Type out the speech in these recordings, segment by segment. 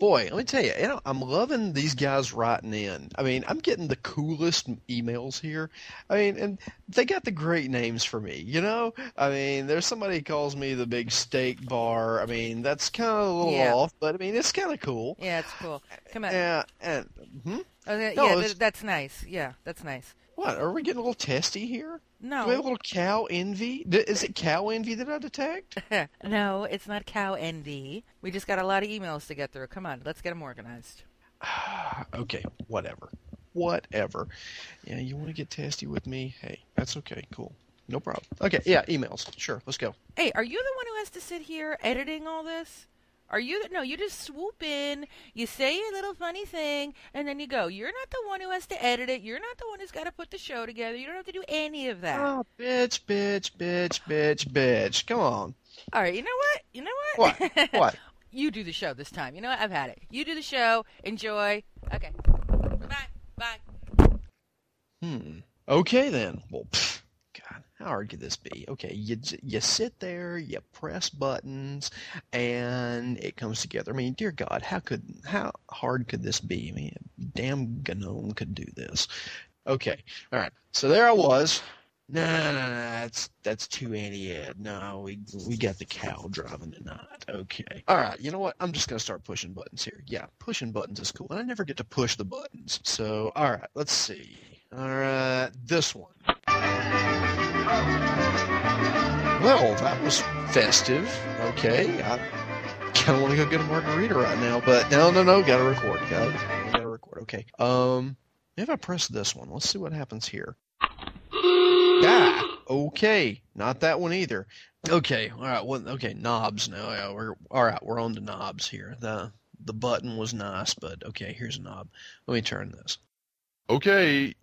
boy, let me tell you, you know, I'm loving these guys writing in. I mean, I'm getting the coolest emails here. I mean, and they got the great names for me. You know, I mean, there's somebody who calls me the big steak bar. I mean, that's kind of a little Yeah. off, but I mean, it's kind of cool. Yeah, it's cool. Come on. Yeah, and hmm? Oh, yeah, No, yeah, that's nice. Yeah, that's nice. What are we getting a little testy here? No. Do we have a little cow envy? Is it cow envy that I detect? no, it's not cow envy. We just got a lot of emails to get through. Come on, let's get them organized. okay, whatever. Whatever. Yeah, you want to get testy with me? Hey, that's okay. Cool. No problem. Okay, yeah, emails. Sure, let's go. Hey, are you the one who has to sit here editing all this? Are you? No, you just swoop in, you say your little funny thing, and then you go. You're not the one who has to edit it. You're not the one who's got to put the show together. You don't have to do any of that. Oh, bitch, bitch, bitch, bitch, bitch. Come on. All right, you know what? You know what? What? What? you do the show this time. You know what? I've had it. You do the show. Enjoy. Okay. Bye. Bye. Hmm. Okay then. Well, pff, God, how hard could this be? Okay, you you sit there, you press buttons, and it comes together. I mean, dear God, how could how hard could this be? I mean, damn gnome could do this. Okay, all right. So there I was. No, no, no, no, that's that's too Auntie Ed. No, we we got the cow driving tonight. Okay. All right. You know what? I'm just gonna start pushing buttons here. Yeah, pushing buttons is cool, and I never get to push the buttons. So, all right. Let's see. All right, this one. Well, that was festive. Okay, I kind of want to go get a margarita right now, but no, no, no, gotta record. Gotta, gotta record. Okay. Um, if I press this one, let's see what happens here. Ah, okay, not that one either. Okay, all right. Well, okay, knobs now. Yeah, we're all right. We're on to knobs here. the The button was nice, but okay, here's a knob. Let me turn this. Okay,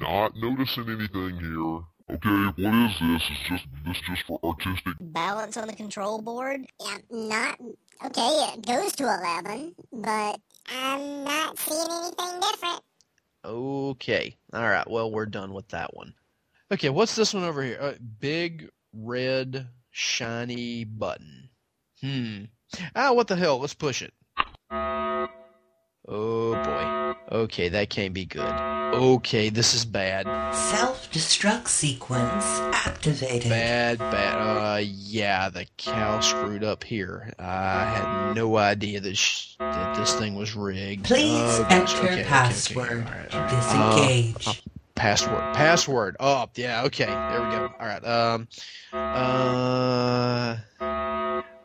not noticing anything here. Okay, what is this? Is just this just for artistic? balance on the control board. Yeah, not okay. It goes to eleven, but I'm not seeing anything different. Okay. All right. Well, we're done with that one. Okay. What's this one over here? Uh, big red shiny button. Hmm. Ah, what the hell? Let's push it. Oh boy. Okay, that can't be good. Okay, this is bad. Self-destruct sequence activated. Bad, bad. Uh, yeah, the cow screwed up here. I had no idea that, sh- that this thing was rigged. Please gosh. enter Okay, okay, okay. password. All right. Disengage. Uh, Password. Password. Oh, yeah. Okay. There we go. All right. Um. Uh.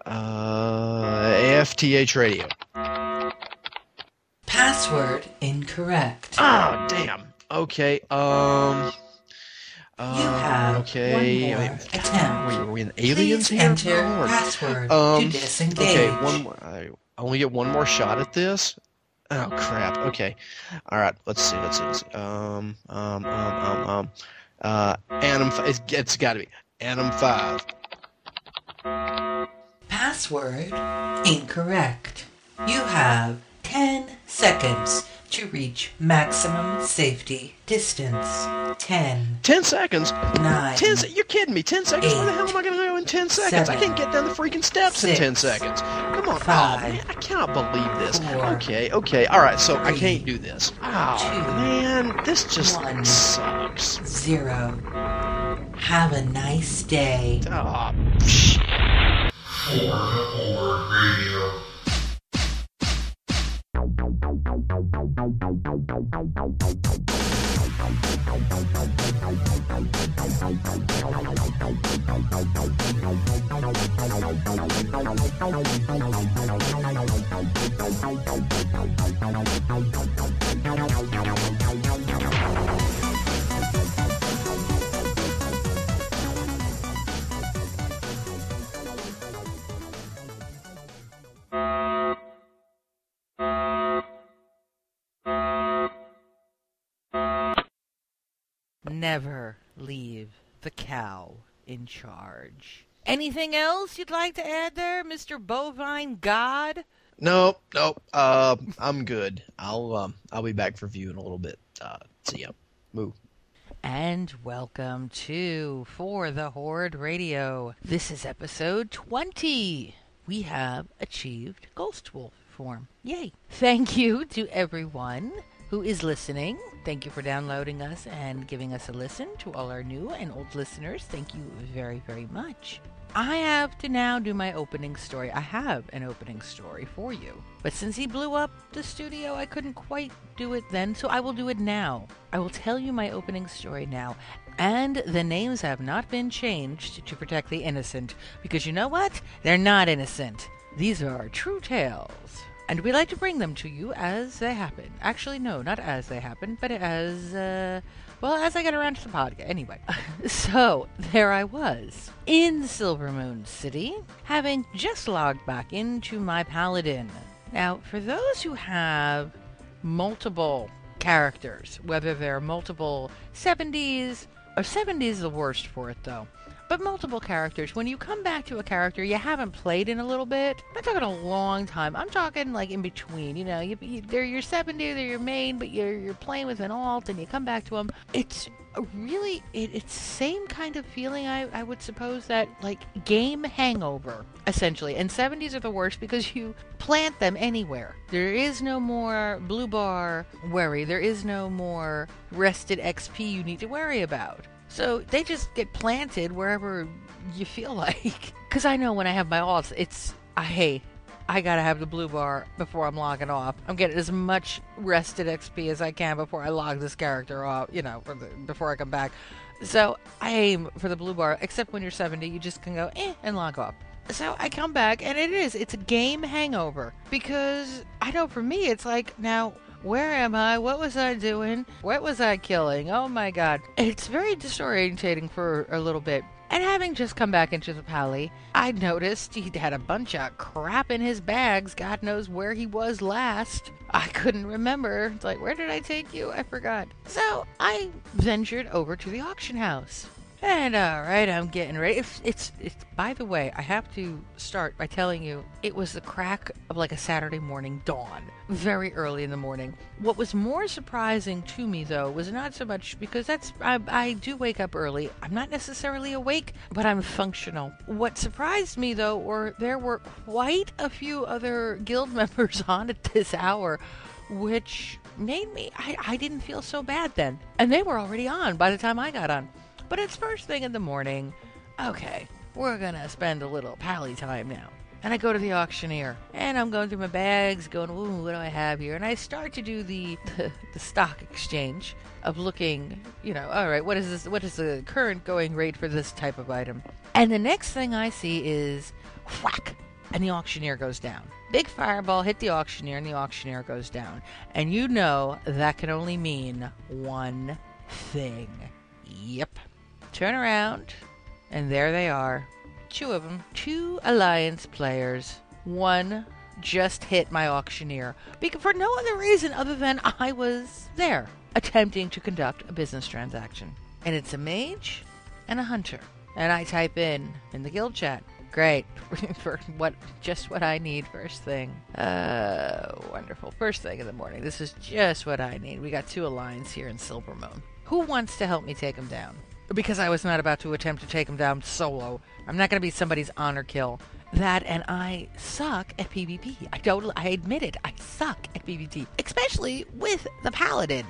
Uh. AFTH radio. Password incorrect. Oh, damn. Okay. Um. Uh, You have okay. one more mean, attempt. We, are we in aliens Please here? enter No, or- password Um, to disengage. Okay, one more. I only get one more shot at this. Oh crap. Okay. All right. Let's see. Let's see. Let's see. Um. Um. Um. Um. Um. Uh. Anim. It's, it's got to be Anim Five. Password incorrect. You have 10 seconds to reach maximum safety distance. 10, Ten seconds. 9, Ten. Se- you're kidding me. Ten seconds. Where the hell am I gonna go in ten seconds? I can't get down the freaking steps in 10 seconds. Come on. Ah, five, oh man, I cannot believe this. four, okay. Okay. All right. So I can't do this. Oh two, man, this just one. sucks. 0. Have a nice day. Oh. Shit. Never leave the cow in charge. Anything else you'd like to add there, Mr. Bovine God? Nope, nope. Uh, I'm good. I'll um, I'll be back for view in a little bit. Uh, see ya. Moo. And welcome to For the Horde Radio. This is episode 20. We have achieved Ghost Wolf form. Yay. Thank you to everyone who is listening. Thank you for downloading us and giving us a listen. To all our new and old listeners, thank you very, very much. I have to now do my opening story. I have an opening story for you. But since he blew up the studio, I couldn't quite do it then, so I will do it now. I will tell you my opening story now. And the names have not been changed to protect the innocent, because you know what? They're not innocent. These are true tales. And we like to bring them to you as they happen. Actually, no, not as they happen, but as, uh, well, as I get around to the podcast. Anyway, so there I was in Silver Moon City, having just logged back into my Paladin. Now, for those who have multiple characters, whether they're multiple 70s, or 70s is the worst for it though. But multiple characters. When you come back to a character you haven't played in a little bit, I'm not talking a long time. I'm talking like in between. You know, you, you, they're your 70, they're your main, but you're you're playing with an alt, and you come back to them. It's really it, it's the same kind of feeling I, I would suppose that like game hangover essentially and 70s are the worst because you plant them anywhere there is no more blue bar worry there is no more rested xp you need to worry about so they just get planted wherever you feel like because i know when i have my alts it's i hey I gotta have the blue bar before I'm logging off. I'm getting as much rested XP as I can before I log this character off, you know, the, before I come back. So I aim for the blue bar, except when you're 70, you just can go eh and log off. So I come back, and it is, it's a game hangover. Because I know for me, it's like, now, where am I? What was I doing? What was I killing? Oh my god. It's very disorientating for a little bit. And having just come back into the pally, I noticed he'd had a bunch of crap in his bags. God knows where he was last. I couldn't remember. It's like, where did I take you? I forgot. So I ventured over to the auction house. And all right, I'm getting ready. It's, it's, it's, by the way, I have to start by telling you it was the crack of like a Saturday morning dawn, very early in the morning. What was more surprising to me, though, was not so much because that's, I, I do wake up early. I'm not necessarily awake, but I'm functional. What surprised me, though, were there were quite a few other guild members on at this hour, which made me, I, I didn't feel so bad then. And they were already on by the time I got on. But it's first thing in the morning. Okay, we're gonna spend a little pally time now. And I go to the auctioneer, and I'm going through my bags, going, "Ooh, what do I have here?" And I start to do the the, the stock exchange of looking, you know, all right, what is this? What is the current going rate for this type of item? And the next thing I see is whack, and the auctioneer goes down. Big fireball hit the auctioneer, and the auctioneer goes down. And you know that can only mean one thing. Yep. Turn around, and there they are. Two of them. Two Alliance players. One just hit my auctioneer because for no other reason other than I was there attempting to conduct a business transaction. And it's a mage and a hunter. And I type in in the guild chat. Great. for what just what I need first thing. Uh wonderful. First thing in the morning. This is just what I need. We got two alliance here in Silver Moon. Who wants to help me take them down? Because I was not about to attempt to take him down solo. I'm not going to be somebody's honor kill. That and I suck at PvP. I totally, I admit it. I suck at PvP, especially with the paladin,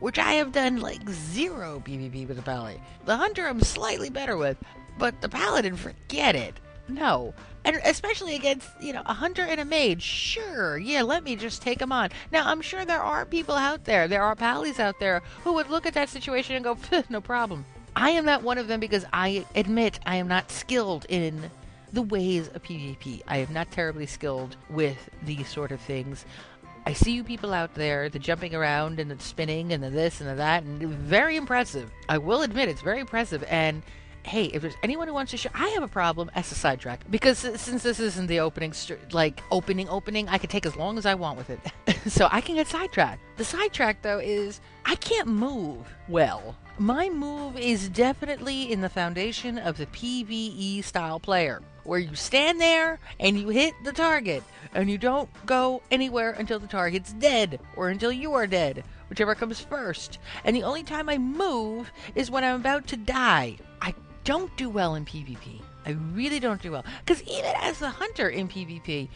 which I have done like zero PvP with the paladin. The hunter I'm slightly better with, but the paladin, forget it. No. And especially against, you know, a hunter and a mage. Sure, yeah, let me just take them on. Now, I'm sure there are people out there, there are pallies out there who would look at that situation and go, no problem. I am not one of them because I admit I am not skilled in the ways of PvP. I am not terribly skilled with these sort of things. I see you people out there, the jumping around and the spinning and the this and the that, and very impressive. I will admit it's very impressive. And hey, if there's anyone who wants to show, I have a problem as a sidetrack because since this isn't the opening, like opening, opening, I can take as long as I want with it, so I can get sidetracked. The sidetrack though is I can't move well. My move is definitely in the foundation of the PvE style player, where you stand there and you hit the target, and you don't go anywhere until the target's dead, or until you are dead, whichever comes first. And the only time I move is when I'm about to die. I don't do well in PvP. I really don't do well. Because even as a hunter in PvP,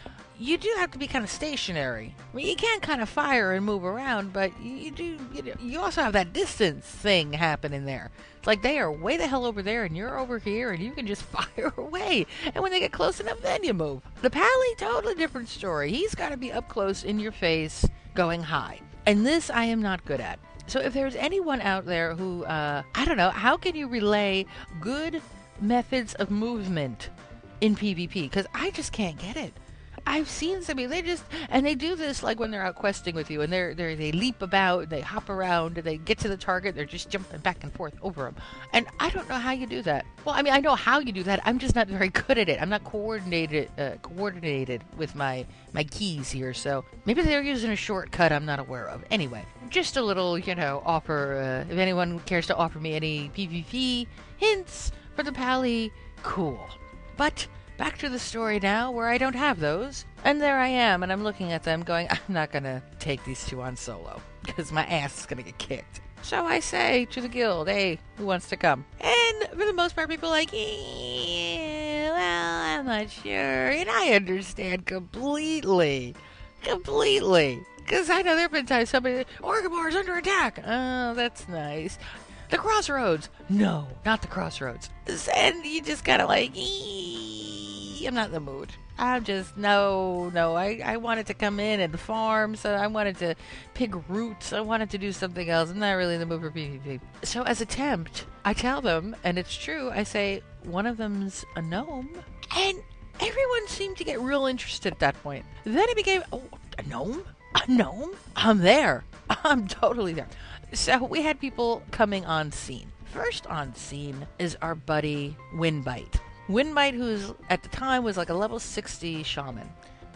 you do have to be kind of stationary. I mean, you can kind of fire and move around, but you, do. You, you also have that distance thing happening there. It's like they are way the hell over there, and you're over here, and you can just fire away. And when they get close enough, then you move. The Pally, totally different story. He's got to be up close in your face, going high. And this I am not good at. So if there's anyone out there who, uh, I don't know, how can you relay good methods of movement in PvP? Because I just can't get it. I've seen somebody they just and they do this like when they're out questing with you and they're they they leap about they hop around they get to the target they're just jumping back and forth over them and I don't know how you do that. Well, I mean I know how you do that. I'm just not very good at it. I'm not coordinated uh, coordinated with my my keys here. So maybe they're using a shortcut I'm not aware of. Anyway, just a little you know offer uh, if anyone cares to offer me any PvP hints for the Pally, cool. But Back to the story now, where I don't have those. And there I am, and I'm looking at them going, I'm not gonna take these two on solo, because my ass is gonna get kicked. So I say to the guild, hey, who wants to come? And for the most part, people are like, well, I'm not sure. And I understand completely. Completely. Because I know there have been times somebody, Orgrimmar is under attack. Oh, that's nice. The crossroads. No, not the crossroads. And you just kind of like, I'm not in the mood. I'm just no, no. I I wanted to come in and farm, so I wanted to pick roots. I wanted to do something else. I'm not really in the mood for PvP. So as a tempt, I tell them, and it's true. I say one of them's a gnome, and everyone seemed to get real interested at that point. Then it became oh, a gnome, a gnome. I'm there. I'm totally there. So we had people coming on scene. First on scene is our buddy Windbite. Windbite, who's at the time was like a level 60 shaman,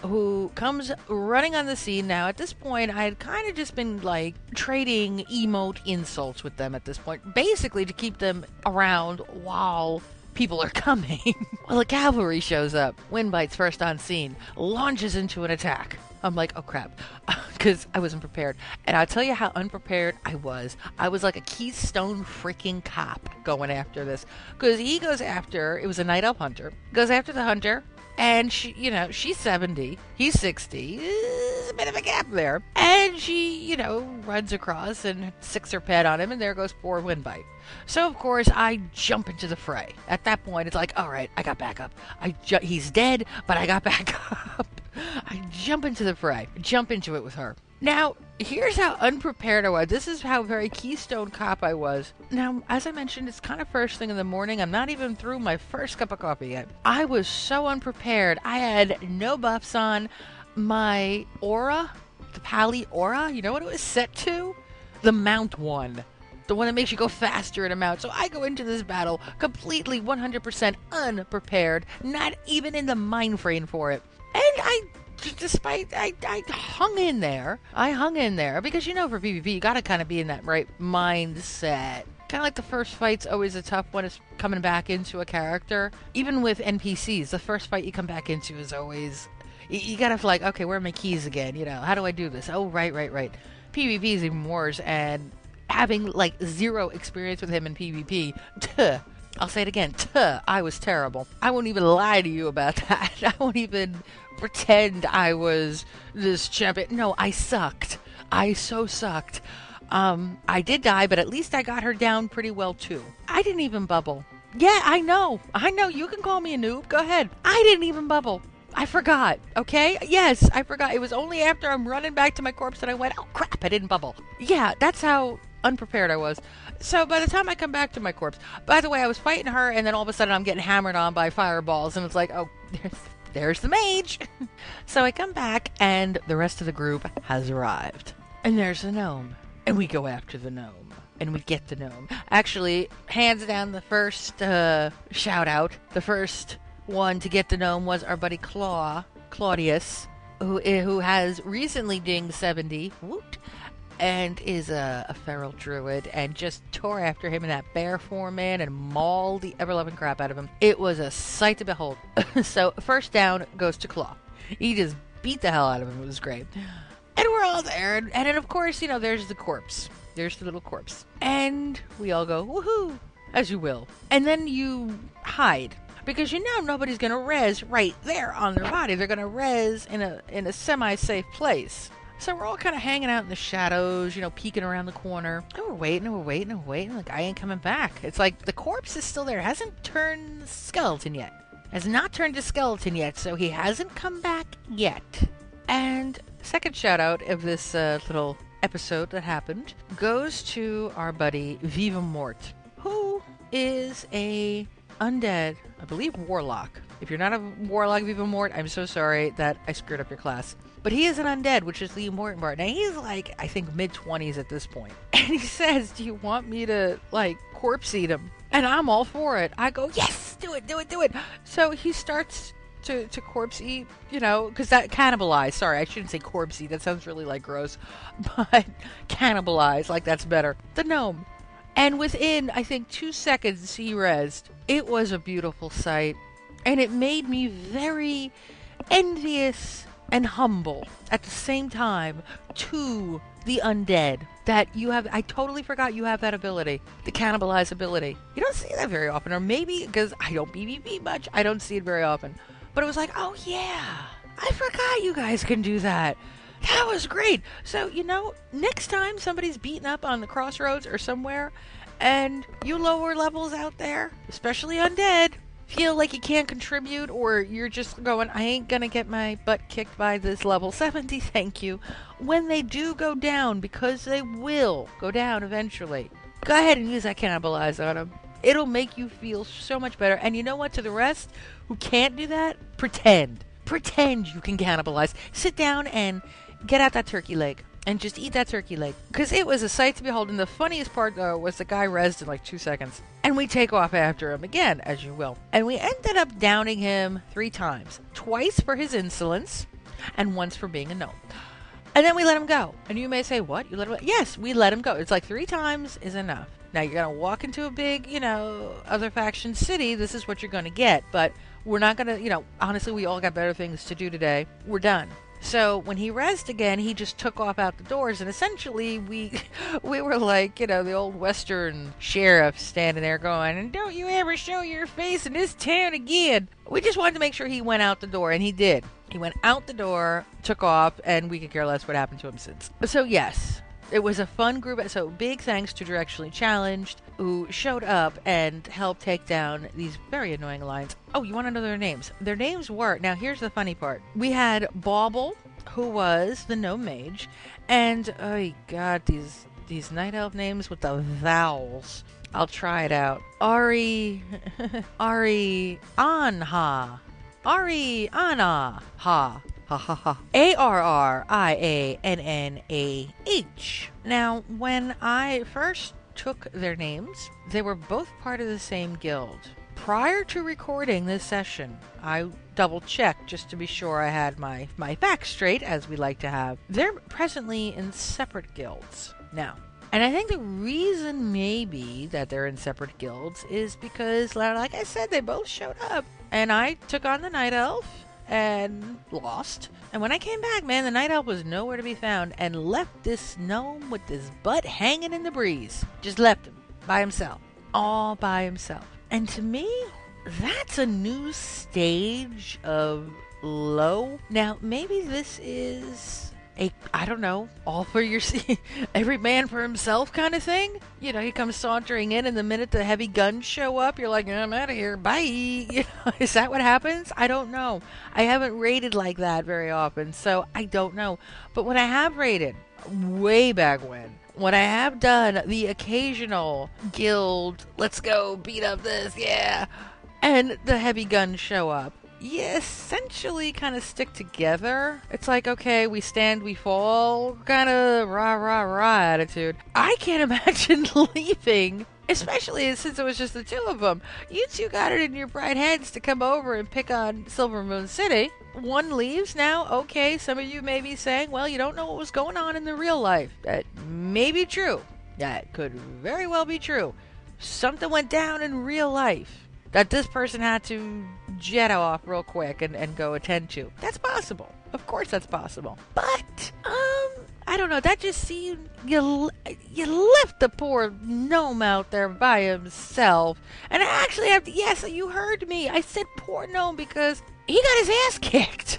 who comes running on the scene now. At this point, I had kind of just been like trading emote insults with them at this point, basically to keep them around while people are coming. well, the cavalry shows up. Windbite's first on scene, launches into an attack. I'm like, oh crap, because I wasn't prepared. And I'll tell you how unprepared I was. I was like a Keystone freaking cop going after this. Because he goes after, it was a night elf hunter, goes after the hunter, and she, you know, she's 70, he's 60. There's a bit of a gap there. And she, you know, runs across and sicks her pet on him, and there goes poor Windbite. So, of course, I jump into the fray. At that point, it's like, all right, I got backup. I ju- he's dead, but I got back up. I jump into the fray, jump into it with her. Now, here's how unprepared I was. This is how very Keystone Cop I was. Now, as I mentioned, it's kind of first thing in the morning. I'm not even through my first cup of coffee yet. I was so unprepared. I had no buffs on. My aura, the Pali aura, you know what it was set to? The Mount one. The one that makes you go faster in a mount. So I go into this battle completely 100% unprepared, not even in the mind frame for it. And I despite I, I hung in there. I hung in there because you know for PvP you gotta kind of be in that right mindset. Kind of like the first fight's always a tough one. Is coming back into a character. Even with NPCs, the first fight you come back into is always you, you gotta like, okay, where are my keys again? You know, how do I do this? Oh, right, right, right. PvP is even worse, and having like zero experience with him in PvP, I'll say it again, tuh, I was terrible. I won't even lie to you about that. I won't even pretend I was this champion. No, I sucked. I so sucked. Um, I did die, but at least I got her down pretty well too. I didn't even bubble. Yeah, I know. I know. You can call me a noob. Go ahead. I didn't even bubble. I forgot. Okay? Yes, I forgot. It was only after I'm running back to my corpse that I went, oh crap, I didn't bubble. Yeah, that's how unprepared I was. So by the time I come back to my corpse, by the way, I was fighting her, and then all of a sudden I'm getting hammered on by fireballs, and it's like, oh, there's there's the mage. so I come back, and the rest of the group has arrived. And there's the gnome. And we go after the gnome. And we get the gnome. Actually, hands down, the first uh, shout out, the first one to get the gnome was our buddy Claw, Claudius, who, eh, who has recently dinged 70. Woot and is a, a, feral druid and just tore after him in that bear form, man, and mauled the ever loving crap out of him. It was a sight to behold. so, first down goes to Claw. He just beat the hell out of him. It was great. And we're all there. And, and then, of course, you know, there's the corpse. There's the little corpse. And we all go, woohoo, as you will. And then you hide. because you know nobody's gonna res right there on their body. They're gonna res in a in a semi-safe place. So we're all kind of hanging out in the shadows, you know, peeking around the corner. And we're waiting and we're waiting and we're waiting. The guy ain't coming back. It's like the corpse is still there. Hasn't turned skeleton yet. Has not turned to skeleton yet, so he hasn't come back yet. And second shout out of this uh, little episode that happened goes to our buddy Viva Mort, who is a undead, I believe, warlock. If you're not a warlock, Viva Mort, I'm so sorry that I screwed up your class. But he is an undead, which is the important part. Now he's like, I think mid 20s at this. And he says, Do you want me to, like, corpse eat him? And I'm all for it. I go, Yes, do it, do it, do it. So he starts to, to corpse eat, you know, because that cannibalize. Sorry, I shouldn't say corpse eat. That sounds really like gross. But cannibalize, like that's better. The gnome. And within, I think, two seconds, he rezzed. It was a beautiful sight. And it made me very envious and humble at the same time to the undead that you have i totally forgot you have that ability the cannibalize ability. You don't see that very often or maybe because i don't PvP much i don't see it very often. But it was like oh yeah i forgot you guys can do that. That was great. So you know next time somebody's beaten up on the crossroads or somewhere and you lower levels out there especially undead feel like you can't contribute or you're just going, I ain't gonna get my butt kicked by this level 70, thank you. When they do go down, because they will go down eventually, go ahead and use that cannibalize on them. It'll make you feel so much better. And you know what? To the rest who can't do that, pretend. Pretend you can cannibalize. Sit down and get out that turkey leg and just eat that turkey leg. Because it was a sight to behold. And the funniest part, though, was the guy rezzed in like two seconds. And we take off after him again, as you will. And we ended up downing him three times twice for his insolence, and once for being a gnome. And then we let him go. And you may say, What? You let him go? Yes, we let him go. It's like three times is enough. Now you're going to walk into a big, you know, other faction city. This is what you're going to get. But we're not going to, you know, honestly, we all got better things to do today. We're done. So when he rezzed again, he just took off out the doors, and essentially we we were like, you know, the old western sheriff standing there going, "And don't you ever show your face in this town again." We just wanted to make sure he went out the door, and he did. He went out the door, took off, and we could care less what happened to him since. So yes, it was a fun group. So big thanks to Directionally Challenged, who showed up and helped take down these very annoying lines. Oh, you want to know their names? Their names were now. Here's the funny part: we had Bauble, who was the gnome mage, and oh god, these these night elf names with the vowels. I'll try it out. Ari, Ari Anha, Ari Anna ha. Ha ha ha. A R R I A N N A H. Now, when I first took their names, they were both part of the same guild. Prior to recording this session, I double checked just to be sure I had my, my facts straight, as we like to have. They're presently in separate guilds now. And I think the reason maybe that they're in separate guilds is because, like I said, they both showed up. And I took on the Night Elf, and lost. And when I came back, man, the night elf was nowhere to be found and left this gnome with his butt hanging in the breeze. Just left him by himself, all by himself. And to me, that's a new stage of low. Now, maybe this is a I don't know, all for your every man for himself kind of thing. You know, he comes sauntering in, and the minute the heavy guns show up, you're like, I'm out of here, bye. You know, is that what happens? I don't know. I haven't raided like that very often, so I don't know. But when I have raided, way back when, when I have done the occasional guild, let's go beat up this, yeah, and the heavy guns show up, you essentially kind of stick together. It's like, okay, we stand, we fall, kind of rah, rah, rah attitude. I can't imagine leaving. Especially since it was just the two of them. You two got it in your bright heads to come over and pick on Silver Moon City. One leaves now. Okay, some of you may be saying, well, you don't know what was going on in the real life. That may be true. That could very well be true. Something went down in real life that this person had to jet off real quick and, and go attend to. That's possible. Of course, that's possible. But, um, I don't know. That just seemed you you left the poor gnome out there by himself. And I actually have. Yes, you heard me. I said poor gnome because he got his ass kicked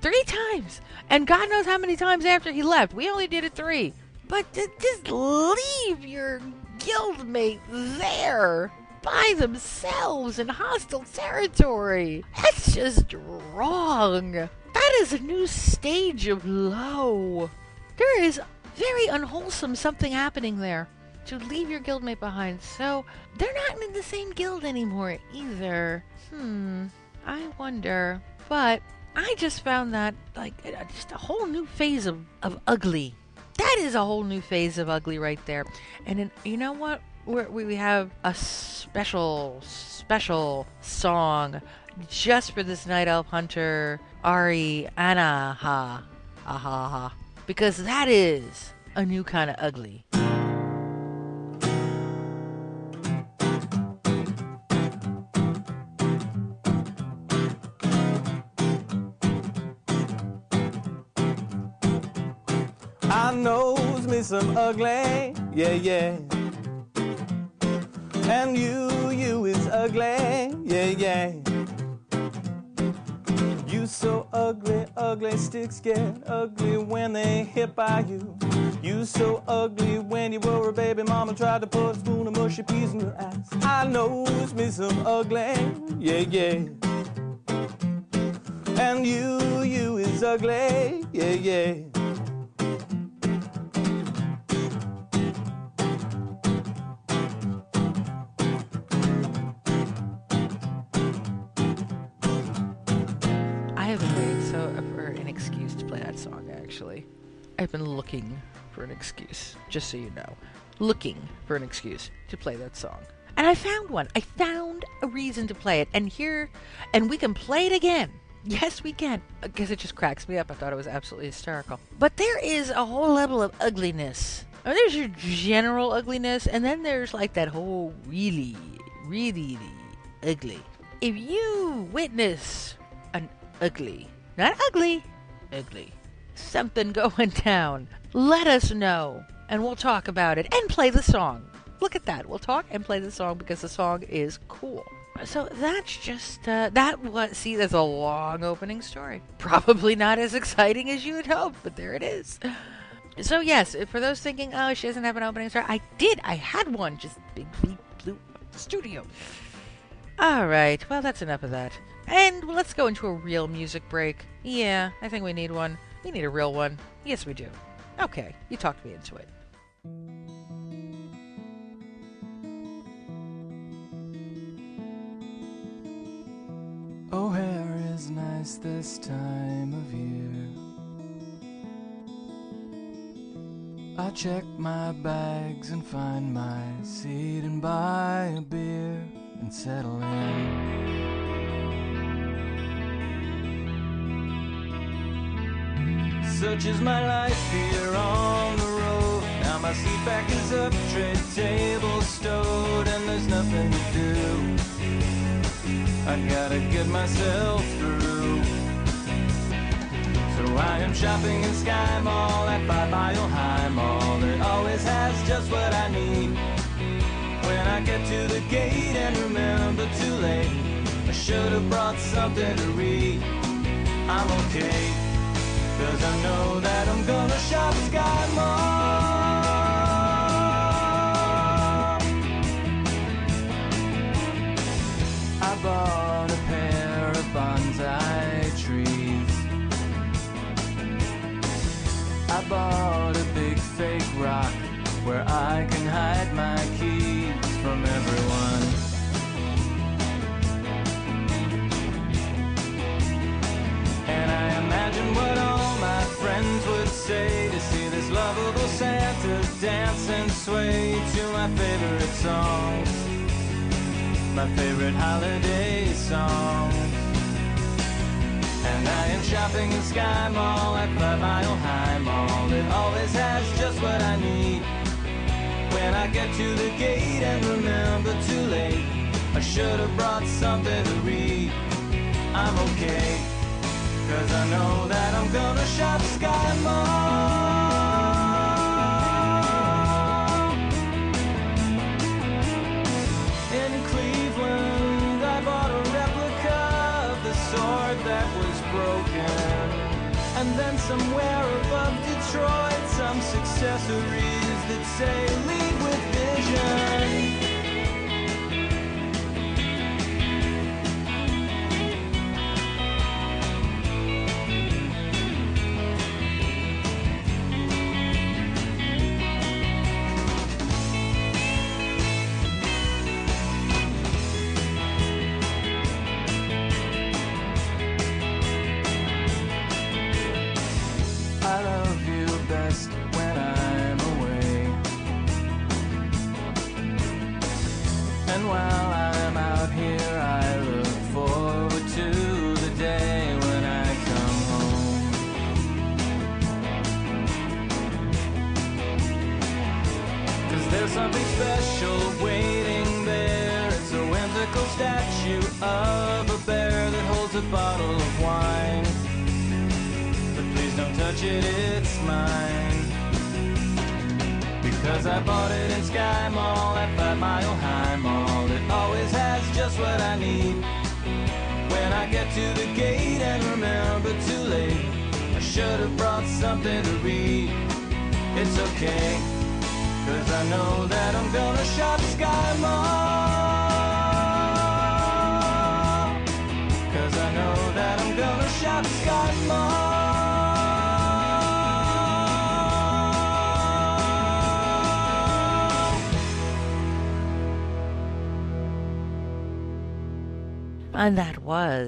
three times, and God knows how many times after he left. We only did it three. But just leave your guildmate there by themselves in hostile territory. That's just wrong. That is a new stage of low. There is very unwholesome something happening there to leave your guildmate behind. So they're not in the same guild anymore either. Hmm, I wonder. But I just found that like just a whole new phase of, of ugly. That is a whole new phase of ugly right there. And then, you know what? We're, we have a special, special song just for this night elf hunter, Ari Anaha. Aha, ha. Because that is a new kind of ugly. I knows me some ugly, yeah, yeah. And you, you is ugly, yeah, yeah. You so ugly, ugly, sticks get ugly when they hit by you. You so ugly when you were a baby mama tried to put a spoon of mushy peas in your ass. I knows me some ugly, yeah, yeah. And you, you is ugly, yeah, yeah. Song. Actually, I've been looking for an excuse. Just so you know, looking for an excuse to play that song, and I found one. I found a reason to play it, and here, and we can play it again. Yes, we can. Because it just cracks me up. I thought it was absolutely hysterical. But there is a whole level of ugliness. I mean, there's your general ugliness, and then there's like that whole really, really ugly. If you witness an ugly, not ugly, ugly, something going down, let us know and we'll talk about it and play the song. Look at that. We'll talk and play the song because the song is cool. So that's just uh, that was see there's a long opening story. Probably not as exciting as you would hope, but there it is. So yes, for those thinking, oh, she doesn't have an opening story, I did. I had one. Just big beat blue studio. All right. Well, that's enough of that. And let's go into a real music break. Yeah, I think we need one. We need a real one. Yes, we do. Okay, you talked me into it. O'Hare is nice this time of year. I check my bags and find my seat and buy a beer and settle in. Such is my life here on the road. Now my seat back is up, tray table stowed, and there's nothing to do. I gotta get myself through. So I am shopping in Sky Mall at Five Mile High Mall. It always has just what I need. When I get to the gate and remember too late, I should have brought something to read. I'm okay, cause I know that I'm gonna shop Sky Mall. I bought a pair of bonsai trees. I bought a big fake rock where I can hide my keys from everyone. And I imagine what would say to see this lovable Santa dance and sway to my favorite songs my favorite holiday song. And I am shopping in Sky Mall at Five Mile High Mall. It always has just what I need. When I get to the gate and remember too late, I should have brought something to read. I'm okay, Cause I know that I'm gonna shop Sky Mall In Cleveland I bought a replica of the sword that was broken. And then somewhere above Detroit Some successories that say lead with vision.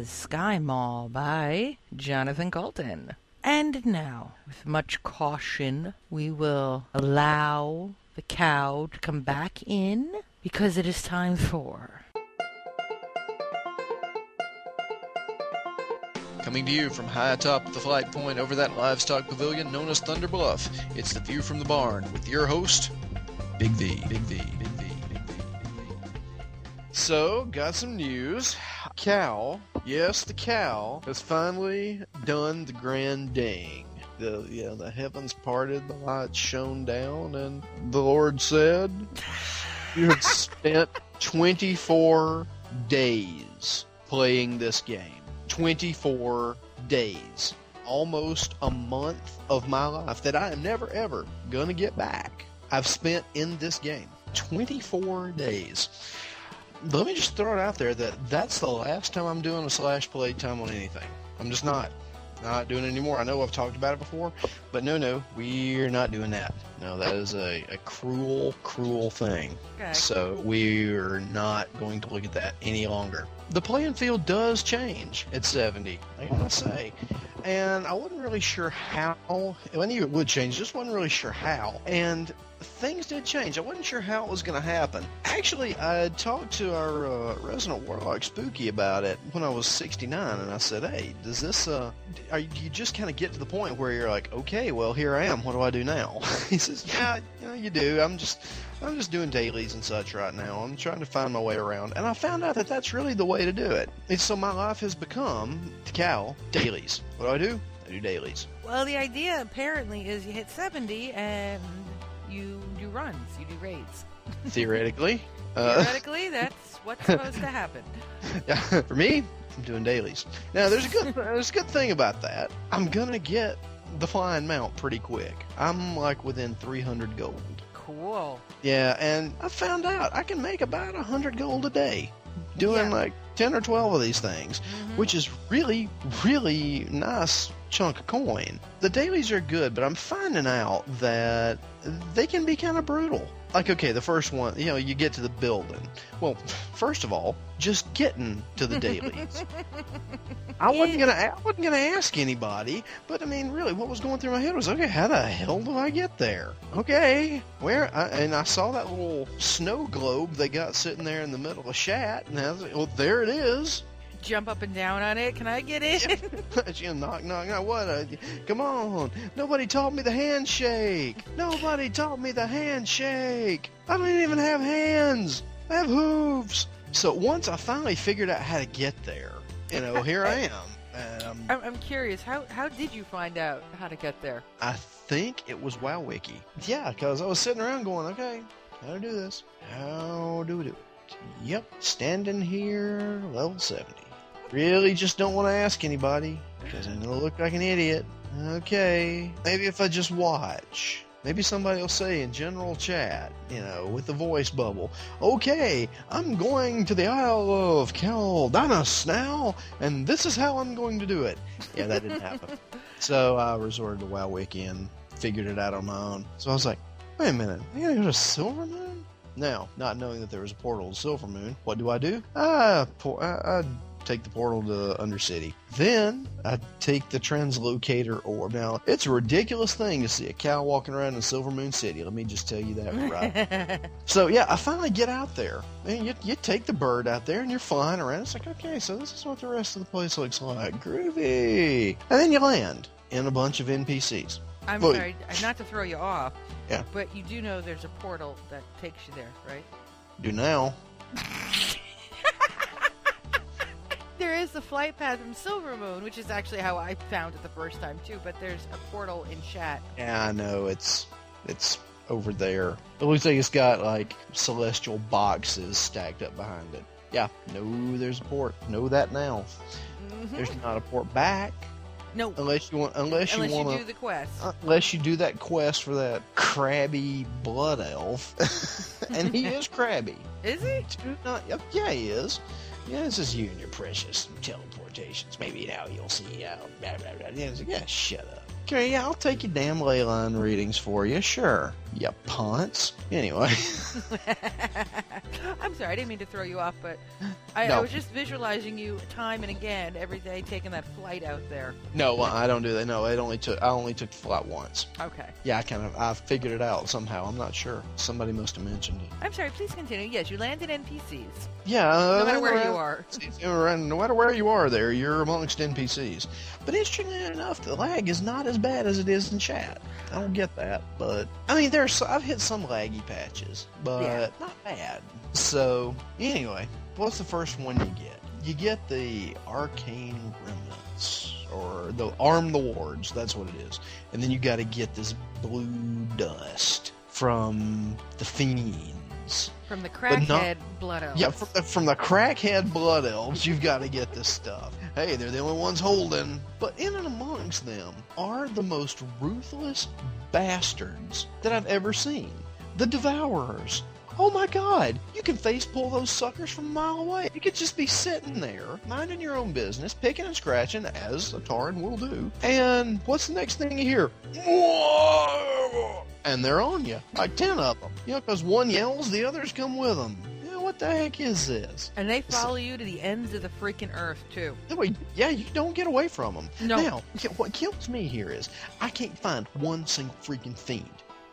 Was Sky Mall by Jonathan Coulton. And now, with much caution, we will allow the cow to come back in because it is time for. Coming to you from high atop the flight point over that livestock pavilion known as Thunder Bluff, it's the view from the barn with your host, Big V. Big V. Big V. Big V. Big V. So, got some news. Cow, yes, the cow has finally done the grand ding. The yeah, the heavens parted, the lights shone down, and the Lord said, "You have spent 24 days playing this game." 24 days. Almost a month of my life that I am never ever gonna get back. I've spent in this game. 24 days. Let me just throw it out there that that's the last time I'm doing a slash play time on anything. I'm just not. Not doing it anymore. I know I've talked about it before, but no, no, we're not doing that. No, that is a, a cruel, cruel thing. Okay. So we're not going to look at that any longer. The playing field does change at 70, I gotta say. And I wasn't really sure how. I knew it would change, just wasn't really sure how. And things did change. I wasn't sure how it was going to happen. Actually, I talked to our uh, resident warlock Spooky about it when I was 69, and I said, "Hey, does this? Uh, are you, just kind of get to the point where you're like, okay, well, here I am. What do I do now?" he says, "Yeah, you know, you do. I'm just." I'm just doing dailies and such right now. I'm trying to find my way around, and I found out that that's really the way to do it. And so my life has become, to cow, dailies. What do I do? I do dailies. Well, the idea apparently is you hit 70 and you do runs, you do raids. Theoretically, uh, Theoretically, that's what's supposed to happen. Yeah, for me, I'm doing dailies. Now, there's a good there's a good thing about that. I'm gonna get the flying mount pretty quick. I'm like within 300 gold. Cool. Yeah, and I found out I can make about 100 gold a day doing Yeah. like 10 or 12 of these things, Mhm. which is really, really nice chunk of coin. The dailies are good, but I'm finding out that they can be kind of brutal. Like, okay, the first one, you know, you get to the building. Well, first of all, just getting to the dailies. I wasn't gonna, I wasn't gonna ask anybody, but I mean, really, what was going through my head was, okay, how the hell do I get there? Okay, where? I, and I saw that little snow globe they got sitting there in the middle of Shat, and I was like, well, there it is. Jump up and down on it. Can I get in? know, knock, knock, knock. What? Uh, come on! Nobody taught me the handshake. Nobody taught me the handshake. I don't even have hands. I have hooves. So once I finally figured out how to get there, you know, here I am. And I'm, curious. How how did you find out how to get there? I think it was WowWiki. Yeah, because I was sitting around going, okay, how to do this? How do we do it? Yep, standing here, level 70. Really just don't want to ask anybody because I'm going to look like an idiot. Okay, maybe if I just watch. maybe somebody will say in general chat, you know, with the voice bubble, okay, I'm going to the Isle of Quel'Danas now, and this is how I'm going to do it. Yeah, that didn't happen. so I resorted to WoW Wiki and figured it out on my own. So I was like, wait a minute, I gotta go to Silver Moon? Now, not knowing that there was a portal to Silver Moon, what do I do? I, por- I, I take the portal to Undercity. Then I take the translocator orb. Now, it's a ridiculous thing to see a cow walking around in Silvermoon City. Let me just tell you that right. so, yeah, I finally get out there. And you, you take the bird out there and you're flying around. It's like, okay, so this is what the rest of the place looks like. Groovy. And then you land in a bunch of NPCs. I'm Look. sorry, uh, not to throw you off. Yeah. But you do know there's a portal that takes you there, right? Do now. There is the flight path from Silvermoon, which is actually how I found it the first time too. But there's a portal in Shatt. Yeah, I know it's it's over there. It looks like it's got like celestial boxes stacked up behind it. Yeah, no, there's a port. Know that now. Mhm. There's not a port back No, unless you want unless, unless you want do the quest. unless you do that quest for that crabby blood elf, and he is crabby. Is he? Not, yeah, he is. Yeah, this is you and your precious teleportations. Maybe now you'll see how. Blah, blah, blah. Yeah, like, yeah, shut up. Okay, yeah, I'll take your damn ley line readings for you, sure. You punts. Anyway, I'm sorry, I didn't mean to throw you off, but I, I was just visualizing you time and again every day taking that flight out there. no, well, I don't do that. No, it only took. I only took the flight once. Okay. Yeah, I kind of. I figured it out somehow. I'm not sure. Somebody must have mentioned it. I'm sorry, please continue. Yes, you landed NPCs. Yeah, uh, No matter where well, you are. And no matter where you are there, you're amongst NPCs. But interestingly enough, the lag is not as bad as it is in Shatt. I don't get that, but I mean, there's I've hit some laggy patches, but Yeah. not bad. So anyway, what's the first one you get? You get the arcane remnants, or the arm the wards. That's what it is. And then you got to get this blue dust from the fiends. From the crackhead blood elves. Yeah, from from the crackhead blood elves, you've got to get this stuff. Hey, they're the only ones holding. But in and amongst them are the most ruthless bastards that I've ever seen. The Devourers. Oh my god, you can face pull those suckers from a mile away. You could just be sitting there, minding your own business, picking and scratching, as a Tauren will do. And what's the next thing you hear? And they're on you, like ten of them. You know, because one yells, the others come with them. What the heck is this? And they follow you to the ends of the freaking earth, too. Yeah, you don't get away from them. No. Now, what kills me here is I can't find one single freaking fiend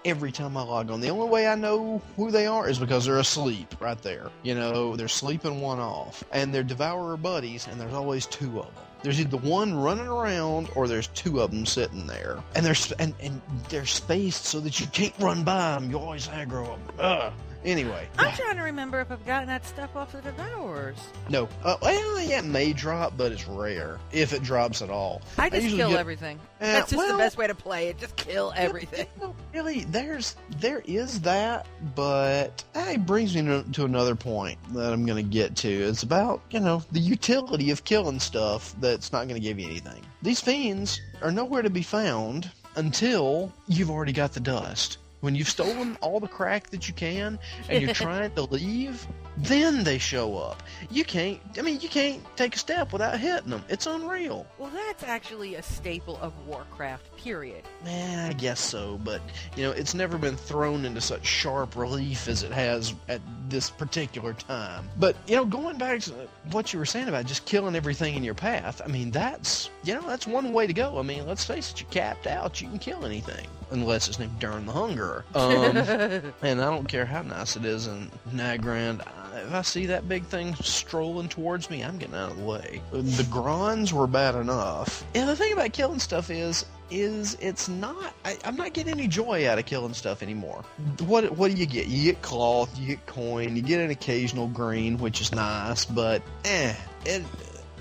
every time I log on. The only way I know who they are is because they're asleep right there. You know, they're sleeping one off. And they're devourer buddies, and there's always two of them. There's either one running around or there's two of them sitting there. And they're, and, and they're spaced so that you can't run by them. You always aggro them. Ugh. Anyway. I'm trying to remember if I've gotten that stuff off the Devourers. No. Uh, well, yeah, it may drop, but it's rare. If it drops at all. I just usually kill get- everything. Uh, That's just well- the best way to play it. Just kill everything. You know, really, there's there is that, but that it brings me to, to another point that I'm going to get to. It's about you know the utility of killing stuff that's not going to give you anything. These fiends are nowhere to be found until you've already got the dust. When you've stolen all the crack that you can and you're trying to leave, then they show up. You can't. I mean, you can't take a step without hitting them. It's unreal. Well, that's actually a staple of Warcraft, period. Eh, I guess so, but you know, it's never been thrown into such sharp relief as it has at this particular time. But you know, going back to what you were saying about just killing everything in your path, I mean, that's you know, that's one way to go. I mean, let's face it, you're capped out. You can kill anything unless it's named Durn the Hunger. Um, and I don't care how nice it is in Nagrand. I- If I see that big thing strolling towards me, I'm getting out of the way. The Grons were bad enough. And the thing about killing stuff is, is it's not. I, I'm not getting any joy out of killing stuff anymore. What what do you get? You get cloth, you get coin, you get an occasional green, which is nice, but eh, it.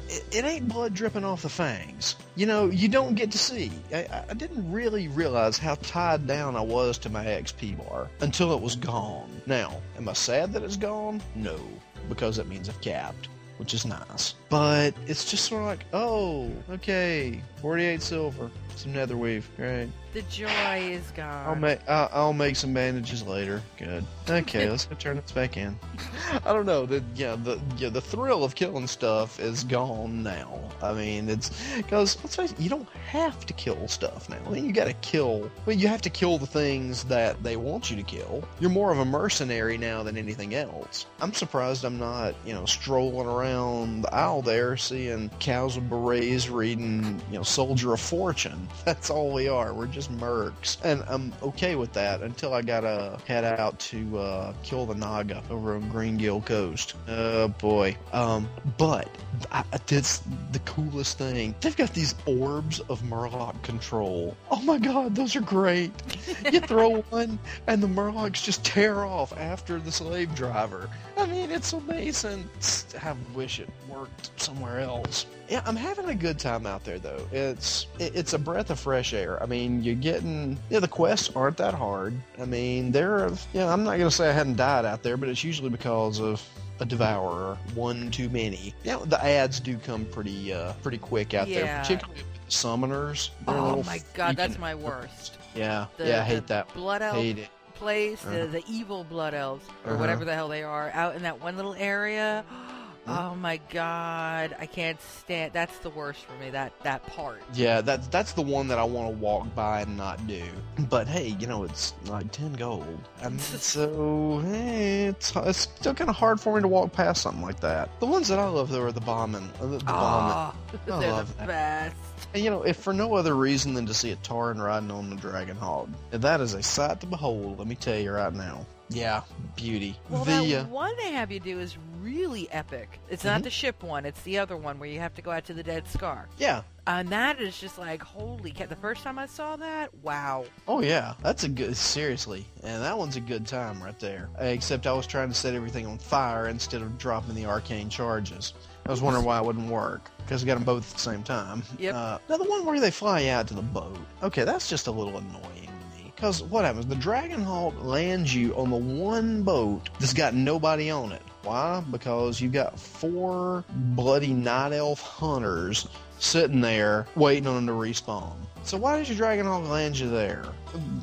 It, it ain't blood dripping off the fangs. You know, you don't get to see. I, I didn't really realize how tied down I was to my XP bar until it was gone. Now, am I sad that it's gone? No, because that means I've capped, which is nice. But it's just sort of like, oh, okay, 48 silver, some netherweave, great. The joy is gone. I'll make I'll, I'll make some bandages later. Good. Okay, let's go turn this back in. I don't know. The yeah the yeah the thrill of killing stuff is gone now. I mean it's because let's face it, you don't have to kill stuff now. I mean you got to kill. Well, you have to kill the things that they want you to kill. You're more of a mercenary now than anything else. I'm surprised I'm not you know strolling around the isle there seeing cows with berets reading you know Soldier of Fortune. That's all we are. We're just mercs, and I'm okay with that until I gotta head out to uh, kill the Naga over on Greengill Coast. Oh boy. Um, but I, it's the coolest thing. They've got these orbs of Murloc control. Oh my god, those are great. You throw one, and the Murlocs just tear off after the slave driver. I mean, it's amazing. I wish it worked somewhere else. Yeah, I'm having a good time out there though. It's it- it's a breath of fresh air. I mean, you're getting yeah, the quests aren't that hard. I mean, they're yeah, I'm not gonna say I hadn't died out there, but it's usually because of a devourer, one too many. Yeah, the ads do come pretty uh pretty quick out there, particularly with the summoners. They're Oh my god, that's my worst. Yeah, The, yeah, I hate that. Blood elf Hate it. Place, Uh-huh. the, the evil blood elves, or Uh-huh. whatever the hell they are, out in that one little area. Mm-hmm. Oh my god, I can't stand. That's the worst for me. That that part. Yeah, that's that's the one that I want to walk by and not do. But hey, you know it's like ten gold, and so eh, it's it's still kind of hard for me to walk past something like that. The ones that I love though are the bombing, uh, the, the bombing. Oh, I they're love the that. best. And you know, if for no other reason than to see a Tauren riding on the Dragon Hawk, that is a sight to behold. Let me tell you right now. Yeah, beauty. Well, the that uh, one they have you do is really epic. It's Mm-hmm. not the ship one; it's the other one where you have to go out to the Dead Scar. yeah, And that is just like holy cat. The first time I saw that, wow. Oh yeah, that's a good. Seriously, and that one's a good time right there. Except I was trying to set everything on fire instead of dropping the arcane charges. I was wondering why it wouldn't work because I got them both at the same time. Yep. Uh, now the one where they fly out to the boat. Okay, that's just a little annoying to me. Because what happens? The Dragon Hawk lands you on the one boat that's got nobody on it. Why? Because you've got four bloody night elf hunters sitting there waiting on them to respawn. So why does your Dragon Hawk land you there?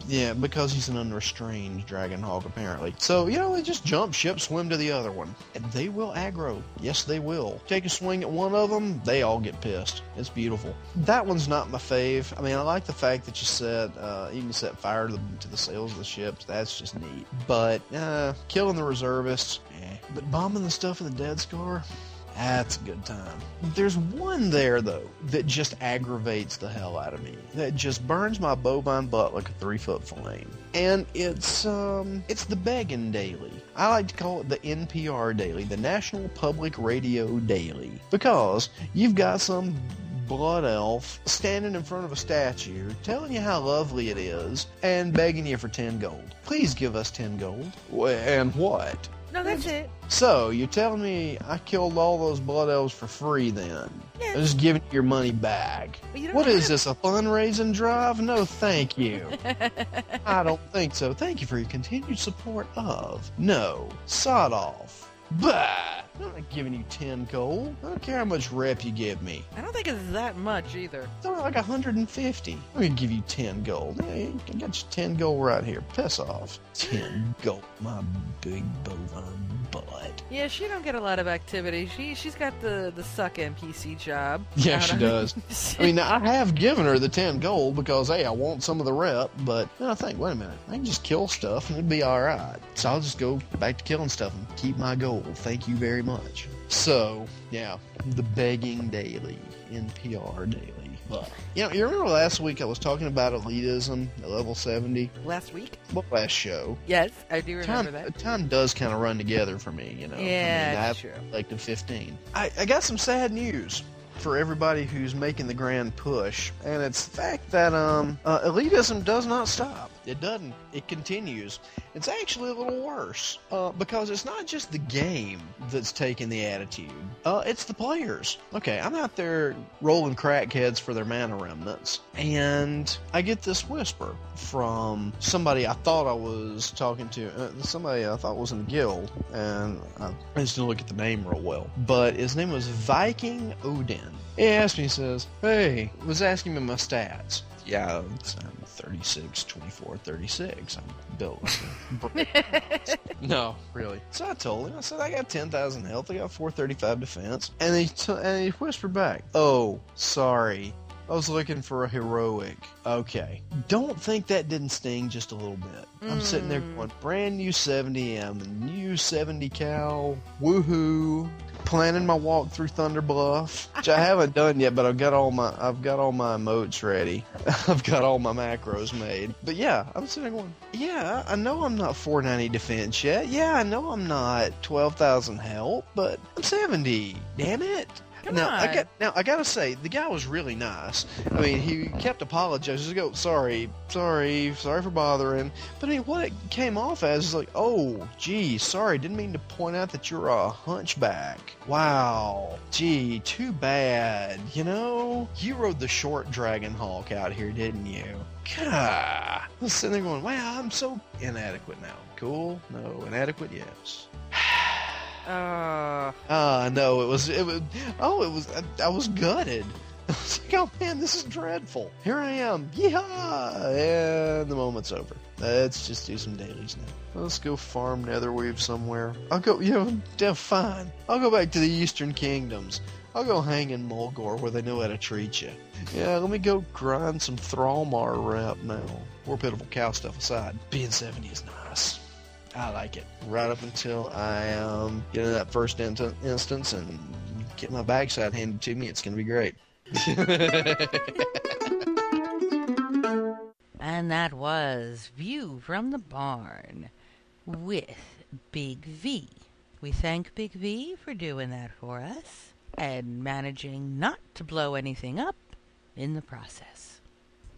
Yeah, because he's an unrestrained Dragon Hawk, apparently. So, you know, they just jump ship, swim to the other one. And they will aggro. Yes, they will. Take a swing at one of them, they all get pissed. It's beautiful. That one's not my fave. I mean, I like the fact that you set, uh, you can set fire to the, to the sails of the ships. That's just neat. But, uh, killing the reservists, eh. But bombing the stuff in the Dead Scar, that's a good time. There's one there though that just aggravates the hell out of me. That just burns my bovine butt like a three foot flame. And it's um it's the begging daily. I like to call it the NPR daily, the National Public Radio Daily, because you've got some blood elf standing in front of a statue telling you how lovely it is and begging you for 10 gold. Please give us 10 gold. And what? No, that's it. So, you're telling me I killed all those blood elves for free then? Yeah. I'm just giving you your money back. But you don't What is this, a fundraising drive? No, thank you. I don't think so. Thank you for your continued support of. No, sod off. Bah! I'm not giving you 10 gold. I don't care how much rep you give me. I don't think it's that much either. It's only like 150. I'm gonna give you 10 gold. Yeah, I got you 10 gold right here. Piss off. 10 gold, my big bovine Yeah, she don't get a lot of activity. She she's got the the suck NPC job. Yeah, she does. I mean, I have given her the 10 gold because, hey, I want some of the rep, but then I think, wait a minute, I can just kill stuff and it'd be alright. So I'll just go back to killing stuff and keep my gold. Thank you very much. So, yeah, the begging daily, NPR daily. But, you know, you remember last week I was talking about elitism at level 70? last week. Well, last show. Yes, I do remember Time, that. time does kind of run together for me, you know. Yeah, I mean, that's I've true. 15. I, I got some sad news for everybody who's making the grand push, and it's the fact that um, uh, elitism does not stop. It doesn't. It continues. It's actually a little worse uh, because it's not just the game that's taking the attitude. Uh, it's the players. Okay, I'm out there rolling crackheads for their mana remnants, and I get this whisper from somebody I thought I was talking to, uh, somebody I thought was in the guild, and I, just didn't look at the name real well. But his name was Viking Odin. He asked me, he says, Hey, was asking me my stats. yeah, 36, 24, 36. I'm built like a No, really. So I told him, I said, I got 10,000 health, I got 435 defense. And he, t- and he whispered back, Oh, sorry. I was looking for a heroic. Okay. Don't think that didn't sting just a little bit. I'm sitting there mm. going, brand new 70M, new 70 cal, woohoo. Planning my walk through Thunder Bluff, which I haven't done yet, but I've got all my I've got all my emotes ready. I've got all my macros made. But yeah, I'm sitting going, yeah, I know I'm not 490 defense yet. Yeah, I know I'm not 12,000 health, but I'm 70. Damn it. Come now I got now I gotta say the guy was really nice. I mean he kept apologizing. He go oh, sorry, sorry, sorry for bothering. But I mean what it came off as is like oh gee sorry didn't mean to point out that you're a hunchback. Wow, gee too bad. You know you rode the short dragon hawk out here didn't you? God, I was sitting there going wow I'm so inadequate now. Cool, no inadequate yes. Uh, Ah, no, it was, it was, oh, it was, I, I was gutted. I was like, oh man, this is dreadful. Here I am, yeehaw, and the moment's over. Let's just do some dailies now. Let's go farm Netherweave somewhere. I'll go, you know, yeah, fine. I'll go back to the Eastern Kingdoms. I'll go hang in Mulgore where they know how to treat you. Yeah, let me go grind some Thralmar rep now. Poor pitiful cow stuff aside. Being 70 is nice. I like it. Right up until I um, get in that first in- instance and get my backside handed to me, it's going to be great. and that was View from the Barn with Big V. We thank Big V for doing that for us and managing not to blow anything up in the process.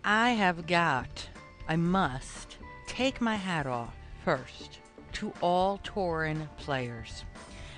I have got, I must take my hat off first to all Tauren players.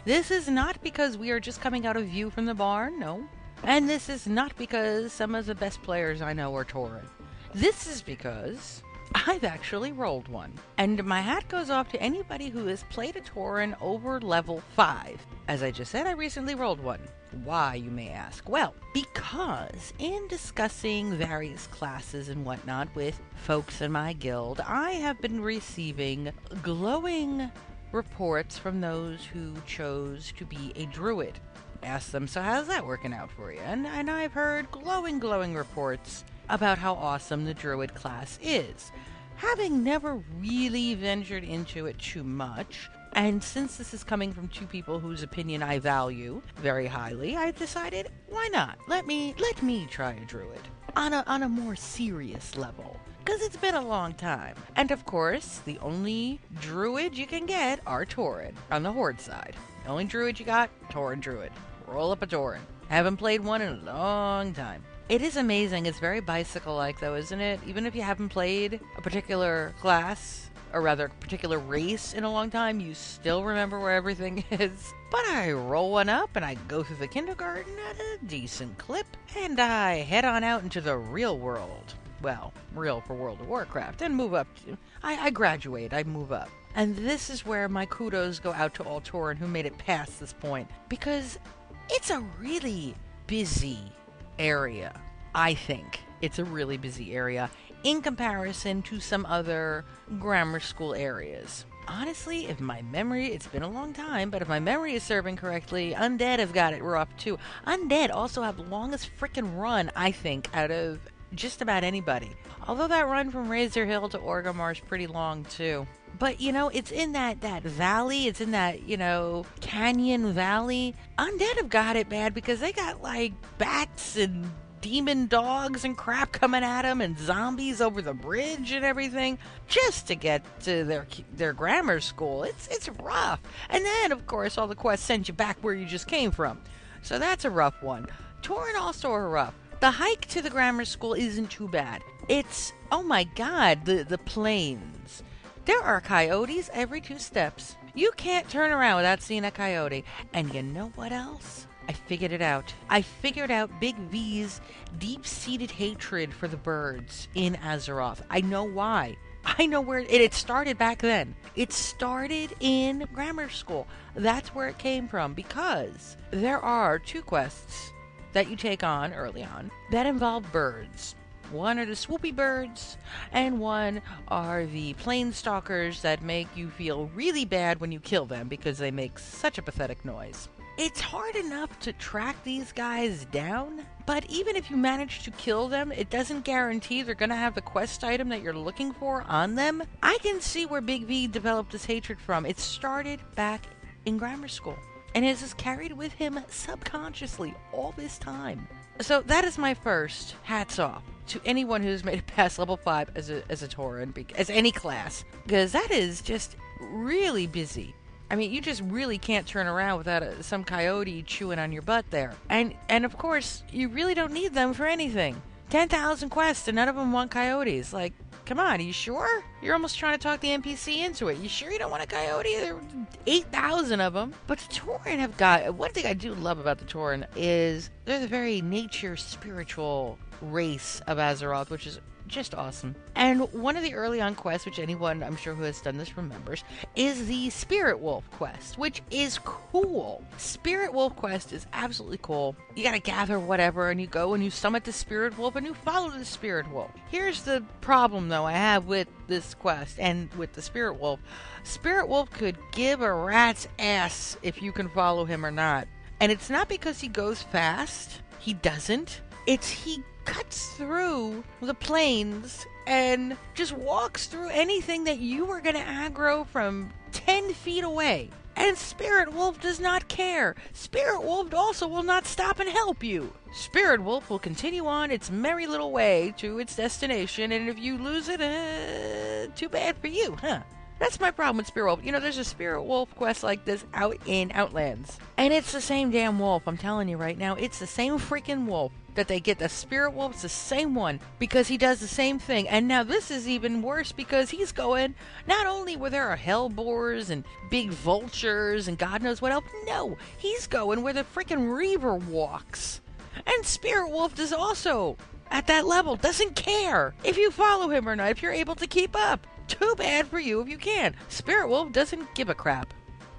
This is not because we are just coming out of View from the Barn, no. And this is not because some of the best players I know are Tauren. This is because I've actually rolled one. And my hat goes off to anybody who has played a Tauren over level 5. As I just said, I recently rolled one. Why, you may ask? Well, because in discussing various classes and whatnot with folks in my guild, I have been receiving glowing reports from those who chose to be a druid. Ask them, so how's that working out for you? And, and I've heard glowing, glowing reports about how awesome the druid class is. Having never really ventured into it too much, and since this is coming from two people whose opinion I value very highly, I decided why not? Let me let me try a druid on a on a more serious level. Because it's been a long time. And of course, the only druid you can get are Tauren on the Horde side. The only druid you got, Tauren Druid. Roll up a Tauren. Haven't played one in a long time. It is amazing. It's very bicycle like, though, isn't it? Even if you haven't played a particular class, or rather, particular race in a long time, you still remember where everything is. But I roll one up and I go through the kindergarten at a decent clip, and I head on out into the real world. Well, real for World of Warcraft, and move up. To, I, I graduate, I move up. And this is where my kudos go out to all Tauren who made it past this point, because it's a really busy area. I think it's a really busy area in comparison to some other grammar school areas. Honestly, if my memory, it's been a long time, but if my memory is serving correctly, Undead have got it rough too. Undead also have longest frickin' run, I think, out of just about anybody. Although that run from Razor Hill to Orgrimmar is pretty long too. But you know, it's in that that valley. It's in that you know canyon valley. Undead have got it bad because they got like bats and demon dogs and crap coming at them and zombies over the bridge and everything just to get to their their grammar school. It's it's rough. And then of course all the quests send you back where you just came from. So that's a rough one. Tauren also are rough. The hike to the grammar school isn't too bad. It's oh my god, the the plains. There are coyotes every two steps. You can't turn around without seeing a coyote. And you know what else? I figured it out. I figured out Big V's deep seated hatred for the birds in Azeroth. I know why. I know where it, it started back then. It started in grammar school. That's where it came from because there are two quests that you take on early on that involve birds. One are the swoopy birds, and one are the plane stalkers that make you feel really bad when you kill them because they make such a pathetic noise. It's hard enough to track these guys down, but even if you manage to kill them, it doesn't guarantee they're going to have the quest item that you're looking for on them. I can see where Big V developed this hatred from. It started back in grammar school and it has carried with him subconsciously all this time. So that is my first hats off to anyone who's made it past level five as a as a Tauren, as any class, because that is just really busy. I mean, you just really can't turn around without a, some coyote chewing on your butt there. And and of course, you really don't need them for anything. Ten thousand quests, and none of them want coyotes. Like, come on, are you sure? You're almost trying to talk the NPC into it. You sure you don't want a coyote? There are eight thousand of them. But the Tauren have got one thing I do love about the Tauren is they're the very nature spiritual race of Azeroth, which is just awesome. And one of the early on quests, which anyone I'm sure who has done this remembers, is the Spirit Wolf quest, which is cool. Spirit Wolf quest is absolutely cool. You gotta gather whatever, and you go and you summon the Spirit Wolf and you follow the Spirit Wolf. Here's the problem, though, I have with this quest and with the Spirit Wolf. Spirit Wolf could give a rat's ass if you can follow him or not. And it's not because he goes fast, he doesn't. It's he cuts through the plains and just walks through anything that you were going to aggro from 10 feet away. And Spirit Wolf does not care. Spirit Wolf also will not stop and help you. Spirit Wolf will continue on its merry little way to its destination, and if you lose it, uh, too bad for you, huh? That's my problem with Spirit Wolf. You know, there's a Spirit Wolf quest like this out in Outlands. And it's the same damn wolf, I'm telling you right now. It's the same freaking wolf that they get. The Spirit Wolf's the same one because he does the same thing. And now this is even worse because he's going, not only where there are hellboars and big vultures and God knows what else, no, he's going where the freaking Reaver walks. And Spirit Wolf is also at that level, doesn't care if you follow him or not, if you're able to keep up. Too bad for you if you can. Spirit Wolf doesn't give a crap.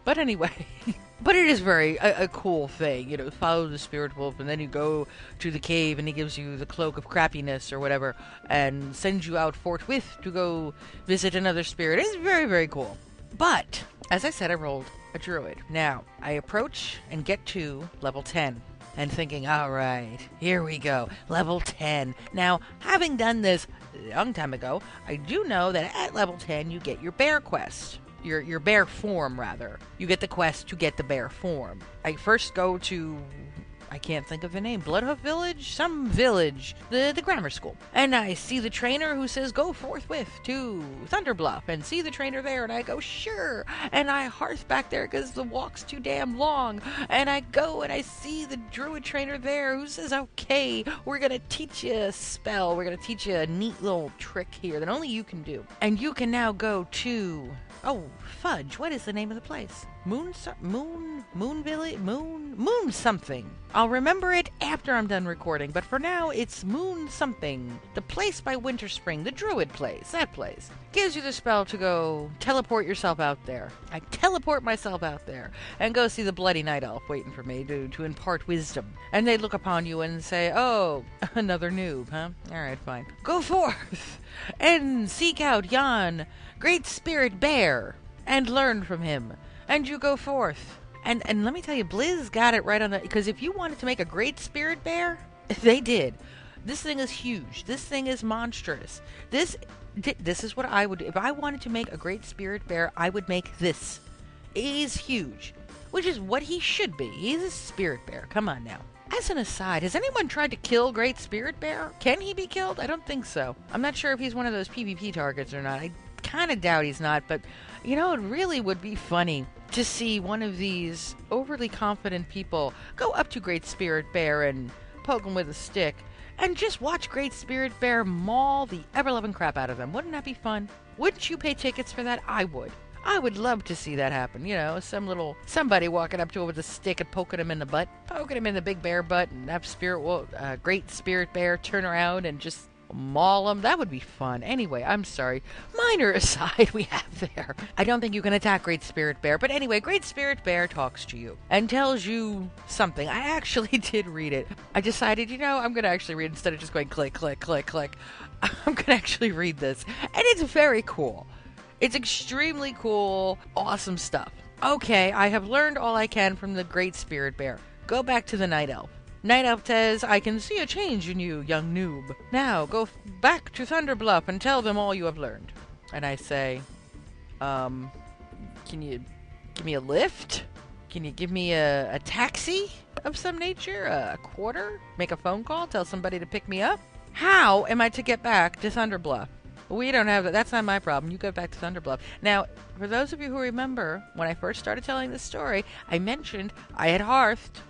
But anyway, but it is very a, a, cool thing, you know. Follow the Spirit Wolf, and then you go to the cave, and he gives you the cloak of crappiness or whatever, and sends you out forthwith to go visit another spirit. It's very very cool. But as I said, I rolled a druid. Now I approach and get to level ten and thinking, all right, here we go, level 10. Now, having done this a long time ago, I do know that at level 10 you get your bear quest. Your, your bear form, rather. You get the quest to get the bear form. I first go to I can't think of the name. Bloodhoof Village? Some village. The the grammar school. And I see the trainer who says go forthwith to Thunderbluff and see the trainer there and I go sure. And I hearth back there because the walk's too damn long. And I go and I see the druid trainer there who says okay, we're gonna teach you a spell. We're gonna teach you a neat little trick here that only you can do. And you can now go to Oh, fudge! What is the name of the place? Moon, Moon, Moon Village, Moon, Moon something. I'll remember it after I'm done recording, but for now it's Moon something. The place by Winterspring, the Druid place, that place. Gives you the spell to go teleport yourself out there. I teleport myself out there and go see the Bloody Night Elf waiting for me to, to impart wisdom. And they look upon you and say, Oh, another noob, huh? Alright, fine. Go forth and seek out yon great spirit bear and learn from him. And you go forth. And and let me tell you, Blizz got it right on the because if you wanted to make a great spirit bear, they did. This thing is huge. This thing is monstrous. This this is what I would if I wanted to make a great spirit bear, I would make this. He's huge, which is what he should be. He's a spirit bear. Come on now. As an aside, has anyone tried to kill Great Spirit Bear? Can he be killed? I don't think so. I'm not sure if he's one of those PvP targets or not. I kind of doubt he's not, but you know, it really would be funny to see one of these overly confident people go up to Great Spirit Bear and poke him with a stick and just watch Great Spirit Bear maul the ever loving crap out of them. Wouldn't that be fun? Wouldn't you pay tickets for that? I would. I would love to see that happen. You know, some little somebody walking up to him with a stick and poking him in the butt, poking him in the big bear butt, and have spirit, uh, great spirit bear turn around and just maul them. That would be fun. Anyway, I'm sorry. Minor aside we have there. I don't think you can attack Great Spirit Bear, but anyway, Great Spirit Bear talks to you and tells you something. I actually did read it. I decided, you know, I'm going to actually read instead of just going click, click, click, click. I'm going to actually read this. And it's very cool. It's extremely cool, awesome stuff. Okay, I have learned all I can from the Great Spirit Bear. Go back to the Night Elf. Night Elf says, I can see a change in you, young noob. Now go back to Thunderbluff and tell them all you have learned. And I say, um, can you give me a lift? Can you give me a, a taxi of some nature? A quarter? Make a phone call? Tell somebody to pick me up? How am I to get back to Thunderbluff? We don't have that. That's not my problem. You go back to Thunderbluff. Now, for those of you who remember, when I first started telling this story, I mentioned I had hearthed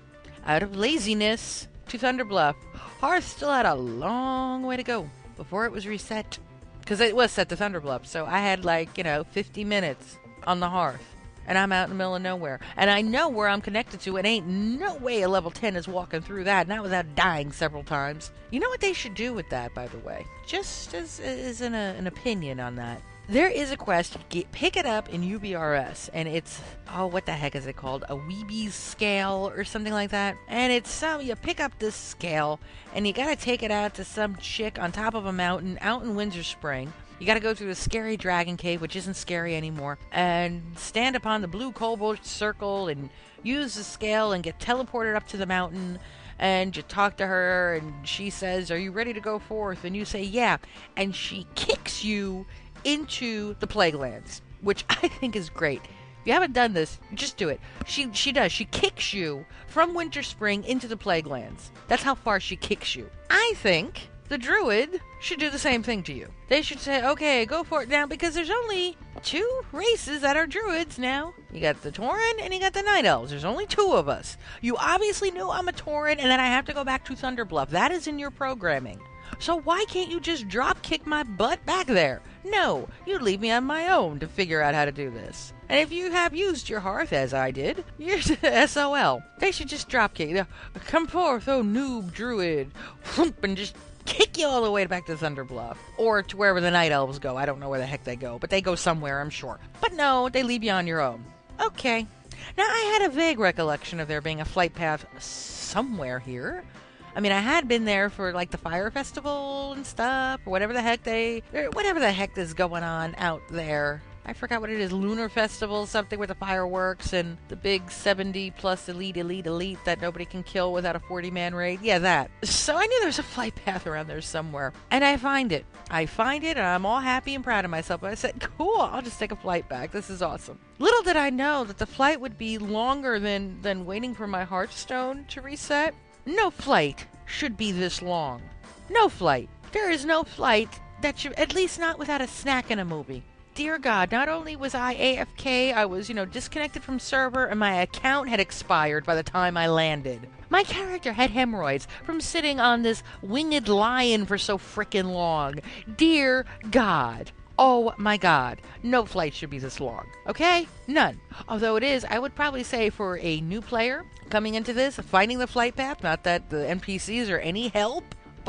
out of laziness to Thunderbluff. Hearth still had a long way to go before it was reset. Because it was set to Thunderbluff. So I had like, you know, 50 minutes on the hearth. And I'm out in the middle of nowhere. And I know where I'm connected to. It ain't no way a level 10 is walking through that, not without dying several times. You know what they should do with that, by the way? Just as, as an, uh, an opinion on that. There is a quest, get, pick it up in UBRS, and it's, oh, what the heck is it called? Awbee's scale or something like that? And it's some, you pick up this scale, and you gotta take it out to some chick on top of a mountain out in Winterspring. You gotta go through the scary dragon cave, which isn't scary anymore, and stand upon the blue cobalt circle and use the scale and get teleported up to the mountain. And you talk to her, and she says, Are you ready to go forth? And you say, Yeah. And she kicks you into the Plaguelands, which I think is great. If you haven't done this, just do it. She she does. She kicks you from Winterspring into the Plaguelands. That's how far she kicks you. I think the druid should do the same thing to you. They should say, okay, go for it now, because there's only two races that are druids now. You got the Tauren and you got the Night Elves. There's only two of us. You obviously knew I'm a Tauren and that I have to go back to Thunderbluff. That is in your programming. So why can't you just drop kick my butt back there? No, you leave me on my own to figure out how to do this. And if you have used your hearth as I did, you're SOL. They should just drop kick. you. Come forth, oh noob druid, and just kick you all the way back to Thunderbluff. Or to wherever the Night Elves go. I don't know where the heck they go, but they go somewhere, I'm sure. But no, they leave you on your own. Okay. Now, I had a vague recollection of there being a flight path somewhere here. I mean, I had been there for like the fire festival and stuff, or whatever the heck they, whatever the heck is going on out there. I forgot what it is, Lunar Festival, something with the fireworks and the big 70 plus elite, elite, elite that nobody can kill without a 40 man raid. Yeah, that. So I knew there was a flight path around there somewhere. And I find it. I find it, and I'm all happy and proud of myself. I said, cool, I'll just take a flight back. This is awesome. Little did I know that the flight would be longer than, than waiting for my Hearthstone to reset. No flight should be this long. No flight. There is no flight that should, at least not without a snack in a movie. Dear God, not only was I AFK, I was, you know, disconnected from server and my account had expired by the time I landed. My character had hemorrhoids from sitting on this winged lion for so frickin' long. Dear God. Oh my god, no flight should be this long. Okay? None. Although it is, I would probably say for a new player coming into this, finding the flight path, not that the NPCs are any help,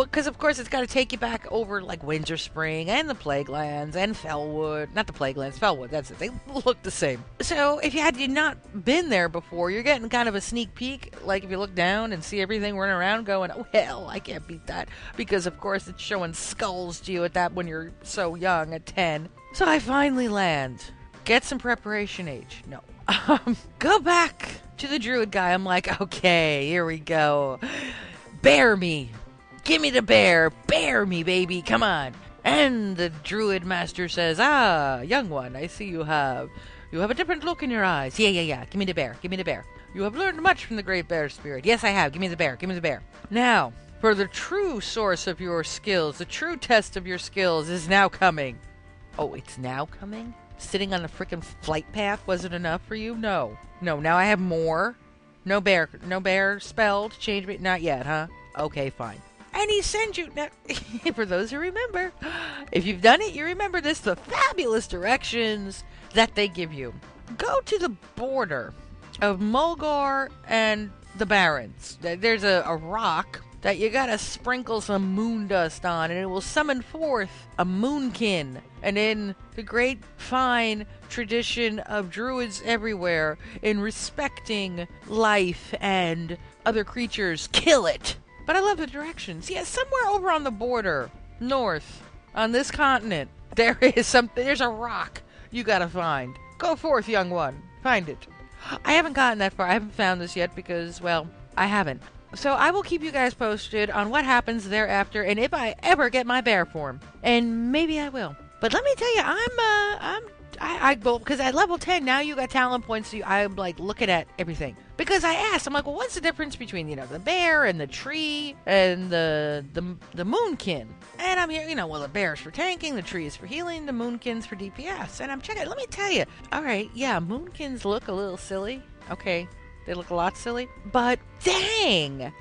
because of course it's got to take you back over like Winterspring and the Plaguelands and Felwood. Not the Plaguelands, Felwood. That's it. They look the same. So if you had not been there before, you're getting kind of a sneak peek. Like if you look down and see everything running around, going, "Oh hell, I can't beat that," because of course it's showing skulls to you at that when you're so young at ten. So I finally land. Get some preparation age. No. Um, go back to the druid guy. I'm like, okay, here we go. Bear me. Give me the bear. Bear me, baby. Come on. And the druid master says, Ah, young one, I see you have. You have a different look in your eyes. Yeah, yeah, yeah. Give me the bear. Give me the bear. You have learned much from the great bear spirit. Yes, I have. Give me the bear. Give me the bear. Now, for the true source of your skills, the true test of your skills is now coming. Oh, it's now coming? Sitting on the frickin' flight path wasn't enough for you? No. No, now I have more. No bear, no bear spelled. Change me. Not yet, huh? Okay, fine. And he sends you, now, for those who remember, if you've done it, you remember this, the fabulous directions that they give you. Go to the border of Mulgore and the Barrens. There's a, a rock that you gotta sprinkle some moon dust on, and it will summon forth a moonkin. And in the great, fine tradition of druids everywhere, in respecting life and other creatures, kill it. But I love the directions. Yeah, somewhere over on the border, north, on this continent, there is something. There's a rock you gotta find. Go forth, young one. Find it. I haven't gotten that far. I haven't found this yet because, well, I haven't. So I will keep you guys posted on what happens thereafter and if I ever get my bear form. And maybe I will. But let me tell you, I'm uh I'm I, I well because at level 10 now you got talent points so you, I'm like looking at everything. Because I asked I'm like well what's the difference between you know the bear and the tree and the the the moonkin? And I'm here you know well the bear is for tanking the tree is for healing the moonkin's for DPS and I'm checking let me tell you all right yeah moonkins look a little silly. Okay they look a lot silly. But dang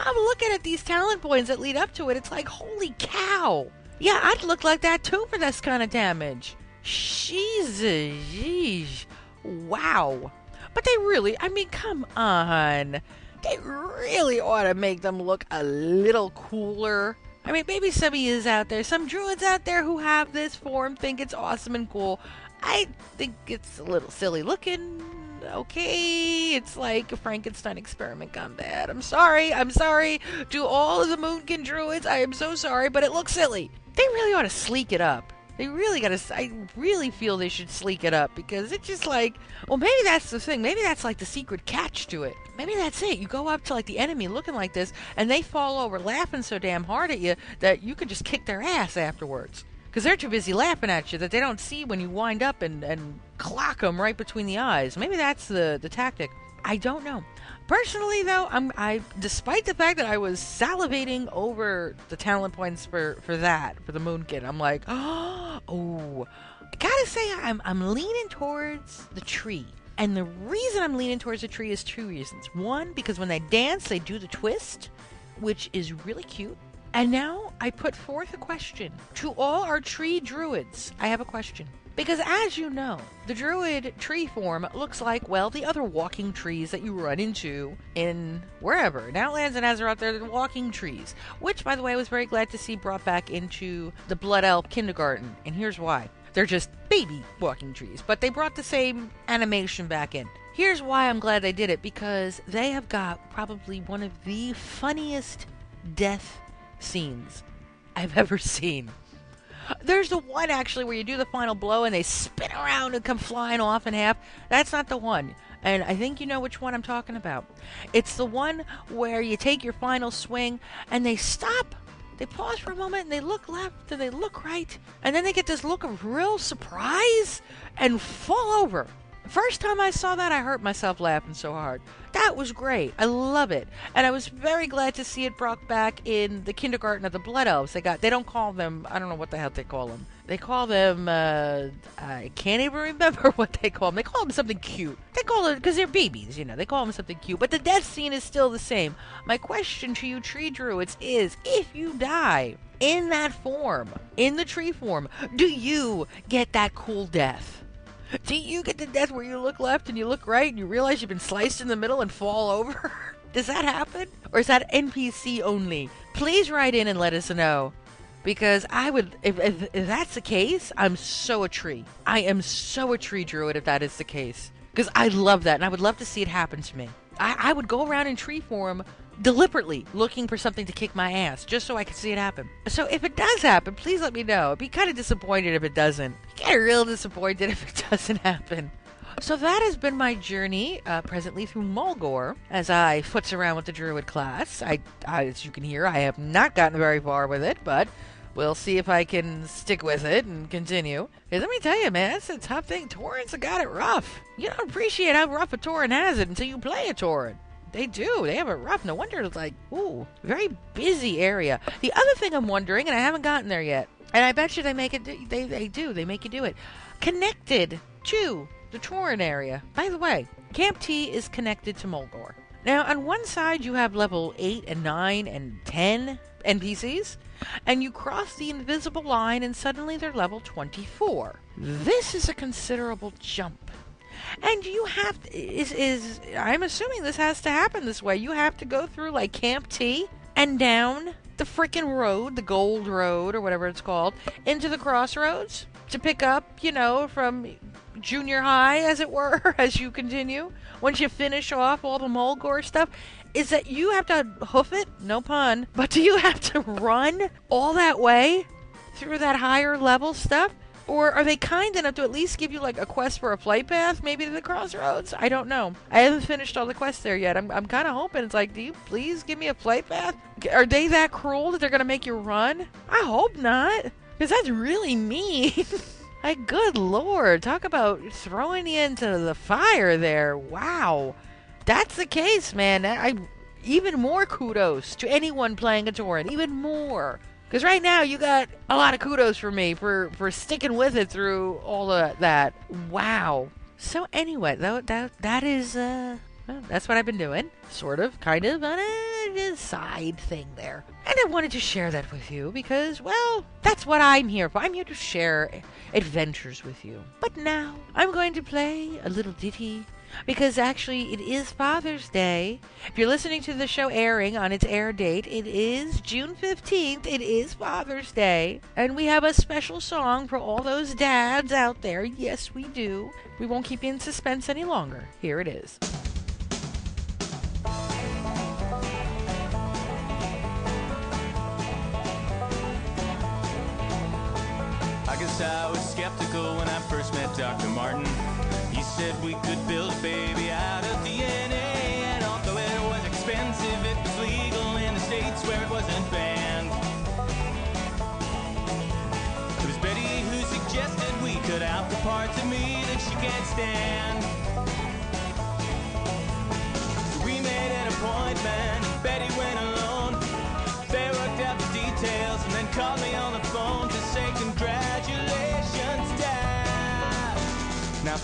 I'm looking at these talent points that lead up to it. It's like holy cow. Yeah I'd look like that too for this kind of damage Jesus, yeesh. wow. But they really, I mean, come on. They really ought to make them look a little cooler. I mean, maybe some of you out there, some druids out there who have this form think it's awesome and cool. I think it's a little silly looking. Okay, it's like a Frankenstein experiment gone bad. I'm sorry, I'm sorry to all of the Moonkin druids. I am so sorry, but it looks silly. They really ought to sleek it up. They really gotta. I really feel they should sleek it up because it's just like, well, maybe that's the thing. Maybe that's like the secret catch to it. Maybe that's it. You go up to like the enemy looking like this, and they fall over laughing so damn hard at you that you can just kick their ass afterwards. Because they're too busy laughing at you that they don't see when you wind up and, and clock them right between the eyes. Maybe that's the, the tactic. I don't know. Personally, though, I'm I despite the fact that I was salivating over the talent points for for that for the Moonkin, I'm like, oh, I gotta say I'm I'm leaning towards the tree. And the reason I'm leaning towards the tree is two reasons. One, because when they dance, they do the twist, which is really cute. And now I put forth a question to all our tree druids. I have a question. Because as you know, the druid tree form looks like, well, the other walking trees that you run into in wherever. In Outlands and Azeroth, they're the walking trees. Which, by the way, I was very glad to see brought back into the Blood Elf kindergarten. And here's why. They're just baby walking trees, but they brought the same animation back in. Here's why I'm glad they did it because they have got probably one of the funniest death scenes I've ever seen. There's the one actually where you do the final blow and they spin around and come flying off in half. That's not the one. And I think you know which one I'm talking about. It's the one where you take your final swing and they stop. They pause for a moment and they look left and they look right. And then they get this look of real surprise and fall over. First time I saw that, I hurt myself laughing so hard. That was great. I love it, and I was very glad to see it brought back in the kindergarten of the Blood Elves. They got they don't call them I don't know what the hell they call them. They call them uh, I can't even remember what they call them. They call them something cute. They call it because they're babies, you know. They call them something cute, but the death scene is still the same. My question to you, tree druids, is if you die in that form, in the tree form, do you get that cool death? Do you get to death where you look left and you look right and you realize you've been sliced in the middle and fall over? Does that happen? Or is that NPC only? Please write in and let us know. Because I would, if, if, if that's the case, I'm so a tree. I am so a tree druid if that is the case. Because I love that and I would love to see it happen to me. I, I would go around in tree form deliberately looking for something to kick my ass just so I could see it happen. So if it does happen, please let me know. I'd be kind of disappointed if it doesn't. Get real disappointed if it doesn't happen. So that has been my journey uh, presently through Mulgore as I foots around with the Druid class. I, I, as you can hear, I have not gotten very far with it, but we'll see if I can stick with it and continue. Because let me tell you, man, that's a tough thing. Taurens have got it rough. You don't appreciate how rough a Tauren has it until you play a Tauren. They do. They have it rough. No wonder it's like, ooh, very busy area. The other thing I'm wondering, and I haven't gotten there yet, and I bet you they make it. They they do. They make you do it. Connected to the Tauren area. By the way, Camp T is connected to Mulgore. Now, on one side, you have level 8 and 9 and 10 NPCs, and you cross the invisible line, and suddenly they're level 24. This is a considerable jump. And you have to, is is I'm assuming this has to happen this way. You have to go through like Camp T and down the frickin' road, the Gold Road or whatever it's called, into the crossroads to pick up, you know, from junior high, as it were, as you continue. Once you finish off all the Mulgore stuff, is that you have to hoof it, no pun, but do you have to run all that way through that higher level stuff? Or are they kind enough to at least give you like a quest for a flight path, maybe to the crossroads? I don't know. I haven't finished all the quests there yet. I'm, I'm kind of hoping it's like, do you please give me a flight path? Are they that cruel that they're to make you run? I hope not, because that's really mean. like, good lord. Talk about throwing you into the fire there. Wow. That's the case, man. I even more kudos to anyone playing a Tauren. Even more. Because right now you got a lot of kudos for me for, for sticking with it through all of that. Wow. So anyway, that that, that is uh, well, that's what I've been doing, sort of, kind of, on a side thing there. And I wanted to share that with you because, well, that's what I'm here for. I'm here to share adventures with you. But now I'm going to play a little ditty because actually it is Father's Day. If you're listening to the show airing on its air date, it is June 15th. It is Father's Day. And we have a special song for all those dads out there. Yes, we do. We won't keep you in suspense any longer. Here it is. I guess I was skeptical when I first met Dr. Martin. Said we could build a baby out of DNA, and although it was expensive, it was legal in the states where it wasn't banned. It was Betty who suggested we cut out the parts of me that she can't stand. So we made an appointment, Betty went alone. They worked out the details and then called me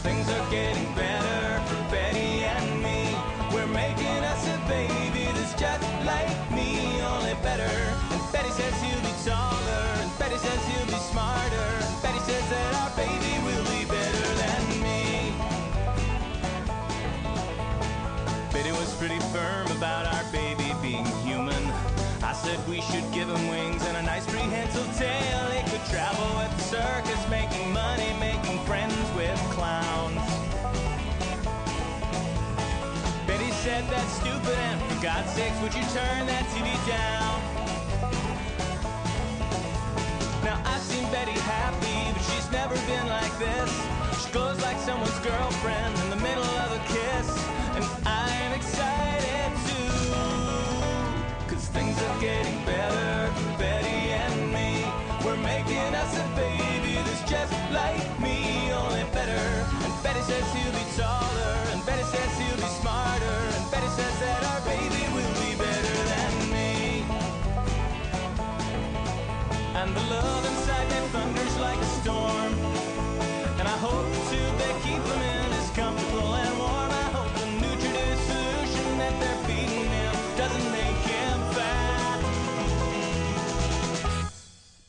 things are getting better for Betty and me. We're making us a baby that's just like me, only better. And Betty says he'll be taller, and Betty says he'll be smarter, and Betty says that our baby will be better than me. Betty was pretty firm about our baby being human. I said we should give him wings and a nice prehensile tail. He could travel with the circus, making money, making friends God's sakes, would you turn that TV down? Now I've seen Betty happy, but she's never been like this. She glows like someone's girlfriend in the middle of a kiss, and I'm excited too. Cause things are getting better for Betty and me. We're making us a baby that's just like me, only better. And Betty says he'll be taller, and Betty says he'll be smarter, and Betty says that our And the love inside thunders like a storm. And I hope too they keep in comfortable and warm. I hope the nutritive solution that they're feeding him doesn't make him fat.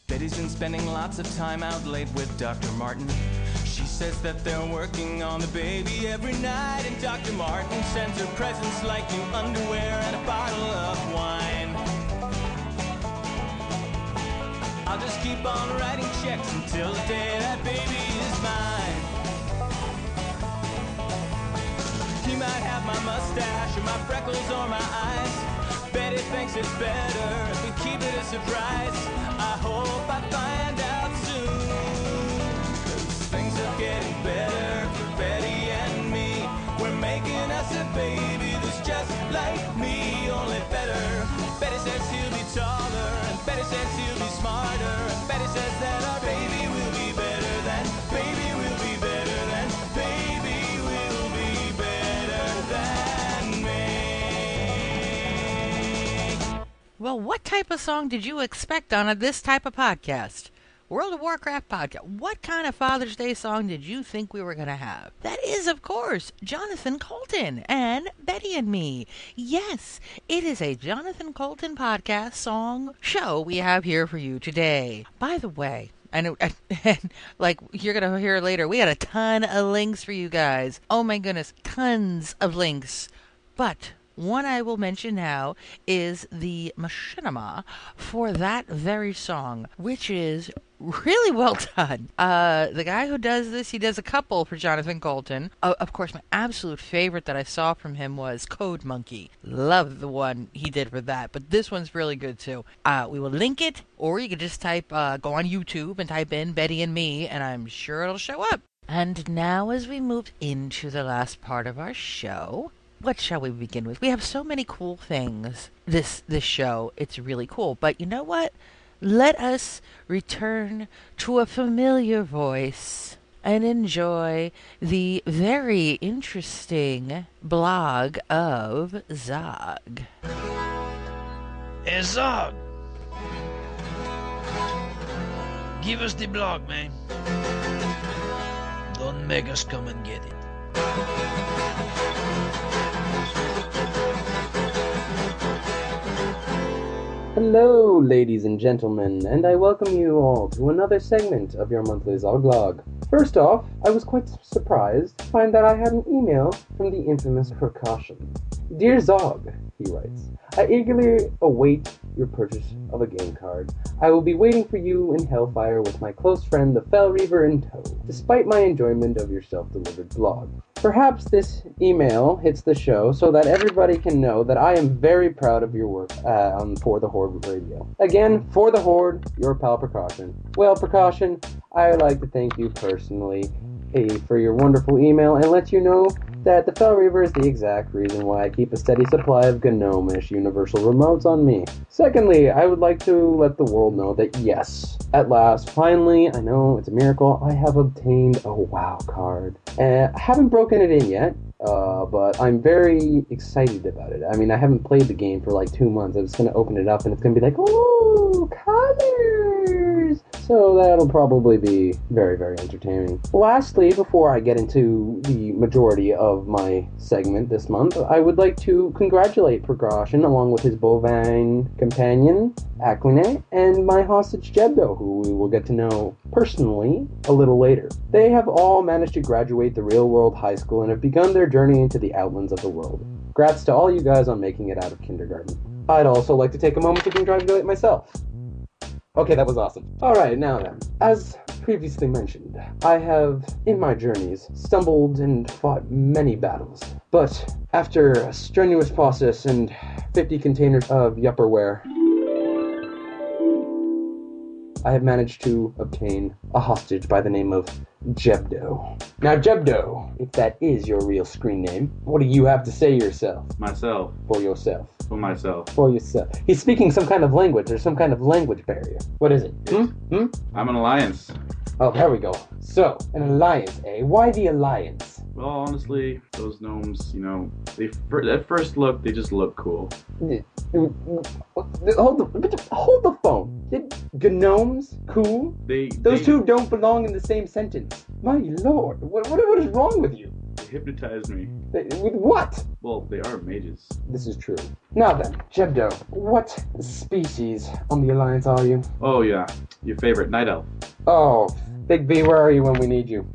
Betty's been spending lots of time out late with Dr. Martin. She says that they're working on the baby every night, and Dr. Martin sends her presents like new underwear and a bottle of wine. I'll just keep on writing checks until the day that baby is mine. He might have my mustache or my freckles or my eyes. Betty thinks it's better if we keep it a surprise. I hope I find out soon. 'Cause things are getting better for Betty and me. We're making us a baby that's just like me, only better. Betty says he'll be taller, and Betty says he'll says that our baby will be better than, baby will be better than, baby will be better than me. Well, what type of song did you expect on a, this type of podcast? World of Warcraft podcast. What kind of Father's Day song did you think we were going to have? That is, of course, Jonathan Coulton and Betty and me. Yes, it is a Jonathan Coulton podcast song show we have here for you today. By the way, and, and like you're gonna hear later, we got a ton of links for you guys. Oh my goodness, tons of links. But One I will mention now is the machinima for that very song, which is really well done. Uh, the guy who does this, he does a couple for Jonathan Coulton. Uh, of course, my absolute favorite that I saw from him was Code Monkey. Love the one he did for that, but this one's really good too. Uh, we will link it, or you can just type, uh, go on YouTube and type in Betty and Me, and I'm sure it'll show up. And now, as we move into the last part of our show, what shall we begin with? We have so many cool things this this show. It's really cool. But you know what? Let us return to a familiar voice and enjoy the very interesting blog of Zog. Hey, Zog. Give us the blog, man. Don't make us come and get it. Hello, ladies and gentlemen, and I welcome you all to another segment of your monthly Zoglog. First off, I was quite surprised to find that I had an email from the infamous Precaution. Dear Zog, he writes, I eagerly await your purchase of a game card. I will be waiting for you in Hellfire with my close friend the Fel Reaver in tow, despite my enjoyment of your self-delivered blog. Perhaps this email hits the show so that everybody can know that I am very proud of your work uh, on For the Horde Radio. Again, For the Horde, your pal Precaution. Well, Precaution, I would like to thank you personally for your wonderful email and let you know that the Fel Reaver is the exact reason why I keep a steady supply of Gnomish universal remotes on me. Secondly, I would like to let the world know that yes, at last, finally, I know it's a miracle, I have obtained a WoW card. Uh, I haven't broken it in yet, uh, but I'm very excited about it. I mean, I haven't played the game for like two months. I'm just gonna open it up and it's gonna be like, ooh, colors! So that'll probably be very, very entertaining. Lastly, before I get into the majority of my segment this month, I would like to congratulate Precaution along with his bovine companion, Aquine, and my hostage Jebdo, who we will get to know personally a little later. They have all managed to graduate the real world high school and have begun their journey into the outlands of the world. Grats to all you guys on making it out of kindergarten. I'd also like to take a moment to congratulate myself. Okay, that was awesome. Alright, now then. As previously mentioned, I have, in my journeys, stumbled and fought many battles. But after a strenuous process and 50 containers of Yupperware, I have managed to obtain a hostage by the name of Jebdo. Now, Jebdo, if that is your real screen name, what do you have to say yourself? Myself. For yourself. For myself. For yourself. He's speaking some kind of language. There's some kind of language barrier. What is it? Hmm? Hmm? I'm an alliance. Oh, there we go. So, an alliance, eh? Why the alliance? Well, honestly, those gnomes, you know, they at first look, they just look cool. Hold the, hold the phone. Did gnomes cool? They Those they, two don't belong in the same sentence. My lord, what, what, what is wrong with you? they hypnotize me. They- With what? Well, they are mages. This is true. Now then, Jebdo, what species on the alliance are you? Oh yeah, your favorite night elf. Oh, Big V, where are you when we need you?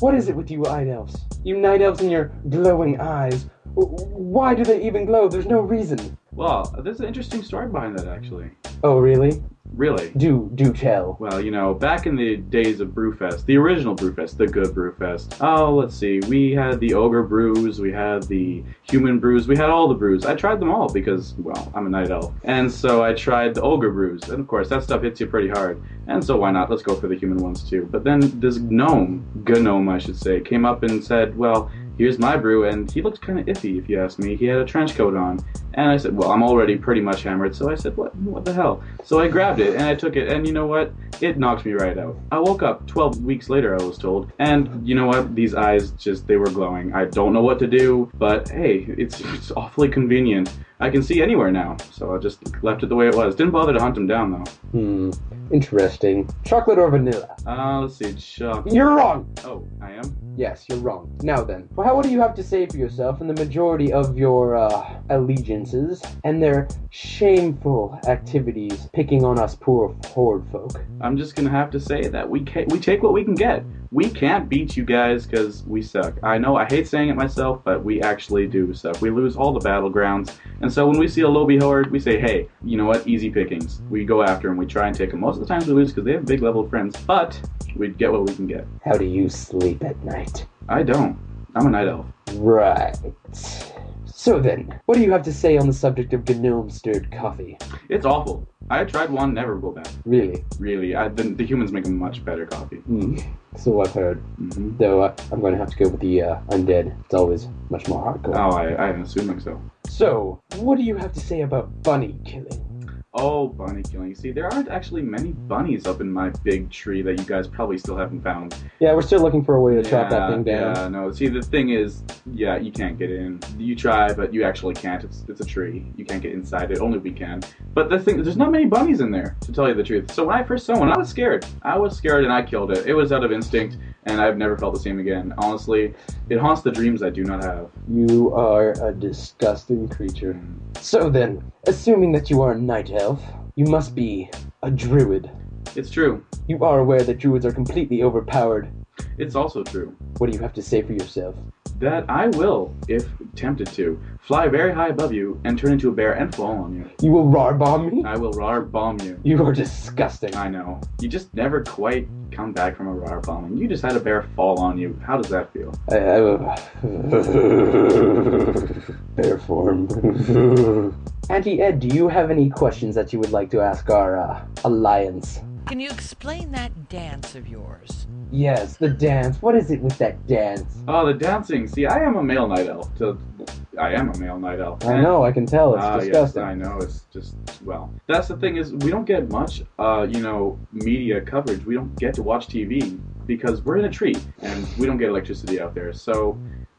What is it with you night elves? You night elves and your glowing eyes. Why do they even glow? There's no reason. Well, there's an interesting story behind that actually. Oh, really? Really. Do do tell. Well, you know, back in the days of Brewfest, the original Brewfest, the good Brewfest. Oh, let's see. We had the ogre brews, we had the human brews, we had all the brews. I tried them all because, well, I'm a night elf. And so I tried the ogre brews. And of course, that stuff hits you pretty hard. And so why not? Let's go for the human ones too. But then this gnome, gnome I should say, came up and said, well, here's my brew. And he looked kind of iffy, if you ask me. He had a trench coat on. And I said, well, I'm already pretty much hammered. So I said, what, what the hell? So I grabbed it and I took it. And you know what? It knocked me right out. I woke up 12 weeks later, I was told. And you know what? These eyes just, they were glowing. I don't know what to do, but hey, it's, it's awfully convenient. I can see anywhere now. So I just left it the way it was. Didn't bother to hunt him down though. Hmm. Interesting. Chocolate or vanilla? Uh, let's see. Chuck. You're wrong. Oh, I am? Yes, you're wrong. Now then, well, how, what do you have to say for yourself and the majority of your uh, allegiance alliances and their shameful activities picking on us poor horde folk. I'm just gonna have to say that we ca- we take what we can get. We can't beat you guys because we suck. I know I hate saying it myself, but we actually do suck. We lose all the battlegrounds, and so when we see a lowbie horde, we say, "Hey, you know what? Easy pickings." We go after them. We try and take them. Most of the times we lose because they have big level friends, but we get what we can get. How do you sleep at night? I don't. I'm a night elf. Right. So then, what do you have to say on the subject of gnome stirred coffee? It's awful. I tried one, never go back. Really? Really, I, the, the humans make a much better coffee. Hmm. So I've heard. hmm Though uh, I'm going to have to go with the uh, undead. It's always much more hardcore. Oh, I, I am assuming so. So, what do you have to say about bunny killing? Oh, bunny killing. See, there aren't actually many bunnies up in my big tree that you guys probably still haven't found. Yeah, we're still looking for a way to chop that thing down. Yeah, no. See, the thing is, yeah, you can't get in. You try, but you actually can't. It's it's a tree. You can't get inside it. Only we can. But the thing, there's not many bunnies in there, to tell you the truth. So when I first saw one, I was scared. I was scared, and I killed it. It was out of instinct, and I've never felt the same again. Honestly, it haunts the dreams I do not have. You are a disgusting creature. Mm. So then, assuming that you are a night elf, you must be a druid. It's true. You are aware that druids are completely overpowered. It's also true. What do you have to say for yourself? That I will, if tempted to, fly very high above you and turn into a bear and fall on you. You will rar bomb me? I will rar bomb you. You are disgusting. I know. You just never quite come back from a rar bombing. You just had a bear fall on you. How does that feel? I, I will. Bear form. Auntie Ed, do you have any questions that you would like to ask our uh, alliance? Can you explain that dance of yours? Yes, the dance. What is it with that dance? Oh, the dancing. See, I am a male night elf. So, I am a male night elf. I know, I can tell. It's yes, disgusting. I know. It's just well. That's the thing is we don't get much, uh, you know, media coverage. We don't get to watch TV because we're in a tree and we don't get electricity out there. So,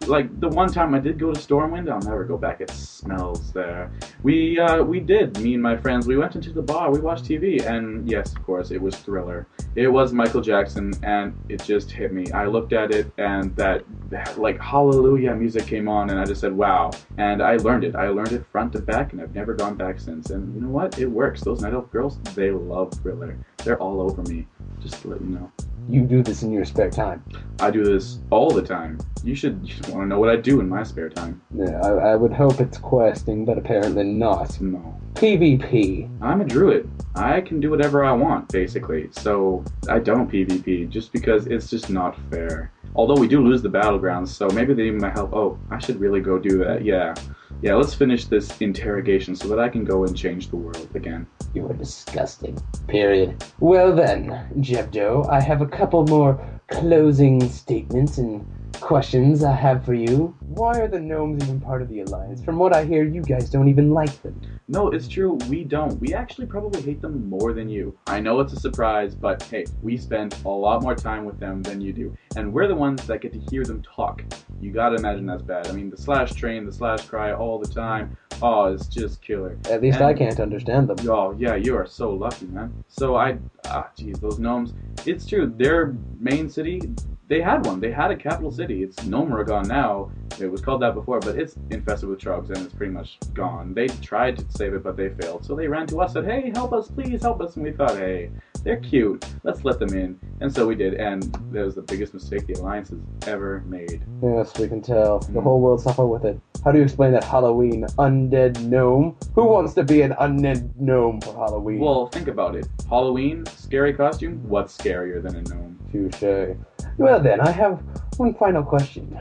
like the one time I did go to Stormwind, I'll never go back. It smells there. We uh, we did. Me and my friends, we went into the bar. We watched TV, and yes, of course, it was Thriller. It was Michael Jackson, and it just hit me. I looked at it, and that, that like Hallelujah music came on, and I just said, "Wow!" And I learned it. I learned it front to back, and I've never gone back since. And you know what? It works. Those Night Elf girls, they love Thriller. They're all over me. Just to let you know. You do this in your spare time. I do this all the time. You should, you should want to know what I do in my spare time. Yeah, I, I would hope it's questing, but apparently not. No. PvP. I'm a druid. I can do whatever I want, basically. So I don't PvP just because it's just not fair. Although we do lose the battlegrounds, so maybe they need my help. Oh, I should really go do that. Yeah. Yeah, let's finish this interrogation so that I can go and change the world again. You are disgusting. Period. Well then, Jebdo, I have a couple more closing statements and questions I have for you. Why are the gnomes even part of the alliance? From what I hear, you guys don't even like them. No, it's true. We don't. We actually probably hate them more than you. I know it's a surprise, but hey, we spend a lot more time with them than you do. And we're the ones that get to hear them talk. You gotta imagine that's bad. I mean, the slash train, the slash cry all the time. Oh, it's just killer. At least I can't understand them. Oh, yeah, you are so lucky, man. So I, ah, jeez, those gnomes. It's true. Their main city, they had one. They had a capital city. It's Gnomeregan now. It was called that before, but it's infested with trogs and it's pretty much gone. They tried to save it, but they failed. So they ran to us, and said, "Hey, help us, please help us." And we thought, "Hey, they're cute. Let's let them in." And so we did. And that was the biggest mistake the alliance has ever made. Yes, we can tell. The mm-hmm. whole world suffer with it. How do you explain that Halloween undead gnome? Who mm-hmm. wants to be an undead gnome for Halloween? Well, think about it. Halloween, scary costume. What's scarier than a gnome? Touche. Well then, I have one final question.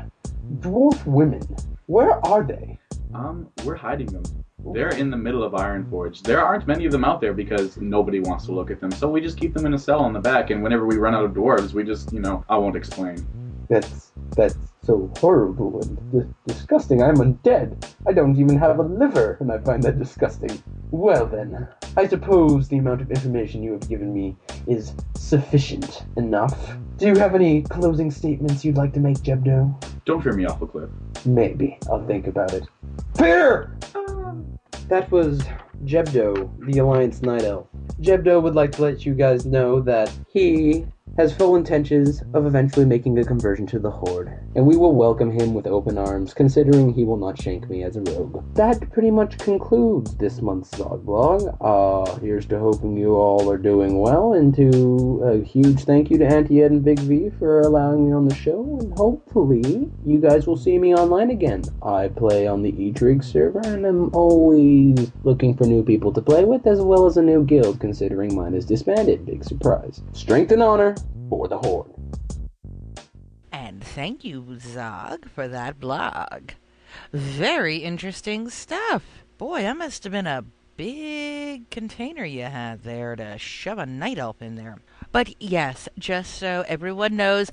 Dwarf women, where are they? Um, we're hiding them. They're in the middle of Ironforge. There aren't many of them out there because nobody wants to look at them. So we just keep them in a cell on the back, and whenever we run out of dwarves, we just, you know, I won't explain. That's that's so horrible and dis- disgusting. I'm undead. I don't even have a liver, and I find that disgusting. Well then, I suppose the amount of information you have given me is sufficient enough. Do you have any closing statements you'd like to make, Jebdo? Don't fear me off a cliff. Maybe. I'll think about it. Fear! That was Jebdo, the Alliance Night Elf. Jebdo would like to let you guys know that he has full intentions of eventually making a conversion to the Horde, and we will welcome him with open arms, considering he will not shank me as a rogue. That pretty much concludes this month's Zogblog. Uh, here's to hoping you all are doing well, and to a huge thank you to Auntie Ed and Big V for allowing me on the show, and hopefully you guys will see me online again. I play on the Eitrigg server, and I'm always looking for new people to play with, as well as a new guild, considering mine is disbanded. Big surprise. Strength and honor for the Horde. And thank you, Zog, for that blog. Very interesting stuff. Boy, that must have been a big container you had there to shove a night elf in there. But yes, just so everyone knows,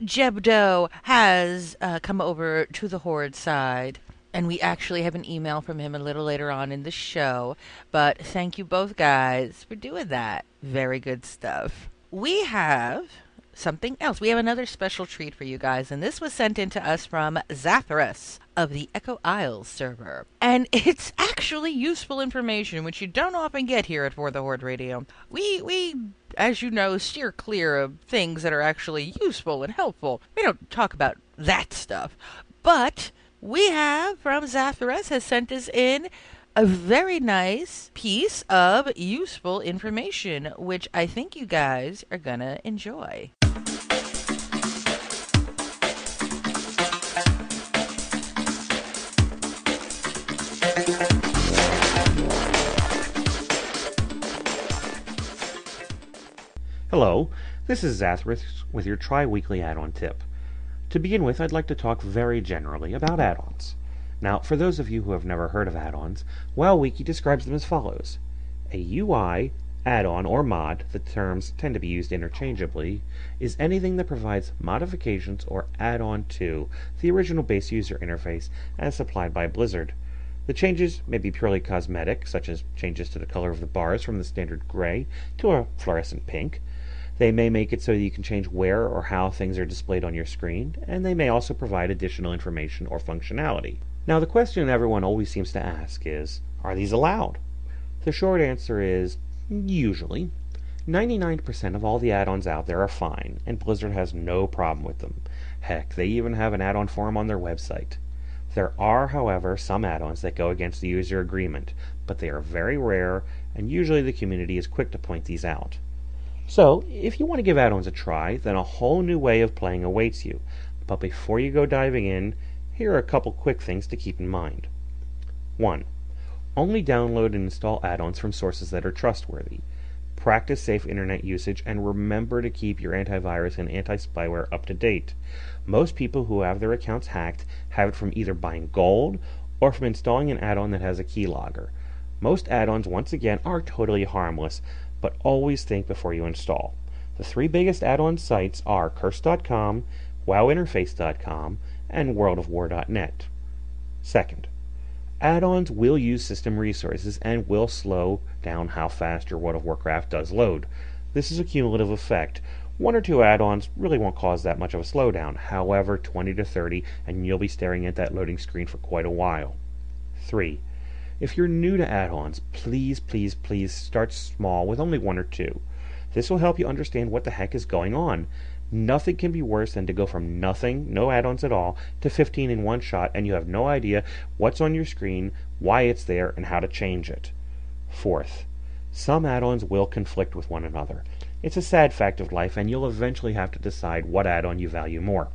Jebdo has uh, come over to the Horde side. And we actually have an email from him a little later on in the show. But thank you both guys for doing that. Very good stuff. We have something else. We have another special treat for you guys, and this was sent in to us from Zathras of the Echo Isles server. And it's actually useful information, which you don't often get here at For the Horde Radio. We, we, as you know, steer clear of things that are actually useful and helpful. We don't talk about that stuff. But we have from Zathras has sent us in a very nice piece of useful information, which I think you guys are gonna enjoy. Hello, this is Zathras with your tri-weekly add-on tip. To begin with, I'd like to talk very generally about add-ons. Now, for those of you who have never heard of add-ons, WoWWiki describes them as follows. A UI, add-on, or mod, the terms tend to be used interchangeably, is anything that provides modifications or add-on to the original base user interface as supplied by Blizzard. The changes may be purely cosmetic, such as changes to the color of the bars from the standard gray to a fluorescent pink. They may make it so that you can change where or how things are displayed on your screen, and they may also provide additional information or functionality. Now, the question everyone always seems to ask is Are these allowed? The short answer is usually. 99% of all the add ons out there are fine, and Blizzard has no problem with them. Heck, they even have an add on forum on their website. There are, however, some add ons that go against the user agreement, but they are very rare, and usually the community is quick to point these out. So, if you want to give add ons a try, then a whole new way of playing awaits you. But before you go diving in, here are a couple quick things to keep in mind. 1. Only download and install add ons from sources that are trustworthy. Practice safe internet usage and remember to keep your antivirus and anti spyware up to date. Most people who have their accounts hacked have it from either buying gold or from installing an add on that has a keylogger. Most add ons, once again, are totally harmless, but always think before you install. The three biggest add on sites are Curse.com, WoWinterface.com, and WorldofWar.net. Second, add ons will use system resources and will slow down how fast your World of Warcraft does load. This is a cumulative effect. One or two add ons really won't cause that much of a slowdown. However, 20 to 30, and you'll be staring at that loading screen for quite a while. 3. If you're new to add-ons, please, please, please start small with only one or two. This will help you understand what the heck is going on. Nothing can be worse than to go from nothing, no add-ons at all, to 15 in one shot and you have no idea what's on your screen, why it's there, and how to change it. Fourth, some add-ons will conflict with one another. It's a sad fact of life and you'll eventually have to decide what add-on you value more.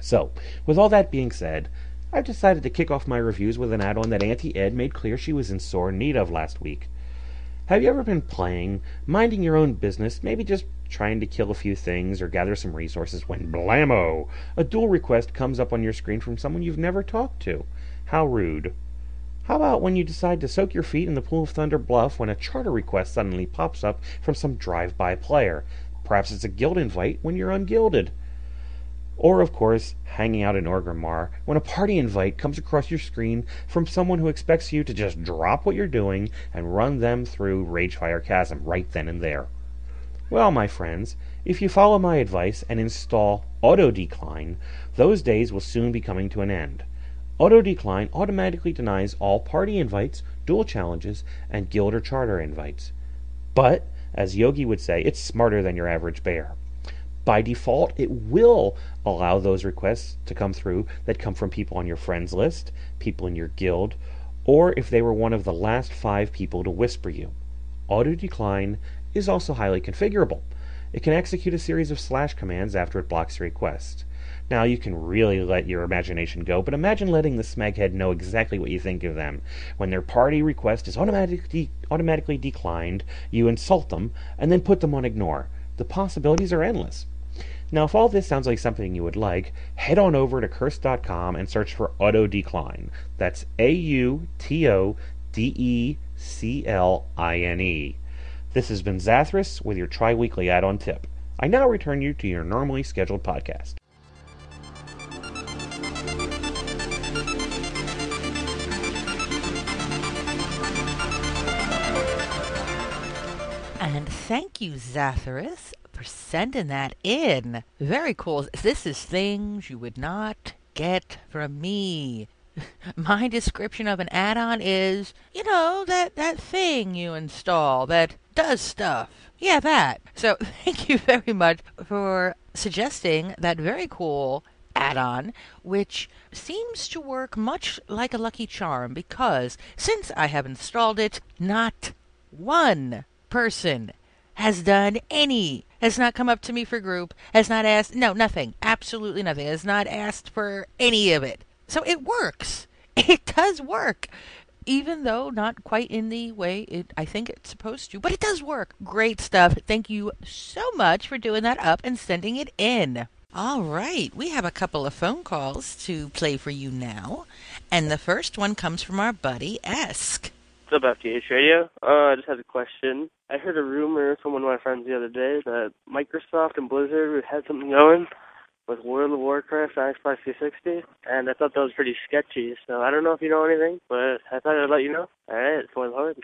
So, with all that being said, I've decided to kick off my reviews with an add on that Auntie Ed made clear she was in sore need of last week. Have you ever been playing, minding your own business, maybe just trying to kill a few things or gather some resources when blammo! A duel request comes up on your screen from someone you've never talked to. How rude. How about when you decide to soak your feet in the pool of Thunder Bluff when a charter request suddenly pops up from some drive by player? Perhaps it's a guild invite when you're unguilded. Or, of course, hanging out in Orgrimmar when a party invite comes across your screen from someone who expects you to just drop what you're doing and run them through Ragefire Chasm right then and there. Well, my friends, if you follow my advice and install Auto Decline, those days will soon be coming to an end. Auto Decline automatically denies all party invites, duel challenges, and guild or charter invites. But, as Yogi would say, it's smarter than your average bear. By default, it will allow those requests to come through that come from people on your friends list, people in your guild, or if they were one of the last five people to whisper you. Auto decline is also highly configurable. It can execute a series of slash commands after it blocks a request. Now, you can really let your imagination go, but imagine letting the smeghead know exactly what you think of them. When their party request is automatically, automatically declined, you insult them and then put them on ignore. The possibilities are endless. Now, if all this sounds like something you would like, head on over to curse.com and search for auto decline. That's A U T O D E C L I N E. This has been Zathras with your tri weekly add on tip. I now return you to your normally scheduled podcast. And thank you, Zathras, for sending that in. Very cool. This is things you would not get from me. My description of an add-on is, you know, that, that thing you install that does stuff. Yeah, that. So thank you very much for suggesting that very cool add-on, which seems to work much like a Lucky Charm because since I have installed it, not one person has done any, has not come up to me for group, has not asked, no, nothing, absolutely nothing, has not asked for any of it. So it works. It does work. Even though not quite in the way it I think it's supposed to, but it does work. Great stuff. Thank you so much for doing that up and sending it in. All right, we have a couple of phone calls to play for you now. And the first one comes from our buddy Esk. What's up, FTH Radio? Uh, I just had a question. I heard a rumor from one of my friends the other day that Microsoft and Blizzard had something going with World of Warcraft on Xbox 360, and I thought that was pretty sketchy. So I don't know if you know anything, but I thought I'd let you know. All right, for the hard.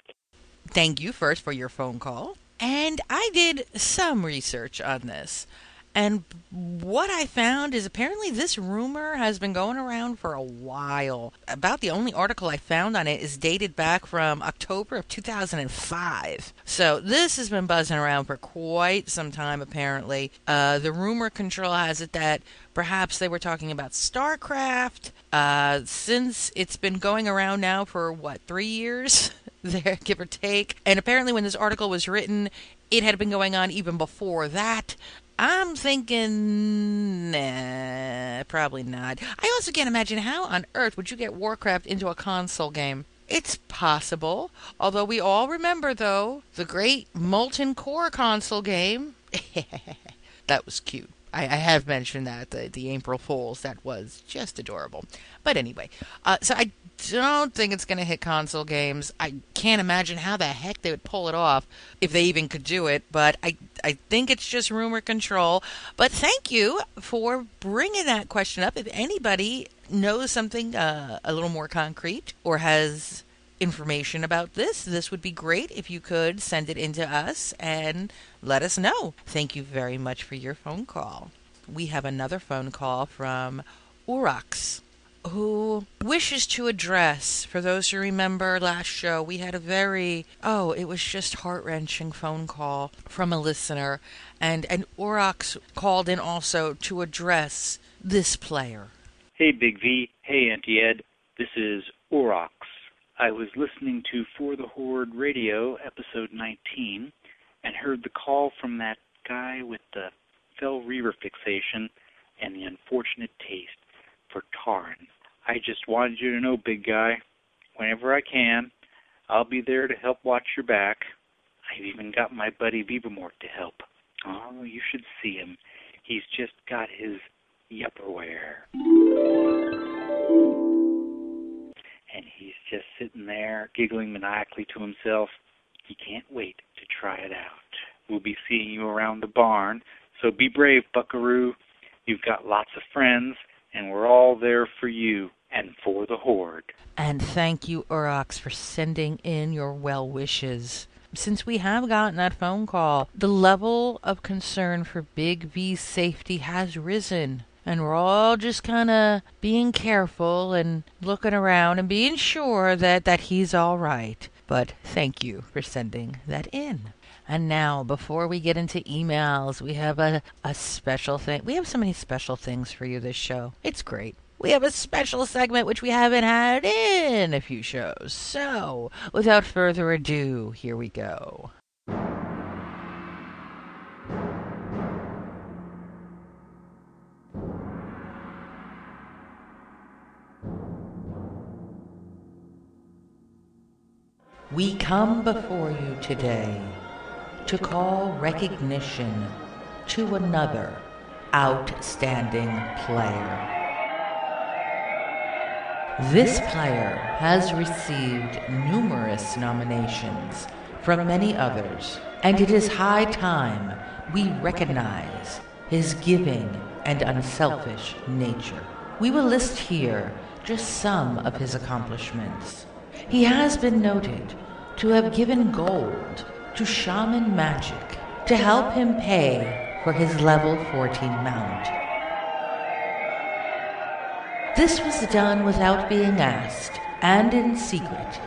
Thank you first for your phone call. And I did some research on this. And what I found is apparently this rumor has been going around for a while. About the only article I found on it is dated back from October of 2005. So this has been buzzing around for quite some time, apparently. Uh, the rumor control has it that perhaps they were talking about StarCraft. Uh, since it's been going around now for what, three years? there, give or take. And apparently, when this article was written, it had been going on even before that. I'm thinking, nah, probably not. I also can't imagine how on earth would you get Warcraft into a console game. It's possible, although we all remember, though, the great Molten Core console game. that was cute. I, I, have mentioned that the the April Fools that was just adorable. But anyway, uh, so I don't think it's going to hit console games. I can't imagine how the heck they would pull it off if they even could do it. But I I think it's just rumor control. But thank you for bringing that question up. If anybody knows something uh, a little more concrete or has information about this, this would be great if you could send it in to us and let us know. Thank you very much for your phone call. We have another phone call from Urax, who wishes to address, for those who remember last show, we had a very, oh, it was just heart wrenching phone call from a listener. And, and Urax called in also to address this player. Hey, Big V. Hey, Auntie Ed. This is Urax. I was listening to For the Horde Radio, episode 19, and heard the call from that guy with the Fel Reaver fixation and the unfortunate taste for Tauren. I just wanted you to know, big guy, whenever I can, I'll be there to help watch your back. I've even got my buddy Beavermort to help. Oh, you should see him. He's just got his Yupperware and he's just sitting there giggling maniacally to himself. He can't wait to try it out. We'll be seeing you around the barn, so be brave, Buckaroo. You've got lots of friends, and we're all there for you and for the Horde. And thank you, Urax, for sending in your well wishes. Since we have gotten that phone call, the level of concern for Big V's safety has risen and we're all just kind of being careful and looking around and being sure that, that he's all right. But thank you for sending that in. And now, before we get into emails, we have a, a special thing. We have so many special things for you this show. It's great. We have a special segment which we haven't had in a few shows. So, without further ado, here we go. We come before you today to call recognition to another outstanding player. This player has received numerous nominations from many others, and it is high time we recognize his giving and unselfish nature. We will list here just some of his accomplishments. He has been noted to have given gold to Shaman Magic to help him pay for his level 14 mount. This was done without being asked and in secret,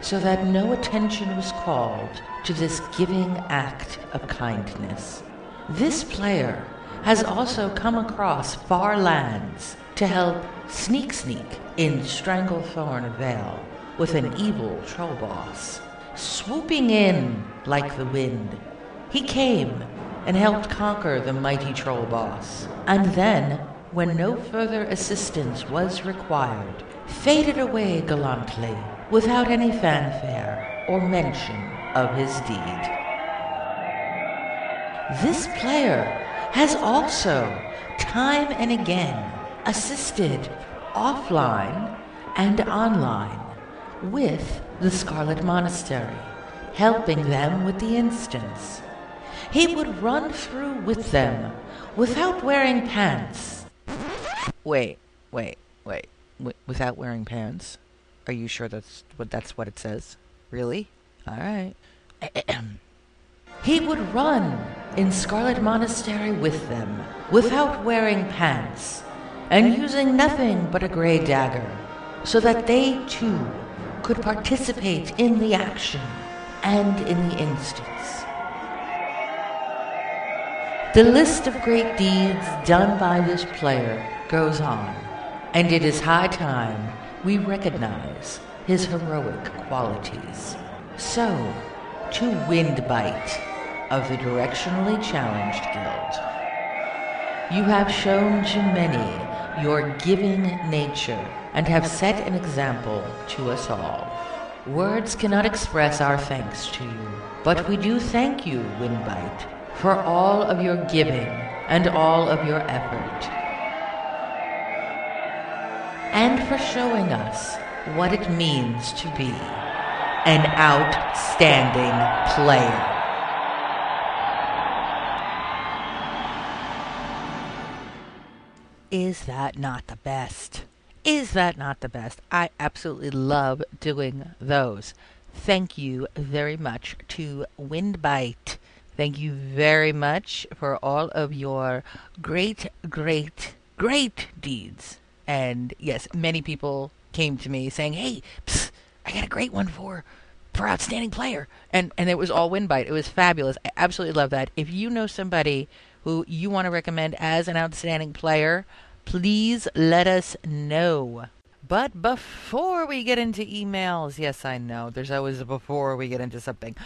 so that no attention was called to this giving act of kindness. This player has also come across far lands to help Sneak Sneak in Stranglethorn Vale with an evil troll boss. Swooping in like the wind, he came and helped conquer the mighty troll boss, and then, when no further assistance was required, faded away gallantly without any fanfare or mention of his deed. This player has also, time and again, assisted offline and online with the Scarlet Monastery, helping them with the instance. He would run through with them without wearing pants. Wait, wait, wait. W- without wearing pants? Are you sure that's what that's what it says? Really? All right. he would run in Scarlet Monastery with them without wearing pants and using nothing but a gray dagger so that they too could participate in the action and in the instance. The list of great deeds done by this player goes on, and it is high time we recognize his heroic qualities. So, to Windbite of the Directionally Challenged Guild. You have shown to many your giving nature and have set an example to us all. Words cannot express our thanks to you, but we do thank you, Windbite, for all of your giving and all of your effort. And for showing us what it means to be an outstanding player. Is that not the best? Is that not the best? I absolutely love doing those. Thank you very much to Windbite. Thank you very much for all of your great, great, great deeds. And yes, many people came to me saying, "Hey, psst, I got a great one for for outstanding player," and and it was all Windbite. It was fabulous. I absolutely love that. If you know somebody who you want to recommend as an outstanding player, please let us know. But before we get into emails, yes, I know, there's always a before we get into something.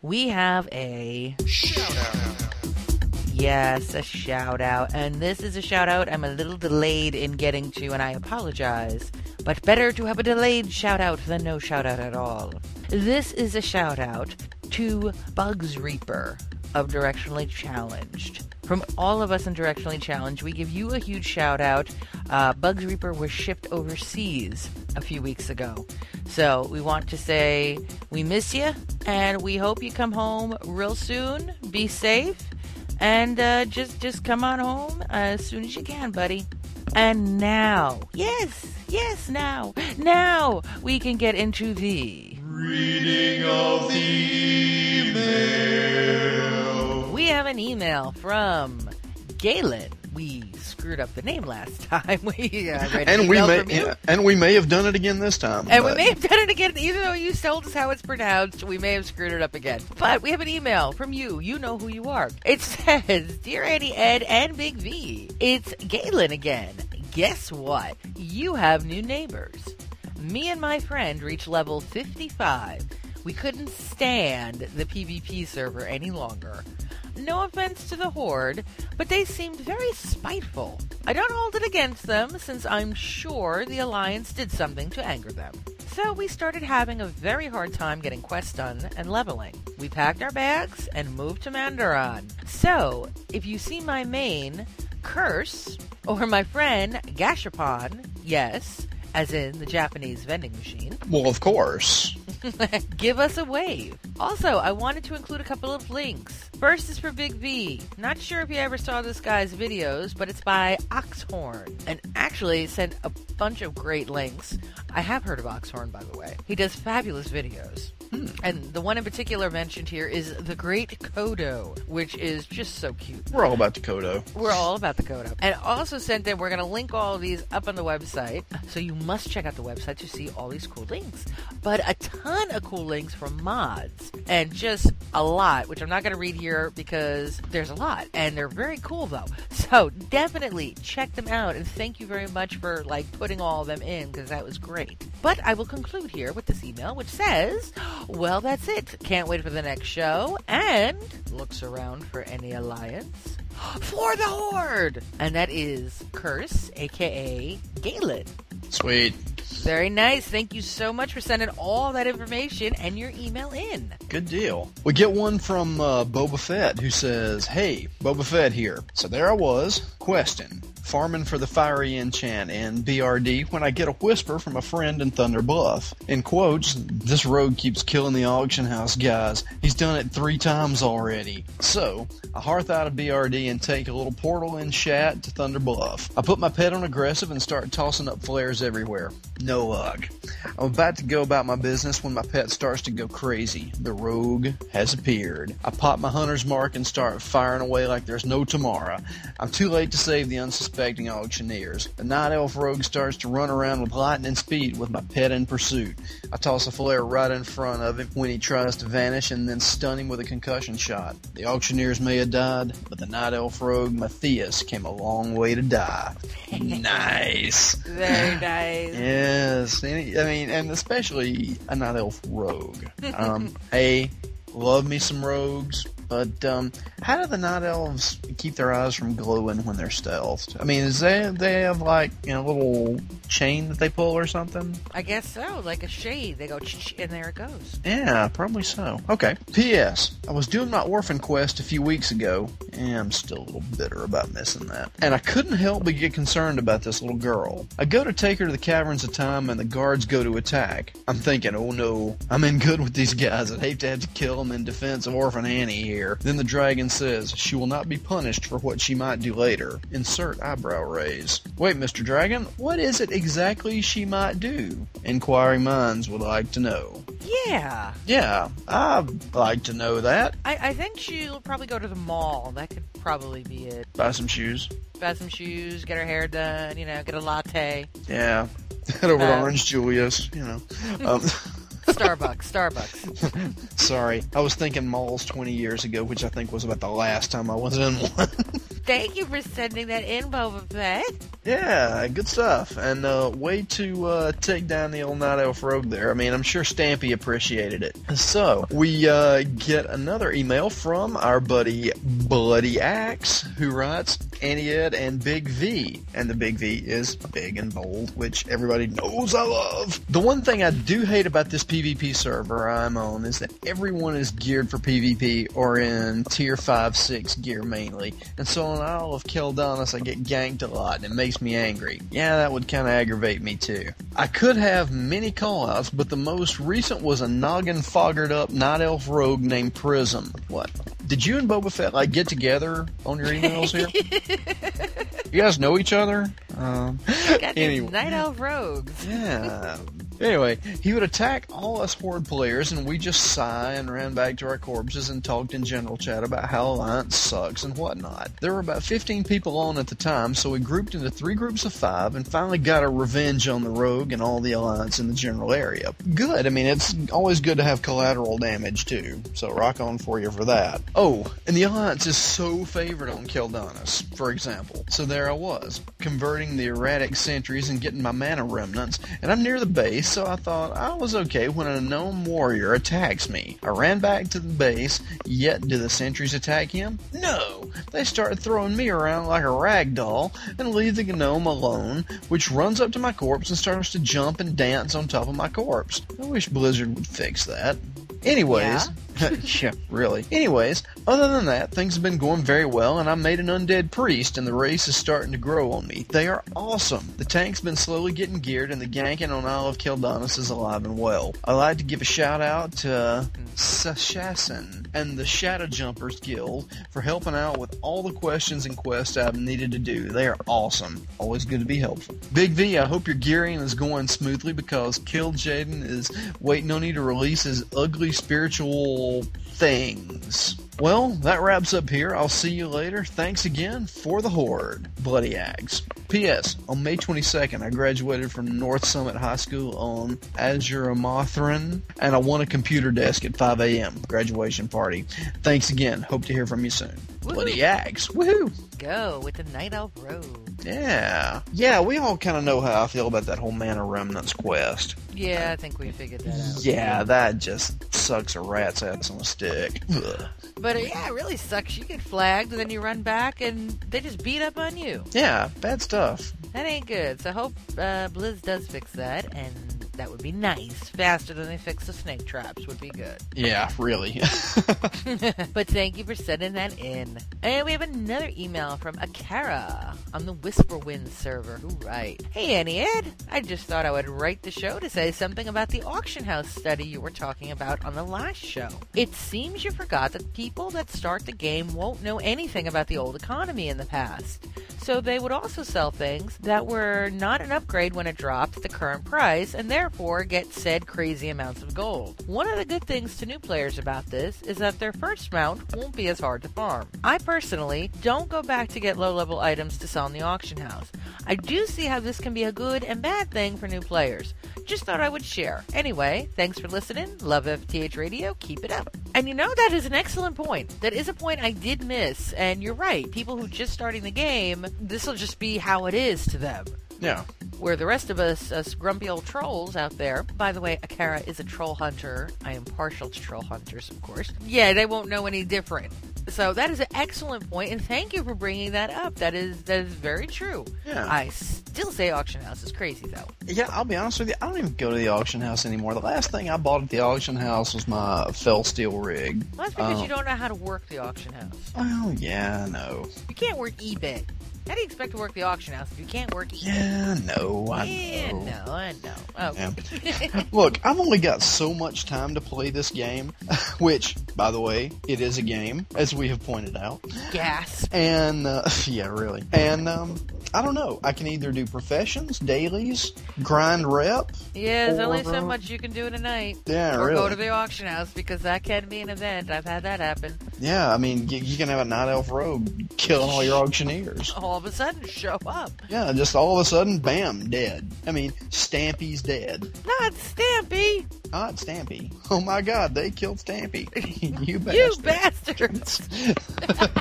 We have a shout out. Yes, a shout out. And this is a shout out I'm a little delayed in getting to, and I apologize. But better to have a delayed shout out than no shout out at all. This is a shout out to Bugs Reaper of Directionally Challenged. From all of us in Directionally Challenged, we give you a huge shout out. Uh, Bugs Reaper was shipped overseas a few weeks ago. So we want to say we miss you and we hope you come home real soon. Be safe and uh, just just come on home as soon as you can, buddy. And now, yes, yes, now, now we can get into the Reading of the email. We have an email from Galen. We screwed up the name last time. we uh, read an And we may yeah, and we may have done it again this time. And we may have done it again, even though you told us how it's pronounced, we may have screwed it up again. But we have an email from you. You know who you are. It says, Dear Eddie, Ed, and Big V, it's Galen again. Guess what? You have new neighbors. Me and my friend reached level 55. We couldn't stand the PvP server any longer. No offense to the Horde, but they seemed very spiteful. I don't hold it against them, since I'm sure the Alliance did something to anger them. So we started having a very hard time getting quests done and leveling. We packed our bags and moved to Mandaron. So, if you see my main, Curse, or my friend Gashapon, yes, as in the Japanese vending machine, Well, of course. give us a wave. Also, I wanted to include a couple of links. First is for Big V. Not sure if you ever saw this guy's videos, but it's by Oxhorn. And actually sent a bunch of great links. I have heard of Oxhorn, by the way. He does fabulous videos. Hmm. And the one in particular mentioned here is The Great Kodo, which is just so cute. We're all about the Kodo. We're all about the Kodo. And also sent in, we're going to link all of these up on the website. So you must check out the website to see all these cool links. But a ton of cool links from mods. And just a lot, which I'm not going to read here because there's a lot. And they're very cool though. So definitely check them out. And thank you very much for like putting all of them in because that was great. But I will conclude here with this email, which says, well, that's it. Can't wait for the next show. And looks around for any alliance for the Horde! And that is Curse, aka Galen. Sweet. Very nice. Thank you so much for sending all that information and your email in. Good deal. We get one from uh, Boba Fett who says, Hey, Boba Fett here. So there I was, questing, farming for the fiery enchant in BRD when I get a whisper from a friend in Thunder Bluff. In quotes, this rogue keeps killing the auction house guys. He's done it three times already. So, I hearth out of BRD and take a little portal in Shatt to Thunder Bluff. I put my pet on aggressive and start tossing up flares everywhere. No luck. I'm about to go about my business when my pet starts to go crazy. The rogue has appeared. I pop my hunter's mark and start firing away like there's no tomorrow. I'm too late to save the unsuspecting auctioneers. The night elf rogue starts to run around with lightning speed with my pet in pursuit. I toss a flare right in front of him when he tries to vanish and then stun him with a concussion shot. The auctioneers may have died, but the night elf rogue Matthias came a long way to die. nice. Very nice. Yes, any, I mean, and especially a night elf rogue. Um, hey, love me some rogues, but um, how do the night elves keep their eyes from glowing when they're stealthed? I mean, is they they have like you know a little chain that they pull or something? I guess so, like a shade. They go, and there it goes. Yeah, probably so. Okay. P.S. I was doing my orphan quest a few weeks ago, and I'm still a little bitter about missing that. And I couldn't help but get concerned about this little girl. I go to take her to the Caverns of Time, and the guards go to attack. I'm thinking, oh no, I'm in good with these guys. I'd hate to have to kill them in defense of Orphan Annie here. Then the dragon says she will not be punished for what she might do later. Insert eyebrow raise. Wait, Mr. Dragon, what is it exactly she might do? Inquiring minds would like to know. Yeah. Yeah, I'd like to know that. I, I think she'll probably go to the mall. That could probably be it. Buy some shoes. Buy some shoes, get her hair done, you know, get a latte. Yeah. Head over to Orange Julius, you know. Um, Starbucks, Starbucks. sorry, I was thinking malls 20 years ago, which I think was about the last time I was in one. Thank you for sending that in, Boba Fett. yeah, good stuff. And uh, way to uh, take down the old Night Elf Rogue there. I mean, I'm sure Stampy appreciated it. So, we uh, get another email from our buddy Bloody Axe, who writes, Auntie Ed and Big V. And the Big V is big and bold, which everybody knows I love. The one thing I do hate about this PvP server I'm on is that everyone is geared for PvP or in tier 5 6 gear mainly. And so on Isle of Quel'Danas I get ganked a lot and it makes me angry. Yeah, that would kind of aggravate me too. I could have many callouts, but the most recent was a noggenfoggered up night elf rogue named Prism. What? Did you and Boba Fett like get together on your emails here? you guys know each other? Um, anyway. night elf rogues. Yeah. Anyway, he would attack all us horde players, and we just sigh and ran back to our corpses and talked in general chat about how Alliance sucks and whatnot. There were about 15 people on at the time, so we grouped into three groups of five and finally got our revenge on the rogue and all the Alliance in the general area. Good. I mean, it's always good to have collateral damage too, so rock on for you for that. Oh, and the Alliance is so favored on Quel'Danas, for example. So there I was, converting the erratic sentries and getting my mana remnants, and I'm near the base, so I thought I was okay when a gnome warrior attacks me. I ran back to the base, yet do the sentries attack him? No! They start throwing me around like a rag doll and leave the gnome alone, which runs up to my corpse and starts to jump and dance on top of my corpse. I wish Blizzard would fix that. Anyways, yeah? really. Anyways, other than that, things have been going very well, and I made an undead priest, and the race is starting to grow on me. They are awesome. The tank's been slowly getting geared, and the ganking on Isle of Quel'Danas is alive and well. I'd like to give a shout out to Sashasin and the Shadow Jumpers Guild for helping out with all the questions and quests I've needed to do. They are awesome. Always good to be helpful. Big V, I hope your gearing is going smoothly because Kil'jaeden is waiting on you to release his ugly spiritual things. Well, that wraps up here. I'll see you later. Thanks again for the Horde. Bloody Ags. P.S. On May 22nd, I graduated from North Summit High School on Azure Mothrin, and I won a computer desk at 5 a.m. Graduation party. Thanks again. Hope to hear from you soon. Bloody Ags. Woohoo! Go with the Night Elf Road. Yeah. Yeah, we all kind of know how I feel about that whole Mana Remnants quest. Yeah, I think we figured that out. Yeah, that just sucks a rat's ass on a stick. Ugh. But uh, yeah, it really sucks. You get flagged, and then you run back, and they just beat up on you. Yeah, bad stuff. That ain't good. So I hope uh, Blizz does fix that, and that would be nice. Faster than they fix the snake traps would be good. Yeah, really. but thank you for sending that in. And we have another email from Akara on the Whisperwind server who write, Hey Auntie Ed, I just thought I would write the show to say something about the auction house study you were talking about on the last show. It seems you forgot that people that start the game won't know anything about the old economy in the past. So they would also sell things that were not an upgrade when it dropped the current price and therefore get said crazy amounts of gold. One of the good things to new players about this is that their first mount won't be as hard to farm. I personally don't go back to get low level items to sell in the auction house. I do see how this can be a good and bad thing for new players. Just thought I would share. Anyway, thanks for listening. Love FTH Radio. Keep it up. And you know, that is an excellent point. That is a point I did miss. And you're right. People who just starting the game, this will just be how it is to them. Yeah. Where the rest of us, us grumpy old trolls out there, by the way, Akara is a troll hunter. I am partial to troll hunters, of course. Yeah, they won't know any different. So that is an excellent point, and thank you for bringing that up. That is that is very true. Yeah. I still say auction house is crazy though. Yeah, I'll be honest with you. I don't even go to the auction house anymore. The last thing I bought at the auction house was my fell steel rig. Well, that's because Um, you don't know how to work the auction house. Well, yeah, I know. You can't work eBay. How do you expect to work the auction house if you can't work? Yeah, no, I yeah, know. no, I know. Oh. Yeah. Look, I've only got so much time to play this game, which, by the way, it is a game, as we have pointed out. Gas. And, uh, yeah, really. And, um, I don't know. I can either do professions, dailies, grind rep. Yeah, there's only so much you can do in a night. Yeah, or go to the auction house because that can be an event. I've had that happen. Yeah, I mean, you, you can have a night elf rogue killing all your auctioneers. All of a sudden, show up. Yeah, just all of a sudden, bam, dead. I mean, Stampy's dead. Not Stampy. Not Stampy. Oh my god, they killed Stampy. you You bastards.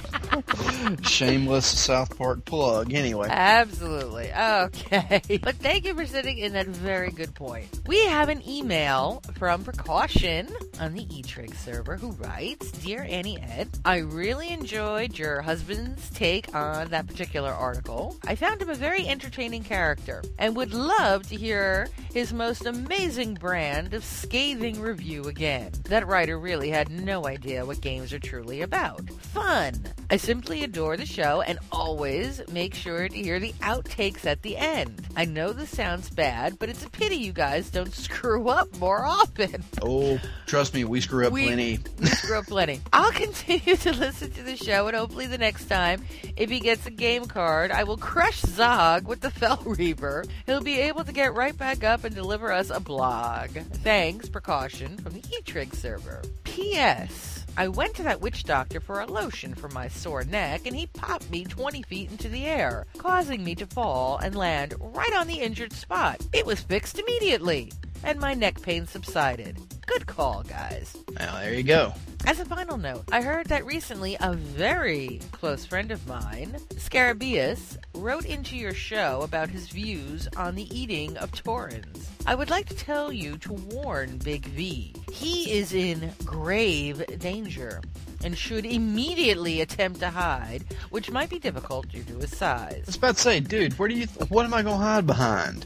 Shameless South Park plug. Anyway. Absolutely. Okay. But thank you for sitting in that very good point. We have an email from Precaution on the Eitrigg server who writes Dear Auntie Ed, I really enjoyed your husband's take on that particular article. I found him a very entertaining character and would love to hear his most amazing brand of scathing review again. That writer really had no idea what games are truly about. Fun! I simply adore the show and always make sure to hear the outtakes at the end. I know this sounds bad, but it's a pity you guys don't screw up more often. Oh, trust me, we screw up We- plenty. We screw up plenty. I'll continue to listen to the show, and hopefully the next time, if he gets a game card, I will crush Zog with the Fel Reaver. He'll be able to get right back up and deliver us a blog. Thanks, precaution from the Eitrigg server. P.S. I went to that witch doctor for a lotion for my sore neck, and he popped me 20 feet into the air, causing me to fall and land right on the injured spot. It was fixed immediately, and my neck pain subsided. Good call, guys. Now, there you go. As a final note, I heard that recently a very close friend of mine, Scarabeus, wrote into your show about his views on the eating of taurens. I would like to tell you to warn Big V. He is in grave danger and should immediately attempt to hide, which might be difficult due to his size. I was about to say, dude, where do you? what am I gonna hide behind?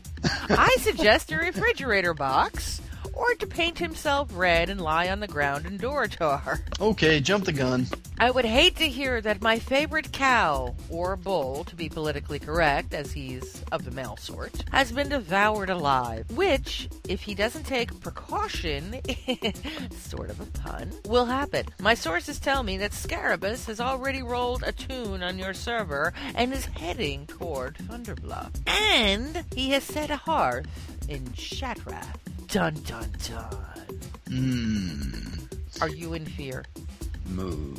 I suggest a refrigerator box or to paint himself red and lie on the ground in Durotar. Okay, jump the gun. I would hate to hear that my favorite cow, or bull to be politically correct, as he's of the male sort, has been devoured alive, which, if he doesn't take precaution, sort of a pun, will happen. My sources tell me that Scarabus has already rolled a toon on your server and is heading toward Thunderbluff. And he has set a hearth in Shattrath. Dun dun dun. Mmm. Are you in fear? Moo.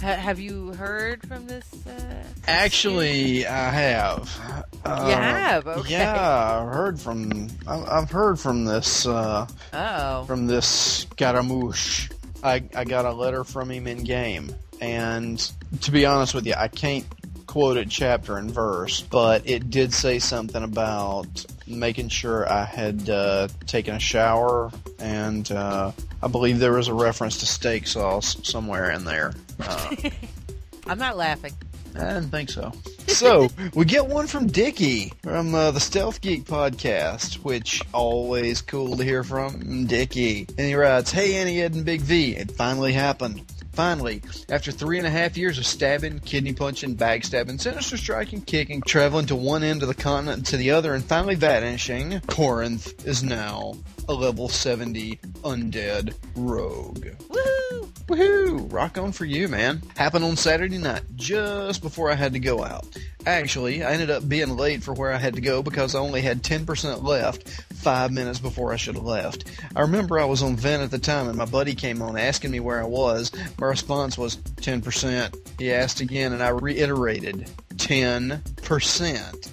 Ha- have you heard from this? Uh, Actually, I have. Uh, You have? Okay. Yeah, I've heard from. I- I've heard from this. Uh, oh. from this Scaramouche. I I got a letter from him in game, and to be honest with you, I can't quote it chapter and verse, but it did say something about making sure I had uh, taken a shower, and uh, I believe there was a reference to steak sauce somewhere in there. Uh, I'm not laughing. I didn't think so. So we get one from Dickie from uh, the Stealth Geek podcast, which always cool to hear from Dickie. And he writes, "Hey Auntie, Ed, and Big V, it finally happened." Finally, after three and a half years of stabbing, kidney punching, backstabbing, sinister striking, kicking, traveling to one end of the continent to the other, and finally vanishing, Corinth is now a level 70 undead rogue. Woohoo! Woohoo! Rock on for you, man. Happened on Saturday night, just before I had to go out. Actually, I ended up being late for where I had to go because I only had 10% left five minutes before I should have left. I remember I was on vent at the time and my buddy came on asking me where I was. My response was 10%. He asked again and I reiterated 10%.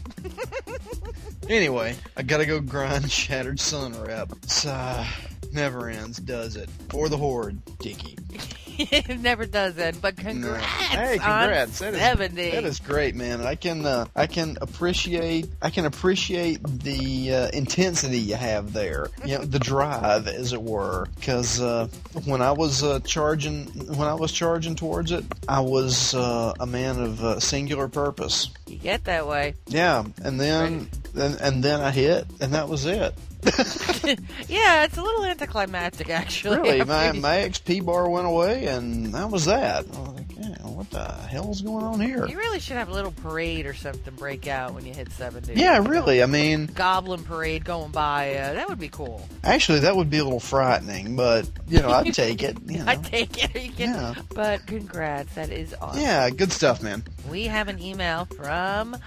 Anyway, I gotta go grind Shattered Sun rep. It's, uh, never ends, does it? For the Horde, Dickie. it never does end, but congrats, Hey, congrats! on That is 70. that is great, man. I can uh, I can appreciate I can appreciate the uh, intensity you have there. You know, the drive, as it were. Because uh, when I was uh, charging when I was charging towards it, I was uh, a man of uh, singular purpose. You get that way. Yeah, and then and, and then I hit, and that was it. yeah, it's a little anticlimactic, actually. Really, my my XP bar went away, and that was that. I was like, yeah, what the hell's going on here? You really should have a little parade or something break out when you hit 70. Yeah, really. I mean, Goblin parade going by. Uh, that would be cool. Actually, that would be a little frightening, but you know, I'd take it. You know. I take it. Yeah. But congrats, that is awesome. Yeah, good stuff, man. We have an email from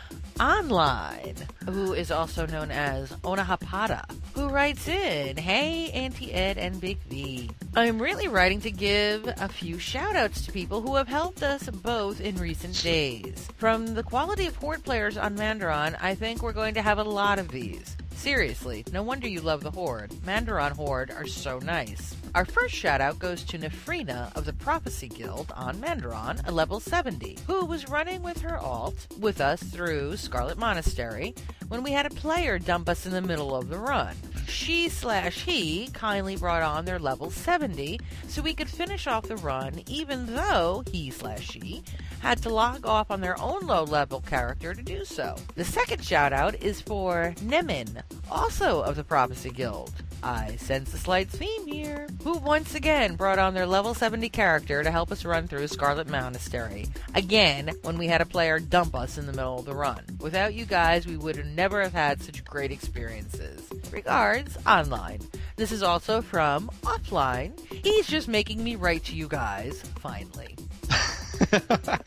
Online, who is also known as Onahapada, who writes in, Hey, Auntie Ed and Big V. I'm really writing to give a few shout outs to people who have helped us both in recent days. From the quality of Horde players on Mandaron, I think we're going to have a lot of these. Seriously, no wonder you love the Horde. Mandaron Horde are so nice. Our first shout out goes to Nefrina of the Prophecy Guild on Mandaron, a level 70, who was running with her alt with us through Scarlet Monastery when we had a player dump us in the middle of the run. She slash he kindly brought on their level 70 so we could finish off the run even though he slash she had to log off on their own low level character to do so. The second shout out is for Nemin, also of the Prophecy Guild. I sense a slight theme here. Who once again brought on their level 70 character to help us run through Scarlet Monastery. Again, when we had a player dump us in the middle of the run. Without you guys, we would never have had such great experiences. Regards, online. This is also from offline. He's just making me write to you guys, finally.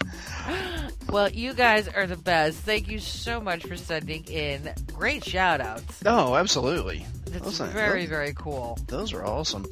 well, you guys are the best. Thank you so much for sending in great shout outs. Oh, absolutely. It's Those very, those- very cool. Those are awesome.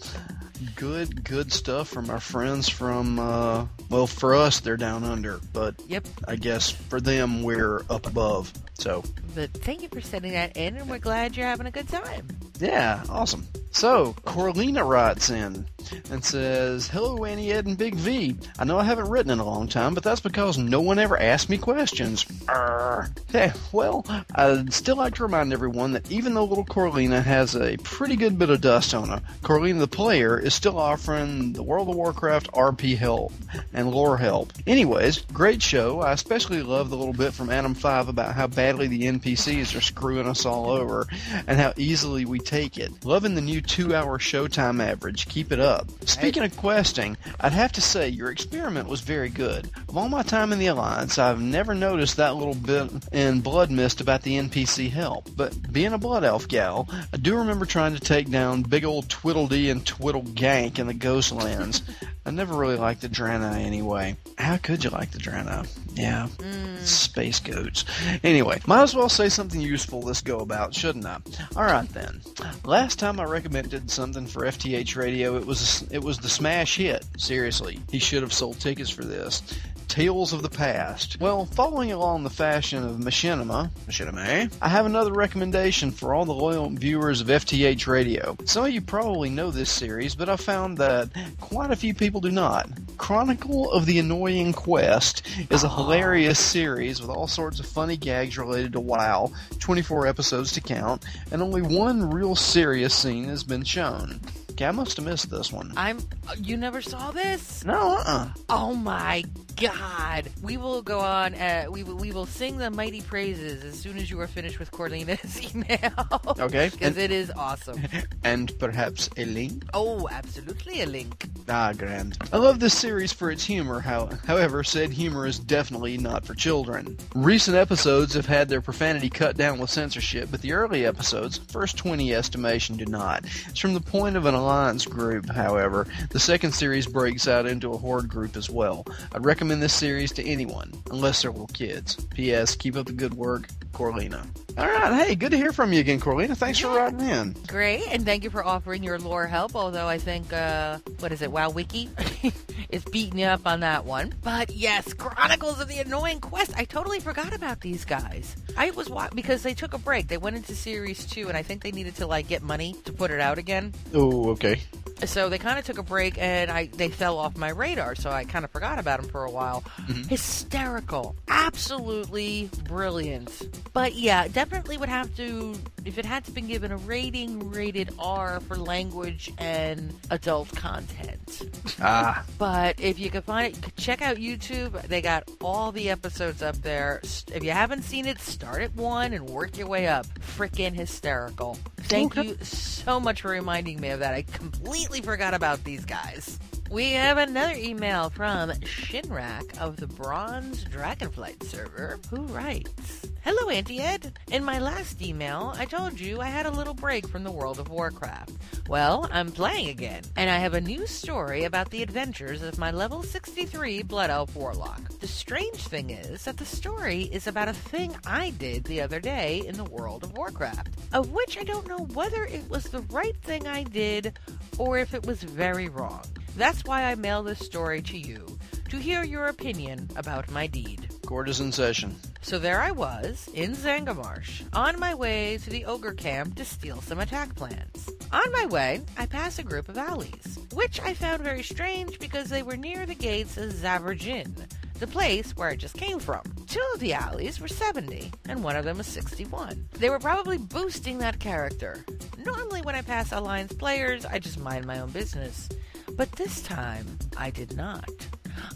Good, good stuff from our friends from, uh, well, for us, they're down under, but Yep. I guess for them, we're up above. So, But thank you for sending that in, and we're glad you're having a good time. yeah, awesome. So, Corlina writes in and says, Hello, Auntie, Ed, and Big V. I know I haven't written in a long time, but that's because no one ever asked me questions. Arr. Hey, well, I'd still like to remind everyone that even though little Corlina has a pretty good bit of dust on her, Corlina the player is still offering the World of Warcraft RP help and lore help. Anyways, great show. I especially love the little bit from Adam 5 about how badly the NPCs are screwing us all over and how easily we take it. Loving the new two hour showtime average. Keep it up. Speaking of questing, I'd have to say your experiment was very good. Of all my time in the Alliance, I've never noticed that little bit in Bloodmyst about the NPC help. But being a Blood Elf gal, I do remember trying to take down big old Twiddledee and Twiddle Gank in the Ghostlands. I never really liked the Draenei anyway. How could you like the Draenei? Yeah, mm. space goats. Anyway, might as well say something useful this go about, shouldn't I? All right then. Last time I recommended something for FTH Radio, it was it was the smash hit. Seriously, he should have sold tickets for this. Tales of the Past. Well, following along the fashion of Machinima, Machinima, eh? I have another recommendation for all the loyal viewers of FTH Radio. Some of you probably know this series, but I found that quite a few people do not. Chronicle of the Annoying Quest is a hilarious series with all sorts of funny gags related to WoW, 24 episodes to count, and only one real serious scene has been shown. Okay, I must have missed this one. I'm. You never saw this? No, uh-uh. Oh my God! We will go on. Uh, we will. We will sing the mighty praises as soon as you are finished with Corlina's email. Okay. Because it is awesome. And perhaps a link? Oh, absolutely a link. Ah, grand. I love this series for its humor, how, however, said humor is definitely not for children. Recent episodes have had their profanity cut down with censorship, but the early episodes, first 20 estimation, do not. It's from the point of an alliance group, however. The second series breaks out into a horde group as well. I'd recommend this series to anyone, unless they're little kids. P.S. Keep up the good work, Corlina. Alright, hey, good to hear from you again, Corlina. Thanks for writing in. Great, and thank you for offering your lore help. Although I think, uh, what is it, WoW Wiki is beating you up on that one. But yes, Chronicles of the Annoying Quest. I totally forgot about these guys. I was wa- because they took a break. They went into series two, and I think they needed to like get money to put it out again. Oh, okay. So they kind of took a break, and I they fell off my radar. So I kind of forgot about them for a while. Hysterical, absolutely brilliant. But yeah, definitely would have to if it had to been given a rating, rated R for language and adult content. Ah. But if you could find it, check out YouTube. They got all the episodes up there. If you haven't seen it, start at one and work your way up. Freaking hysterical. Thank you so much for reminding me of that. I completely forgot about these guys. We have another email from Shinrak of the Bronze Dragonflight server who writes Hello, Auntie Ed. In my last email, I told you I had a little break from the World of Warcraft. Well, I'm playing again, and I have a new story about the adventures of my level 63 Blood Elf Warlock. The strange thing is that the story is about a thing I did the other day in the World of Warcraft, of which I don't know whether it was the right thing I did or if it was very wrong. That's why I mail this story to you, to hear your opinion about my deed. Court is in session. So there I was, in Zangarmarsh, on my way to the ogre camp to steal some attack plans. On my way, I pass a group of alleys, which I found very strange because they were near the gates of Zabra'jin, the place where I just came from. Two of the alleys were 70, and one of them was 61. They were probably boosting that character. Normally, when I pass Alliance players, I just mind my own business. But this time, I did not.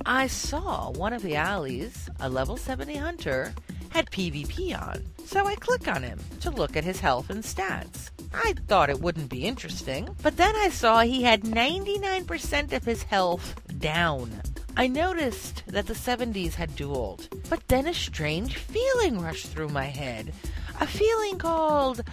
I saw one of the alleys, a level 70 hunter, had PvP on, so I click on him to look at his health and stats. I thought it wouldn't be interesting, but then I saw he had 99% of his health down. I noticed that the 70s had dueled, but then a strange feeling rushed through my head. A feeling called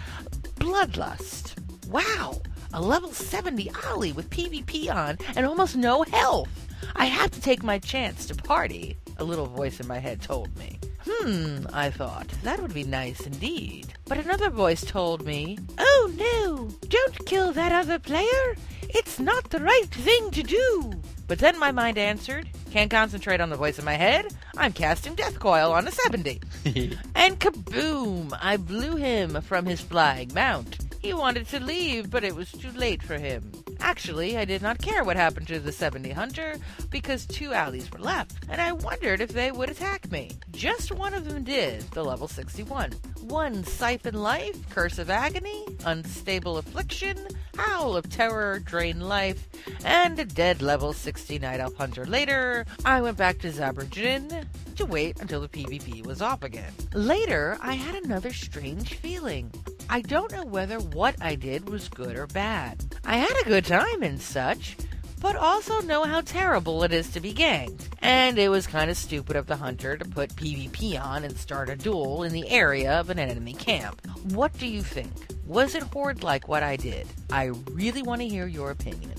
bloodlust. Wow, a level 70 Ollie with PvP on and almost no health. I have to take my chance to party, a little voice in my head told me. Hmm, I thought, that would be nice indeed. But another voice told me, Oh no, don't kill that other player. It's not the right thing to do. But then my mind answered, Can't concentrate on the voice in my head. I'm casting Death Coil on a 70. and kaboom! I blew him from his flying mount. He wanted to leave, but it was too late for him. Actually, I did not care what happened to the 70 hunter because two allies were left, and I wondered if they would attack me. Just one of them did, the level 61. One siphon life, curse of agony, unstable affliction, howl of terror, drain life, and a dead level 60 night elf hunter later. I went back to Zabra'jin to wait until the PvP was off again. Later, I had another strange feeling. I don't know whether what I did was good or bad. I had a good time and such, but also know how terrible it is to be ganked. And it was kind of stupid of the hunter to put PvP on and start a duel in the area of an enemy camp. What do you think? Was it horde like what I did? I really want to hear your opinion.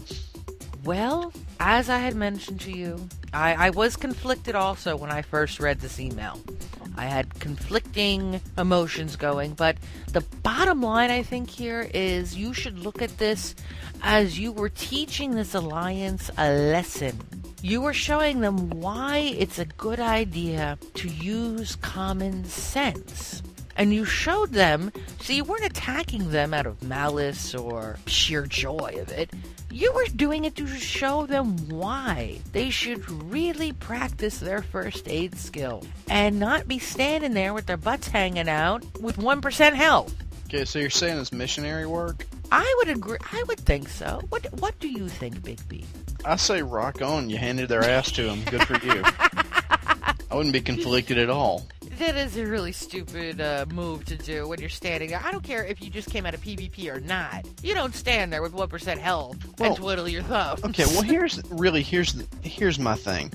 Well, as I had mentioned to you, I, I was conflicted also when I first read this email. I had conflicting emotions going, but the bottom line I think here is you should look at this as you were teaching this alliance a lesson. You were showing them why it's a good idea to use common sense. And you showed them, so you weren't attacking them out of malice or sheer joy of it. You were doing it to show them why they should really practice their first aid skill and not be standing there with their butts hanging out with 1% health. Okay, so you're saying it's missionary work? I would agree. I would think so. What What do you think, Big V? I say rock on. You handed their ass to them. Good for you. I wouldn't be conflicted at all. That is a really stupid uh, move to do when you're standing there. I don't care if you just came out of PvP or not. You don't stand there with one percent health Well, and twiddle your thumbs. Okay, well here's really here's the, here's my thing.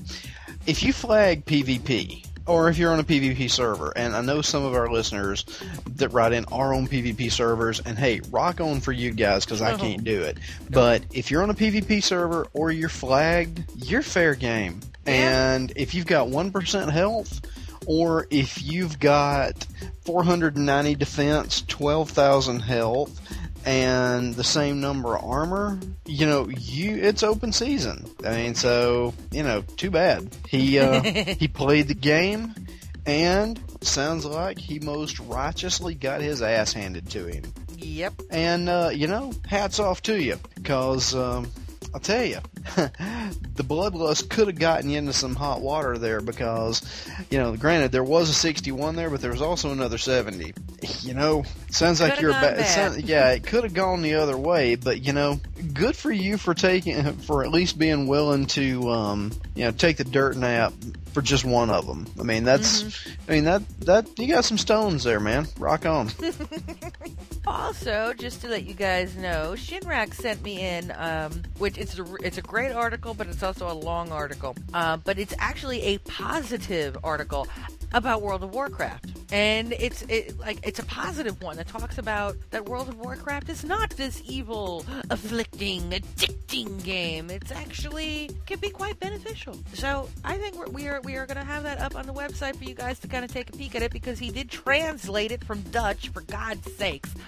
If you flag PvP or if you're on a PvP server, and I know some of our listeners that write in are on PvP servers, and hey, rock on for you guys because I Oh. can't do it. But if you're on a PvP server or you're flagged, you're fair game. And if you've got one percent health, or if you've got 490 defense, 12,000 health, and the same number of armor, you know, you it's open season. I mean, so you know, too bad. He uh, he played the game, and sounds like he most righteously got his ass handed to him. Yep. And uh, you know, hats off to you, cause um, I'll tell you, the bloodlust could have gotten you into some hot water there because, you know, granted there was a 61 there, but there was also another 70. You know, sounds like you're ba- sounds- yeah, it could have gone the other way, but you know, good for you for taking for at least being willing to, um, you know, take the dirt nap for just one of them. I mean, that's, Mm-hmm. I mean that that you got some stones there, man. Rock on. Also, just to let you guys know, Shinrak sent me in, um, which it's a, it's a great article, but it's also a long article. Uh, but it's actually a positive article about World of Warcraft, and it's it, like it's a positive one that talks about that World of Warcraft is not this evil, afflicting, addicting game. It's actually can be quite beneficial. So I think we're, we are we are going to have that up on the website for you guys to kind of take a peek at it because he did translate it from Dutch for God's sakes.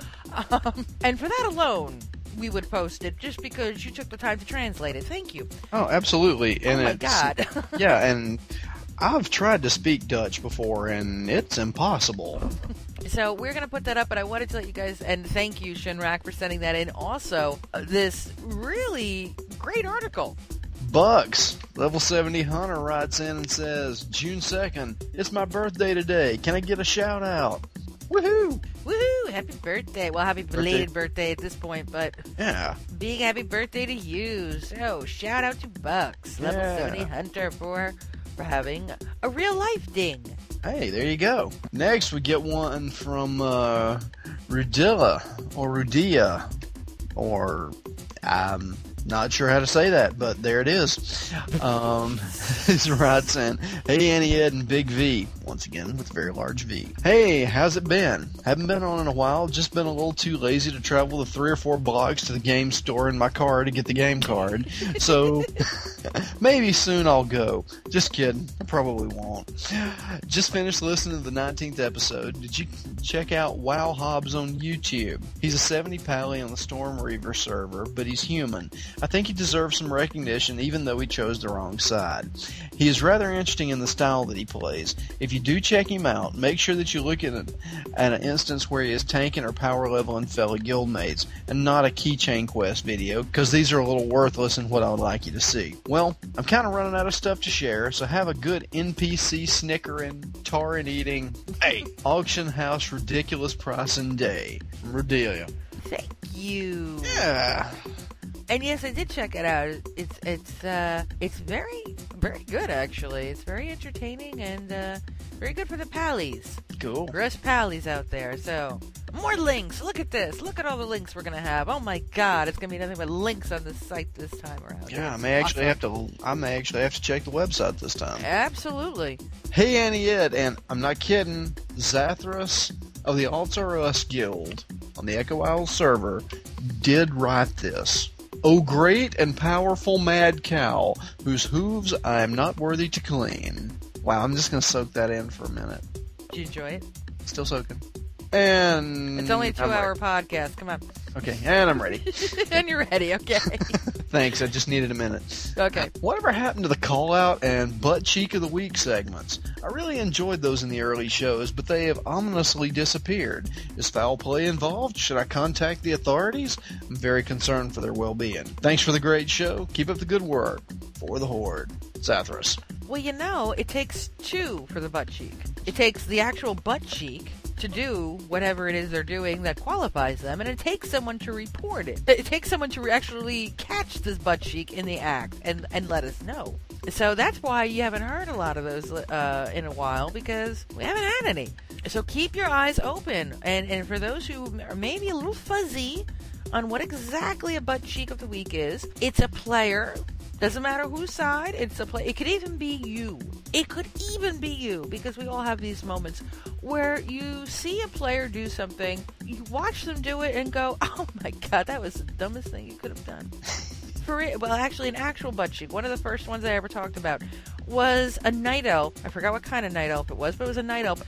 Um, and for that alone, we would post it just because you took the time to translate it. Thank you. Oh, absolutely. And oh my God. yeah, and I've tried to speak Dutch before, and it's impossible. So we're gonna put that up, but I wanted to let you guys and thank you, Shinrak, for sending that in. Also, uh, this really great article. Bucks, level 70 Hunter writes in and says, June 2nd, it's my birthday today. Can I get a shout out? Woohoo! Woohoo! Happy birthday! Well, happy belated birthday, at this point, but Yeah. big happy birthday to you. So shout out to Bucks, level seventy Hunter for for having a real life ding. Hey, there you go. Next, we get one from uh, Rudilla or Rudia, or I'm not sure how to say that, but there it is. Um, he writes in, "Hey Auntie Ed and Big V, once again with a very large V. Hey, how's it been? Haven't been on in a while. Just been a little too lazy to travel the three or four blocks to the game store in my car to get the game card. So maybe soon I'll go. Just kidding. I probably won't. Just finished listening to the 19th episode. Did you check out Wow Hobbs on YouTube? He's a 70 pally on the Storm Reaver server, but he's human. I think he deserves some recognition even though he chose the wrong side. He is rather interesting in the style that he plays. If you do check him out, make sure that you look at, it, at an instance where he is tanking or power leveling fellow guildmates, and not a keychain quest video, because these are a little worthless in what I would like you to see. Well, I'm kind of running out of stuff to share, so have a good NPC snickering, tauren eating, hey, auction house ridiculous pricing day. From Rodelia. Thank you. Yeah. And yes, I did check it out. It's it's uh it's very very good actually. It's very entertaining and uh very good for the pallies. Cool. For us pallies out there. So more links. Look at this. Look at all the links we're gonna have. Oh my god, it's gonna be nothing but links on this site this time around. Yeah, I It's may actually awesome. have to. I may actually have to check the website this time. Absolutely. Hey, Auntie Ed, and I'm not kidding. Zathras of the Altar Us Guild on the Echo Isle server did write this. O great and powerful mad cow, whose hooves I am not worthy to clean. Wow, I'm just gonna soak that in for a minute. Did you enjoy it? Still soaking. And It's only a two-hour podcast. Come on. Okay, and I'm ready. and you're ready. Okay. Thanks, I just needed a minute. Okay. Whatever happened to the call out and butt cheek of the week segments? I really enjoyed those in the early shows, but they have ominously disappeared. Is foul play involved? Should I contact the authorities? I'm very concerned for their well being. Thanks for the great show. Keep up the good work. For the Horde. Zathras. Well, you know, it takes two for the butt cheek. It takes the actual butt cheek to do whatever it is they're doing that qualifies them, and it takes someone to report it. It takes someone to actually catch this butt cheek in the act and, and let us know. So that's why you haven't heard a lot of those uh, in a while because we haven't had any. So keep your eyes open, and, and for those who are maybe a little fuzzy on what exactly a butt cheek of the week is, it's a player doesn't matter whose side, it's a play. It could even be you. It could even be you because we all have these moments where you see a player do something, you watch them do it and go, "Oh my god, that was the dumbest thing you could have done." For it, well, actually, an actual butt cheek. One of the first ones I ever talked about was a night elf. I forgot what kind of night elf it was, but it was a night elf.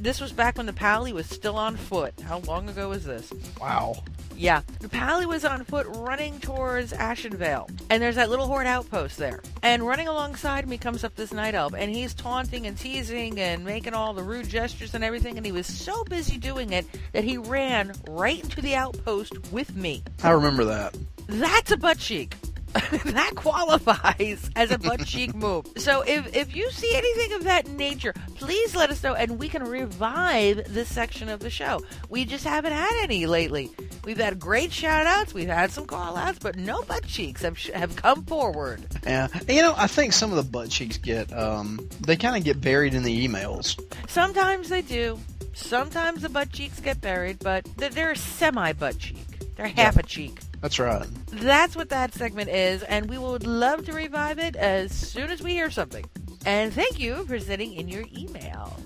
This was back when the pally was still on foot. How long ago was this? Wow. Yeah, the pally was on foot running towards Ashenvale, and there's that little horde outpost there. And running alongside me comes up this night elf, and he's taunting and teasing and making all the rude gestures and everything. And he was so busy doing it that he ran right into the outpost with me. I remember that. That's a butt cheek. that qualifies as a butt cheek move. So if if you see anything of that nature, please let us know, and we can revive this section of the show. We just haven't had any lately. We've had great shout outs, we've had some call outs, but no butt cheeks have have come forward. Yeah. You know, I think some of the butt cheeks get, um, they kind of get buried in the emails. Sometimes they do. Sometimes the butt cheeks get buried, but they're, they're semi butt cheek. They're half a cheek. That's right. That's what that segment is, and we would love to revive it as soon as we hear something. And thank you for sending in your email.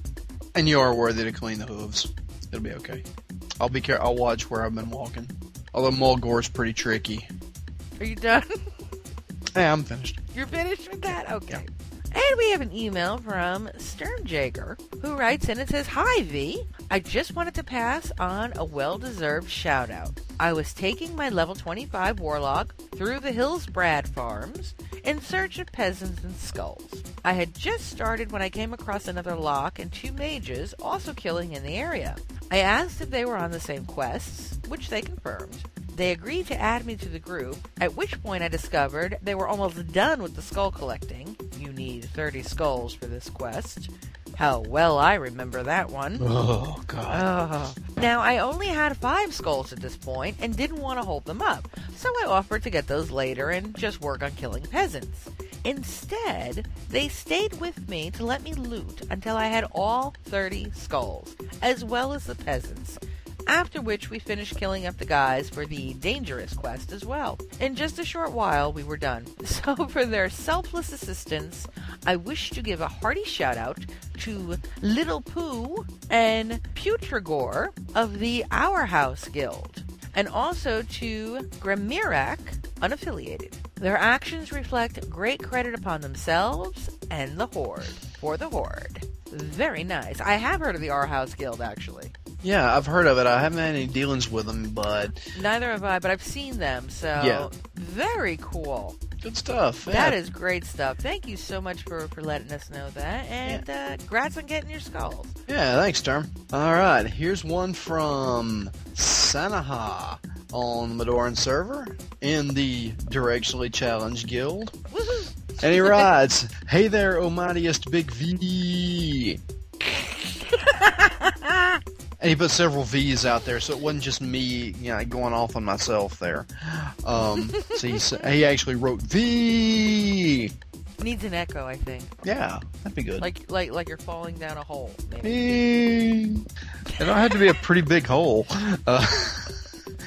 And you are worthy to clean the hooves. It'll be okay. I'll be care. I'll watch where I've been walking. Although Mulgore's pretty tricky. Are you done? Yeah, I'm finished. You're finished with that? Okay. And we have an email from Sternjager who writes in and says, Hi V. I just wanted to pass on a well deserved shout out. I was taking my level 25 warlock through the Hillsbrad farms in search of peasants and skulls. I had just started when I came across another lock and two mages also killing in the area. I asked if they were on the same quests, which they confirmed. They agreed to add me to the group, at which point I discovered they were almost done with the skull collecting. You need 30 skulls for this quest. How well I remember that one. Oh, God. Oh. Now, I only had five skulls at this point and didn't want to hold them up, so I offered to get those later and just work on killing peasants. Instead, they stayed with me to let me loot until I had all 30 skulls, as well as the peasants. After which we finished killing up the guys for the dangerous quest as well. In just a short while, we were done. So, for their selfless assistance, I wish to give a hearty shout out to Little Pooh and Putragore of the Our House Guild, and also to Gramirak, unaffiliated. Their actions reflect great credit upon themselves and the Horde, for the Horde. Very nice. I have heard of the Our House Guild, actually. Yeah, I've heard of it. I haven't had any dealings with them, but Neither have I, but I've seen them, so Yeah. very cool. good stuff. That yeah. is great stuff. Thank you so much for, for letting us know that, and uh, congrats on getting your skulls. Yeah, thanks, Term. All right, here's one from Sanaha on the Madoran server in the Directionally Challenged Guild. And he writes, Hey there, O mightiest Big V. and he put several V's out there, so it wasn't just me, you know, going off on myself there. Um, so he, he actually wrote V. Needs an echo, I think. Yeah, that'd be good. Like like like you're falling down a hole. Maybe. V. It don't have to be a pretty big hole. Uh,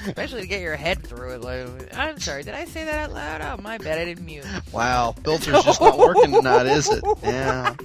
Especially to get your head through it. Like, I'm sorry, did I say that out loud? Oh, my bad, I didn't mute. Wow, filter's just not working tonight, is it? Yeah.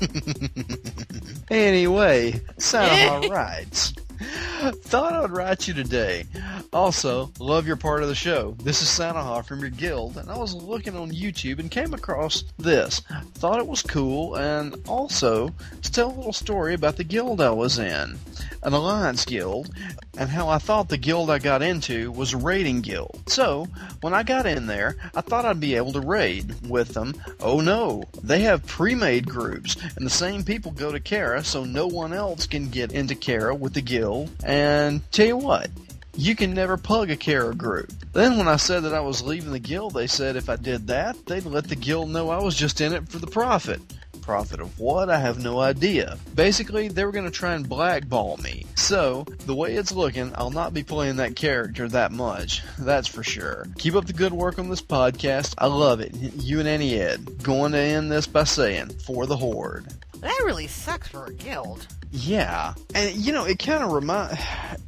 anyway, Sanaha writes. Thought I would write you today. Also, love your part of the show. This is Sanaha from your guild, and I was looking on YouTube and came across this. Thought it was cool, and also to tell a little story about the guild I was in, an alliance guild, and how I thought the guild I got into was a raiding guild. So, when I got in there, I thought I'd be able to raid with them. Oh no, they have pre-made groups, and the same people go to Kara, so no one else can get into Kara with the guild. And tell you what, you can never pug a Kara group. Then when I said that I was leaving the guild, they said if I did that, they'd let the guild know I was just in it for the profit. Profit of what? I have no idea. Basically, they were going to try and blackball me. So, the way it's looking, I'll not be playing that character that much. That's for sure. Keep up the good work on this podcast. I love it. You and Auntie Ed. Going to end this by saying, for the Horde. That really sucks for a guild. Yeah, and you know, it kind of remind,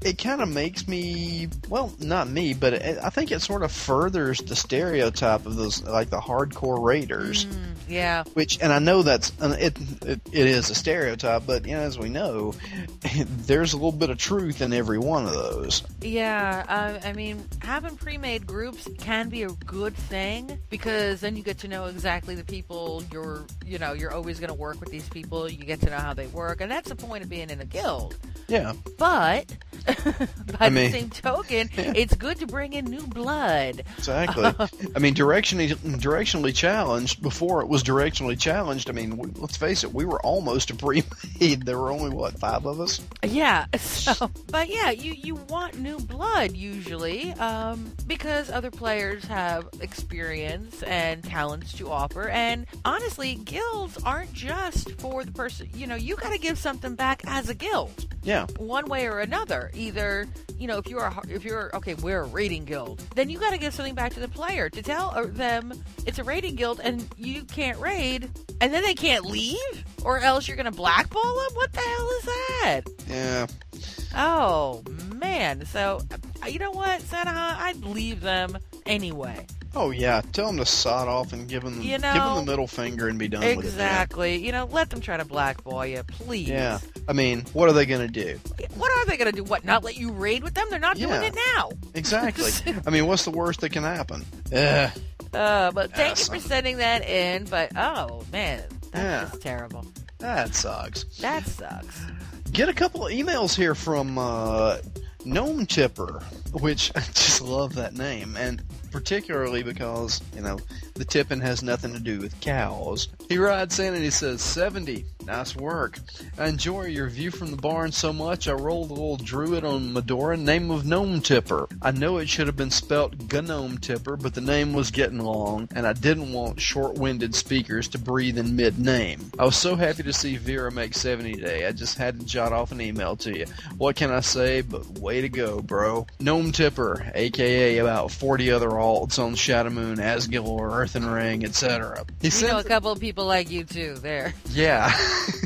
it kind of makes me, well, not me, but it, I think it sort of furthers the stereotype of those, like the hardcore raiders. Yeah. Which, and I know that's, it, it it is a stereotype, but you know, as we know, there's a little bit of truth in every one of those. Yeah, uh, I mean, having pre-made groups can be a good thing because then you get to know exactly the people you're, you know, you're always going to work with these people. You get to know how they work, and that's the point of being in a guild. Yeah. But by I mean- the same token, it's good to bring in new blood. Exactly. I mean, directionally, directionally challenged. Before it was directionally challenged. I mean, we, let's face it, we were almost a pre-made. There were only what five of us. Yeah. So, but yeah, you you want new blood usually, um, because other players have experience and talents to offer. And honestly, guilds aren't just for the person. You know, you got to give something back as a guild. Yeah. One way or another. Either you know, if you're a, if you're okay, we're a raiding guild, then you got to give something back to the player to tell uh, them it's a raiding guild and you can't raid, and then they can't leave, or else you're gonna blackball them. What the hell is that? Yeah. Oh man! So uh, you know what, Sanaha? I'd leave them anyway. Oh yeah. Tell them to sod off and give them, You give them the middle finger and be done with it. Exactly. You know, let them try to blackball you, please. Yeah. I mean, what are they going to do? What are they gonna do? What? Not let you raid with them? They're not doing it now. Exactly. I mean, what's the worst that can happen? Yeah. Uh, but thank you for sending that in. But oh man, that's Yeah. terrible. That sucks. That sucks. Get a couple of emails here from uh, Gnome Tipper, which I just love that name, and particularly because you know the tipping has nothing to do with cows. He rides in and he says, 70. Nice work. I enjoy your view from the barn so much I rolled a little druid on Madoran, name of Gnome Tipper. I know it should have been spelt Gnome Tipper, but the name was getting long, and I didn't want short-winded speakers to breathe in mid-name. I was so happy to see Vera make 70 today. I just had to jot off an email to you. What can I say but way to go, bro. Gnome Tipper, aka about 40 other alts on Shadowmoon, Asgil, Earthen Ring, etc. He You sends, know a couple of people like you too. There. yeah.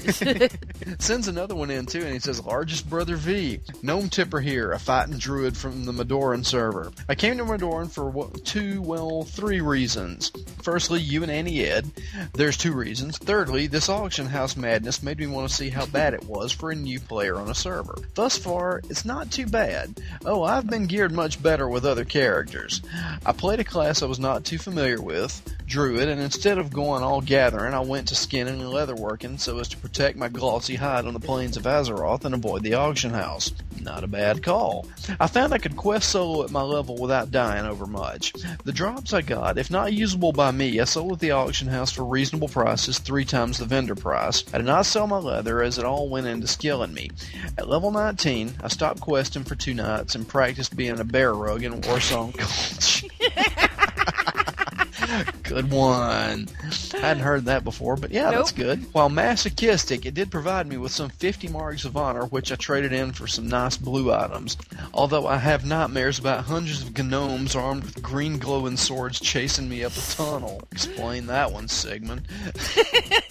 Sends another one in too, and he says, "Largest brother V, gnome tipper here, a fighting druid from the Madoran server. I came to Madoran for two, well, three reasons. Firstly, you and Auntie Ed. There's two reasons. Thirdly, this auction house madness made me want to see how bad it was for a new player on a server. Thus far, it's not too bad. Oh, I've been geared much better with other characters. I played a class I was not too familiar with, druid, and instead of going all gathering, I went to skinning and leatherworking so as to protect my glossy hide on the plains of Azeroth and avoid the auction house. Not a bad call. I found I could quest solo at my level without dying over much. The drops I got, if not usable by me, I sold at the auction house for reasonable prices, three times the vendor price. I did not sell my leather as it all went into skilling me. At level 19, I stopped questing for two nights and practiced being a bear rug in Warsong Gulch. Good one. I hadn't heard that before, but yeah, that's good. While masochistic, it did provide me with some 50 marks of honor, which I traded in for some nice blue items. Although I have nightmares about hundreds of gnomes armed with green glowing swords chasing me up a tunnel. Explain that one, Sigmund.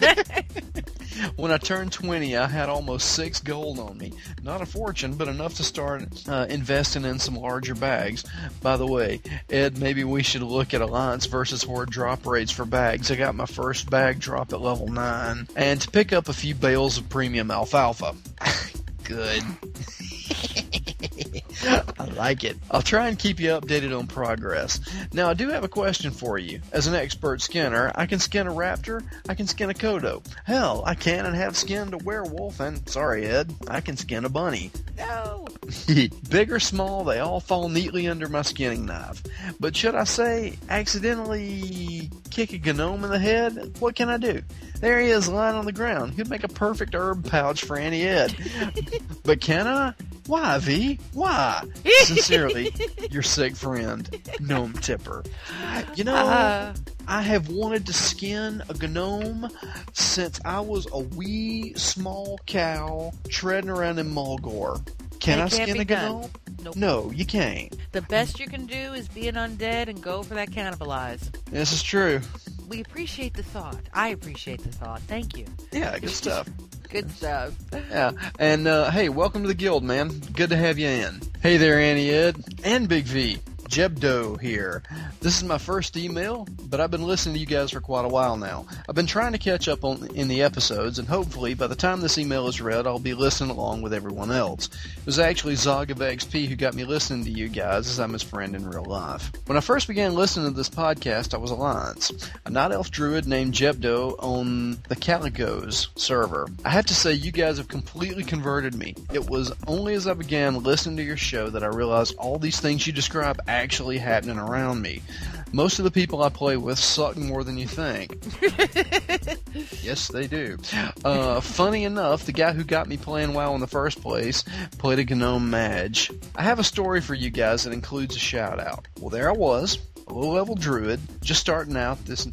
When I turned 20, I had almost six gold on me. Not a fortune, but enough to start uh, investing in some larger bags. By the way, Ed, maybe we should look at Alliance versus Horde drop rates for bags. I got my first bag drop at level 9. And to pick up a few bales of premium alfalfa. Good. Like it. I'll try and keep you updated on progress. Now, I do have a question for you. As an expert skinner, I can skin a raptor, I can skin a kodo. Hell, I can and have skinned a werewolf, and sorry, Ed, I can skin a bunny. No. Big or small, they all fall neatly under my skinning knife. But should I say, accidentally kick a gnome in the head? What can I do? There he is lying on the ground. He'd make a perfect herb pouch for Auntie Ed. but can I? Why, V? Why? Sincerely, your sick friend, Gnome Tipper. You know, Uh. I have wanted to skin a gnome since I was a wee small cow treading around in Mulgore. Can I skin a done. gnome? Nope. No, you can't. The best you can do is be an undead and go for that cannibalize. This is true. We appreciate the thought. I appreciate the thought. Thank you. Yeah, good stuff. Good stuff. Yeah, and uh, hey, welcome to the guild, man. Good to have you in. Hey there, Auntie Ed and Big V. Jebdo here. This is my first email, but I've been listening to you guys for quite a while now. I've been trying to catch up on in the episodes, and hopefully by the time this email is read, I'll be listening along with everyone else. It was actually Zog of XP who got me listening to you guys, as I'm his friend in real life. When I first began listening to this podcast, I was Alliance, a night elf druid named Jebdo on the Calicos server. I have to say, you guys have completely converted me. It was only as I began listening to your show that I realized all these things you describe actually happening around me. Most of the people I play with suck more than you think. yes, they do. Uh, funny enough, the guy who got me playing WoW in the first place played a Gnome Mage. I have a story for you guys that includes a shout out. Well, there I was, low level druid, just starting out this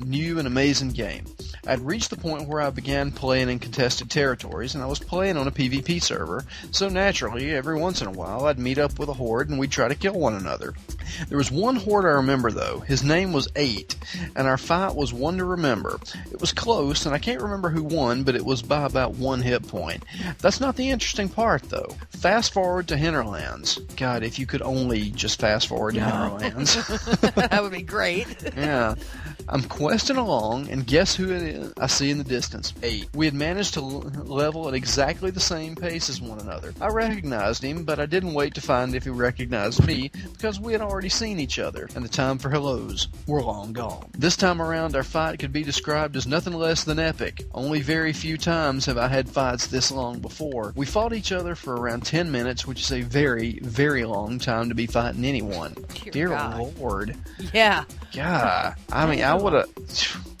new and amazing game. I'd reached the point where I began playing in contested territories, and I was playing on a PvP server, so naturally, every once in a while, I'd meet up with a horde and we'd try to kill one another. There was one horde I remember though. His name was Eight, and our fight was one to remember. It was close, and I can't remember who won, but it was by about one hit point. That's not the interesting part though. Fast forward to Hinterlands. God, if you could only just fast forward to Hinterlands. that would be great. yeah. I'm questing along, and guess who it is I see in the distance? Eight. We had managed to level at exactly the same pace as one another. I recognized him, but I didn't wait to find if he recognized me, because we had already seen each other, and the time for hellos were long gone. This time around, our fight could be described as nothing less than epic. Only very few times have I had fights this long before. We fought each other for around 10 minutes, which is a very, very long time to be fighting anyone. Dear Dear Lord. Yeah. God, I mean, I would have.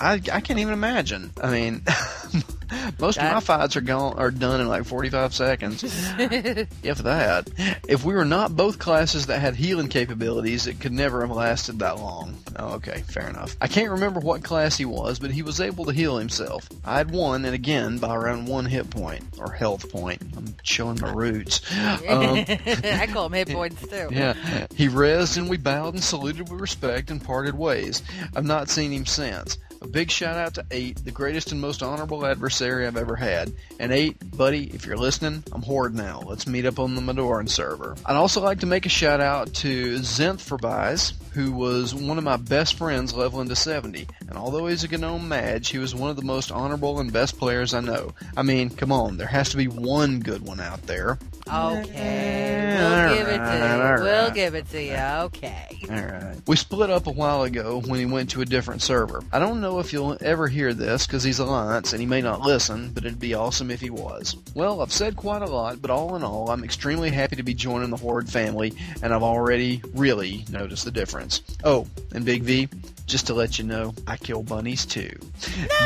I, I can't even imagine. I mean, Most of my fights are gone are done in like 45 seconds, if that. If we were not both classes that had healing capabilities, it could never have lasted that long. Oh, okay, fair enough. I can't remember what class he was, but he was able to heal himself. I had won, and again by around one hit point or health point. I'm showing my roots. Um, I call them hit points too. yeah. He rezzed and we bowed and saluted with respect and parted ways. I've not seen him since. A big shout out to Eight, the greatest and most honorable adversary I've ever had. And Eight, buddy, if you're listening, I'm Horde now. Let's meet up on the Madoran server. I'd also like to make a shout out to Zenthforbize, who was one of my best friends leveling to 70. And although he's a Gnome Madge, he was one of the most honorable and best players I know. I mean, come on, there has to be one good one out there. Okay, we'll give it to you. Alright, We'll give it to you. Okay. Alright. We split up a while ago when he went to a different server. I don't know if you'll ever hear this because he's Alliance and he may not listen, but it'd be awesome if he was. Well, I've said quite a lot, but all in all, I'm extremely happy to be joining the Horde family, and I've already really noticed the difference. Oh, and Big V, just to let you know, I kill bunnies too.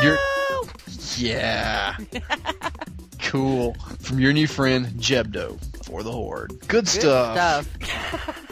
You're... Yeah. cool. From your new friend, Jebdo, for the Horde. Good, Good stuff.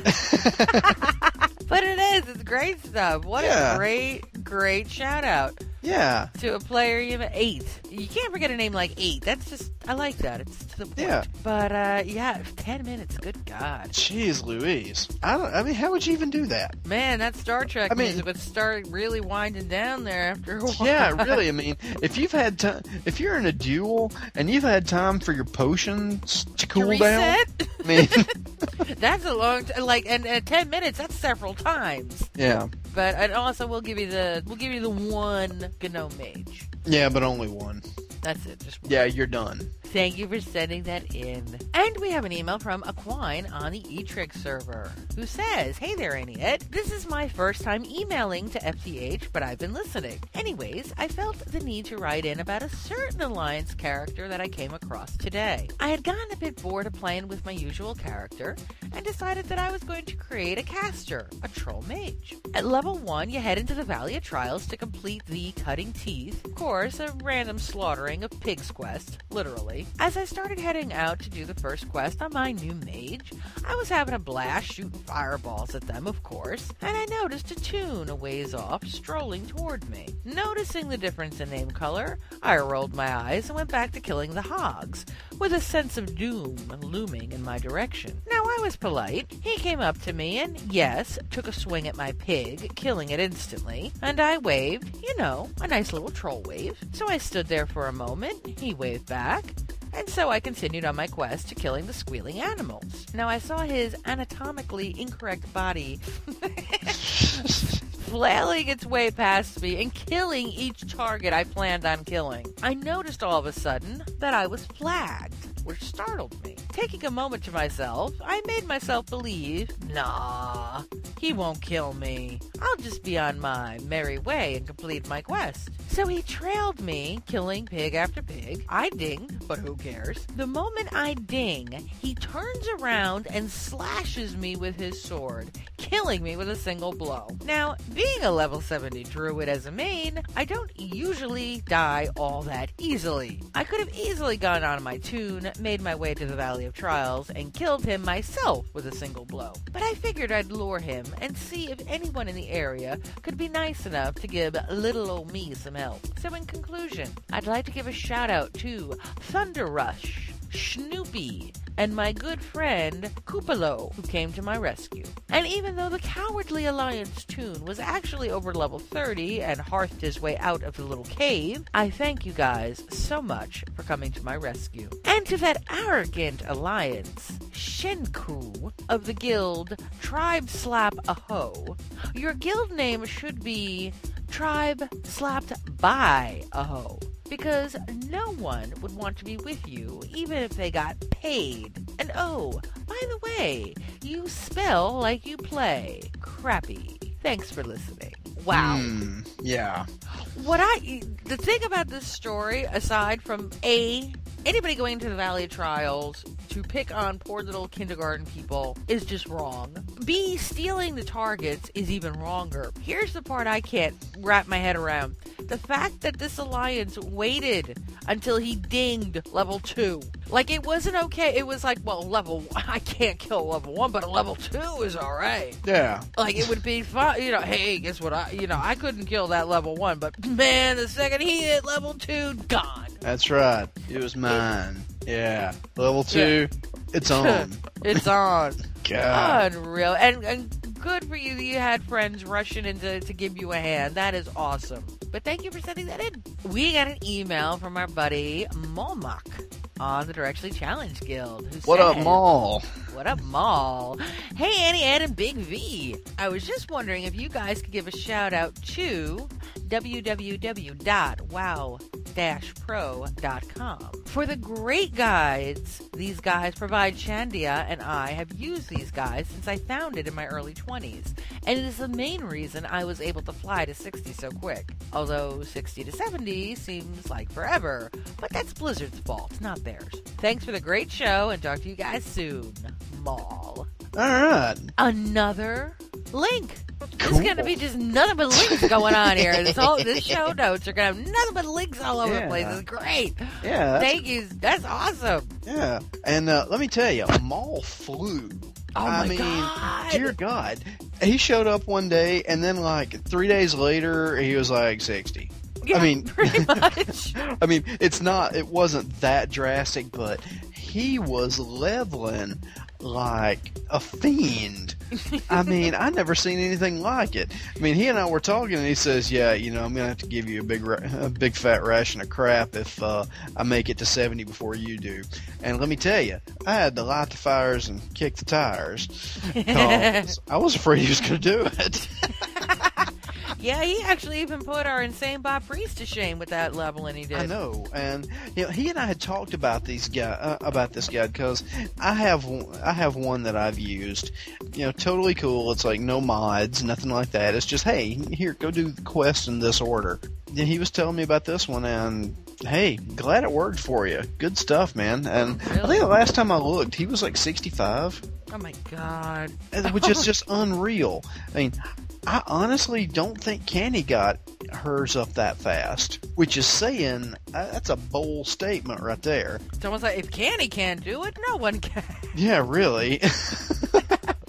but it is. It's great stuff. What Yeah. a great, great shout out Yeah. to a player you have eight. You can't forget a name like eight. That's just I like that. It's to the point. Yeah. But uh, yeah, ten minutes. Good God. Jeez Louise. I don't I mean how would you even do that? Man, that Star Trek I mean- music would start really winding down there after a while. Yeah, really. I mean, if you've had time, if you're in a duel and you've had time for your potions to cool down, reset? I mean, That's a long t- like and, and ten minutes. That's several times. yeah, But and also we'll give you the we'll give you the one gnome mage. Yeah, but only one. That's it. Just one. Yeah, you're done. Thank you for sending that in. And we have an email from Aquine on the Eitrigg server who says, Hey there, Ed. This is my first time emailing to FTH, but I've been listening. Anyways, I felt the need to write in about a certain Alliance character that I came across today. I had gotten a bit bored of playing with my usual character and decided that I was going to create a caster, a troll mage. At level 1, you head into the Valley of Trials to complete the Cutting Teeth, of course, a random slaughtering of Pig's Quest, literally. As I started heading out to do the first quest on my new mage, I was having a blast shooting fireballs at them, of course, and I noticed a toon a ways off strolling toward me. Noticing the difference in name color, I rolled my eyes and went back to killing the hogs, with a sense of doom looming in my direction. Now I was polite. He came up to me and, yes, took a swing at my pig, killing it instantly, and I waved, you know, a nice little troll wave. So I stood there for a moment, he waved back, and so I continued on my quest to killing the squealing animals. Now I saw his anatomically incorrect body flailing its way past me and killing each target I planned on killing. I noticed all of a sudden that I was flagged, which startled me. Taking a moment to myself, I made myself believe, nah, he won't kill me. I'll just be on my merry way and complete my quest. So he trailed me, killing pig after pig. I dinged, but who cares? The moment I ding, he turns around and slashes me with his sword, killing me with a single blow. Now, being a level 70 druid as a main, I don't usually die all that easily. I could have easily gone on my toon, made my way to the Valley of Trials, and killed him myself with a single blow. But I figured I'd lure him and see if anyone in the area could be nice enough to give little old me some help. So in conclusion, I'd like to give a shout out to Thunder Rush, Snoopy, and my good friend Kupalo, who came to my rescue. And even though the Cowardly Alliance toon was actually over level 30 and hearthed his way out of the little cave, I thank you guys so much for coming to my rescue. And to that arrogant alliance, Shenku of the guild Tribe Slap a Ho, your guild name should be Tribe Slapped by a Ho because no one would want to be with you even if they got paid. And oh, by the way, you spell like you play. Crappy. Thanks for listening. Wow. Hmm, yeah. What I the thing about this story aside from A anybody going to the Valley of Trials to pick on poor little kindergarten people is just wrong. B, stealing the targets is even wronger. Here's the part I can't wrap my head around. the fact that this alliance waited until he dinged level two. Like it wasn't okay. It was like, well, level one, I can't kill level one, but a level two is all right. Yeah. Like it would be fun, you know. Hey, guess what? I, you know, I couldn't kill that level one, but man, the second he hit level two, gone. That's right. It was mine. Yeah. Level two, it's on. it's on. God. Unreal. And, and good for you that you had friends rushing in to, to give you a hand. That is awesome. But thank you for sending that in. We got an email from our buddy Molmach on the Directly Challenge Guild. What up, Maul? What up, Maul? Hey, Auntie, Ed, and Big V. I was just wondering if you guys could give a shout out to www.wow-pro.com for the great guides these guys provide. Shandia and I have used these guys since I found it in my early 20s, and it is the main reason I was able to fly to 60 so quick. Although 60 to 70 seems like forever, but that's Blizzard's fault, not theirs. Thanks for the great show, and talk to you guys soon. Maul. All right. Another link. It's gonna be just nothing but links going on here. This whole this show notes are gonna have nothing but links all over the place. It's great. Yeah, Thank you. That's awesome. Yeah. And uh, let me tell you, Maul flew. Oh I my mean, God. dear God. He showed up one day, and then like three days later, he was like 60. Yeah, I mean, pretty much. I mean, it's not, it wasn't that drastic, but he was leveling like a fiend. I mean, I never seen anything like it. I mean, he and I were talking, and he says, "Yeah, you know, I'm gonna have to give you a big, ra- a big fat ration of crap if uh, I make it to 70 before you do." And let me tell you, I had to light the fires and kick the tires I was afraid he was gonna do it. Yeah, he actually even put our insane Bob Priest to shame with that level, and he did. I know, and you know, he and I had talked about these guy uh, about this guy because I have one- I have one that I've used. You know, totally cool. It's like no mods, nothing like that. It's just hey, here, go do the quest in this order. Then he was telling me about this one, and hey, glad it worked for you. Good stuff, man. And I think the last time I looked, he was like 65 Oh my god. which is just unreal. I mean, I honestly don't think Candy got hers up that fast, which is saying uh, that's a bold statement right there. Someone's like if Candy can't do it, no one can. Yeah, really.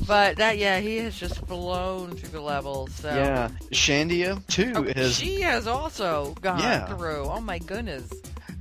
But that, yeah, he has just flown through the levels. So. yeah, Shandia too Oh, is. she has also gone Yeah. through. Oh my goodness.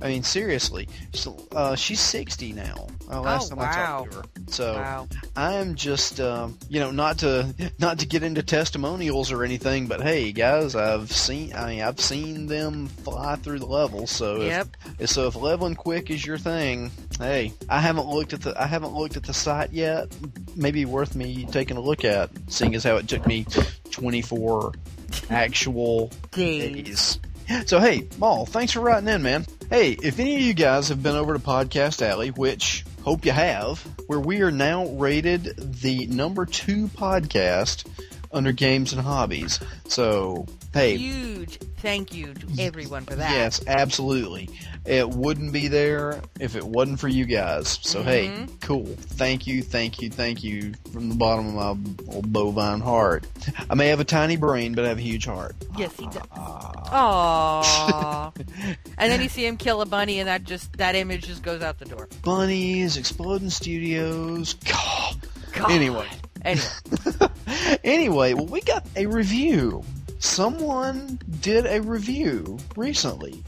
I mean, seriously, so, uh, she's 60 now. Uh, last Oh, time I wow. talked to her. So Wow. I'm just, um, you know, not to not to get into testimonials or anything, but hey, guys, I've seen, I mean, I've seen them fly through the levels. So Yep. if, so if leveling quick is your thing, hey, I haven't looked at the I haven't looked at the site yet. Maybe worth me taking a look at, seeing as how it took me 24 actual days. So hey, Maul, thanks for writing in, man. Hey, if any of you guys have been over to Podcast Alley, which hope you have, where we are now rated the number two podcast under games and hobbies. So hey, Huge thank you to everyone for that. Yes, absolutely. It wouldn't be there if it wasn't for you guys. So hey, Mhm. cool. Thank you, thank you, thank you from the bottom of my old bovine heart. I may have a tiny brain, but I have a huge heart. Yes, he does. Aww. and then you see him kill a bunny, and that just that image just goes out the door. Bunnies, exploding studios. God. God. Anyway. Anyway. anyway, well, we got a review. Someone did a review recently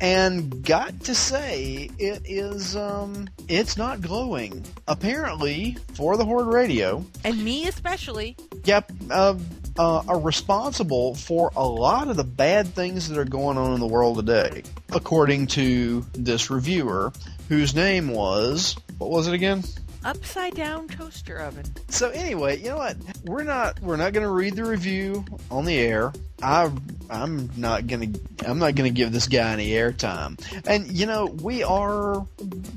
and got to say it is um it's not glowing. Apparently, for the Horde Radio, And me especially. yep, uh, uh, are responsible for a lot of the bad things that are going on in the world today, according to this reviewer, whose name was what was it again? Upside down toaster oven. So anyway, you know what? We're not we're not going to read the review on the air. I I'm not going to I'm not going to give this guy any airtime. And you know, we are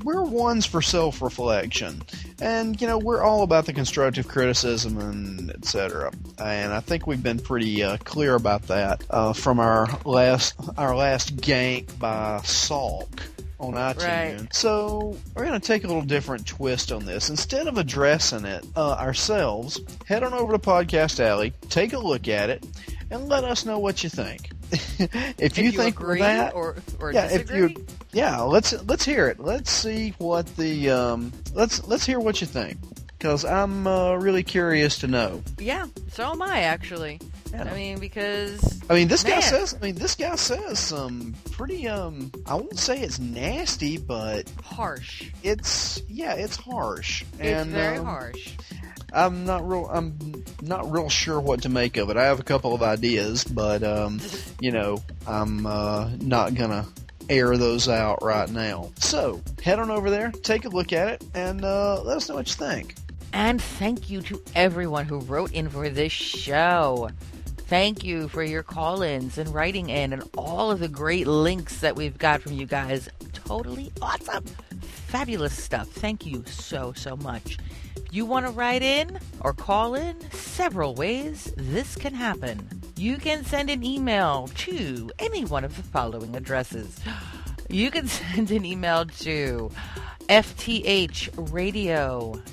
we're ones for self-reflection. And you know, we're all about the constructive criticism and etc. And I think we've been pretty uh, clear about that uh, from our last our last gank by Salk on iTunes. Right. So we're going to take a little different twist on this. Instead of addressing it uh, ourselves, head on over to Podcast Alley, take a look at it, and let us know what you think. if you you think agree that, or- or yeah, disagree? if you, yeah, let's let's hear it. Let's see what the um, let's let's hear what you think, because I'm uh, really curious to know. Yeah, so am I actually. I mean, because I mean, this guy says. I mean, this guy says some pretty. Um, I won't say it's nasty, but harsh. It's yeah, it's harsh. It's and, very um, harsh. I'm not real. I'm not real sure what to make of it. I have a couple of ideas, but um, you know, I'm uh, not gonna air those out right now. So head on over there, take a look at it, and uh, let us know what you think. And thank you to everyone who wrote in for this show. Thank you for your call ins and writing in and all of the great links that we've got from you guys. Totally awesome. Fabulous stuff. Thank you so, so much. If you want to write in or call in, several ways this can happen. You can send an email to any one of the following addresses. You can send an email to fthradio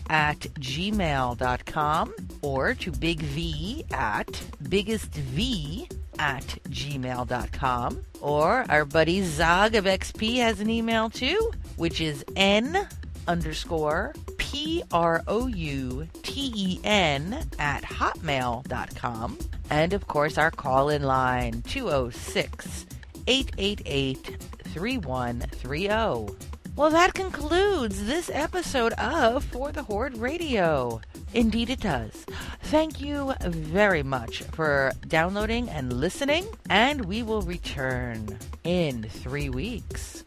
at gmail.com or to Big V at biggestv at gmail.com. Or our buddy Zog of XP has an email too, which is n underscore p r o u t e n at hotmail.com. And of course, our call in line 206 888 3130. Well, that concludes this episode of For the Horde Radio. Indeed, it does. Thank you very much for downloading and listening, and we will return in three weeks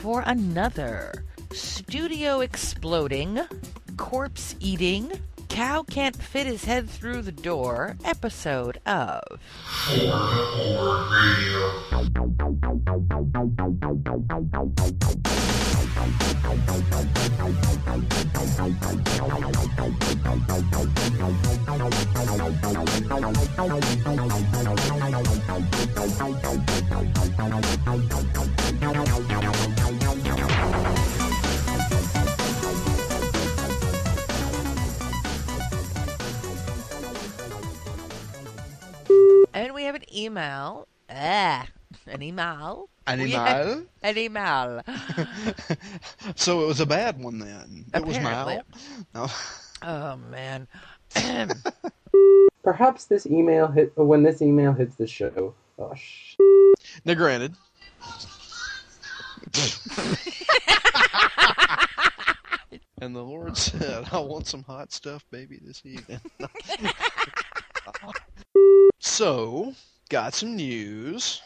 for another studio exploding, corpse eating, cow can't fit his head through the door episode of. And we have an email. Ah, an email. An email? An email. So it was a bad one then. It was Apparently. Mal. No. Oh man. Perhaps this email hit when this email hits the show. Oh sh. Now, granted. and the Lord said, I want some hot stuff, baby, this evening. So, got some news.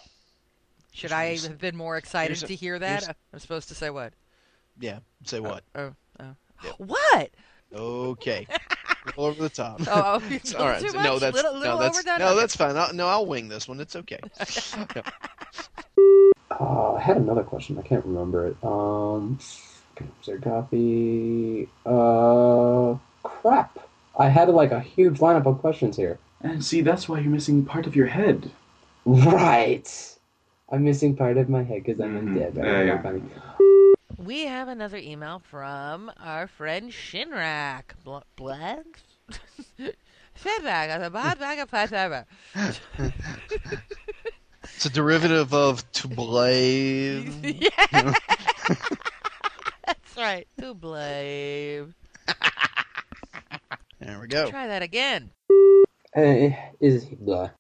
Should I have been more excited a- to hear that? here's- I'm supposed to say what? Yeah, say what? Oh, oh. What? Okay. A little over the top. Oh, oh, you It's all right. too so- No, that's Little- little no, that's overdone? no, that's fine. I'll, no, I'll wing this one. It's okay. Yeah. Uh, I had another question. I can't remember it. Um, Sir Coffee. Uh, crap. I had like a huge lineup of questions here. And see, that's why you're missing part of your head. Right. I'm missing part of my head because I'm Mhm. dead. Yeah, yeah. We have another email from our friend Shinrak. Bl- Black? Feedback on the bad bag of whatever. It's a derivative of to blame. Yeah. That's right. To blame. There we go. Try that again. Uh, is blah.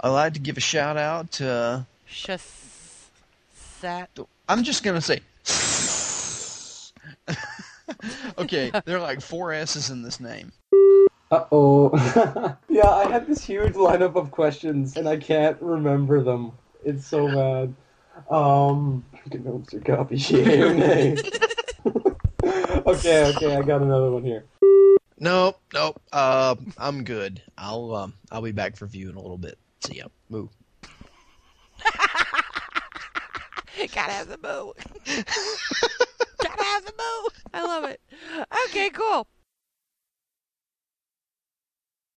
I'd like to give a shout out to. Shas- Sat. I'm just gonna say. okay, there are like four S's in this name. Uh oh. yeah, I had this huge lineup of questions and I can't remember them. It's so bad. Um, notes or copy share name. okay, okay, I got another one here. Nope, nope. Uh, I'm good. I'll um, I'll be back for view in a little bit. See ya. Moo. Gotta have the boo. Gotta have the boo. I love it. Okay, cool.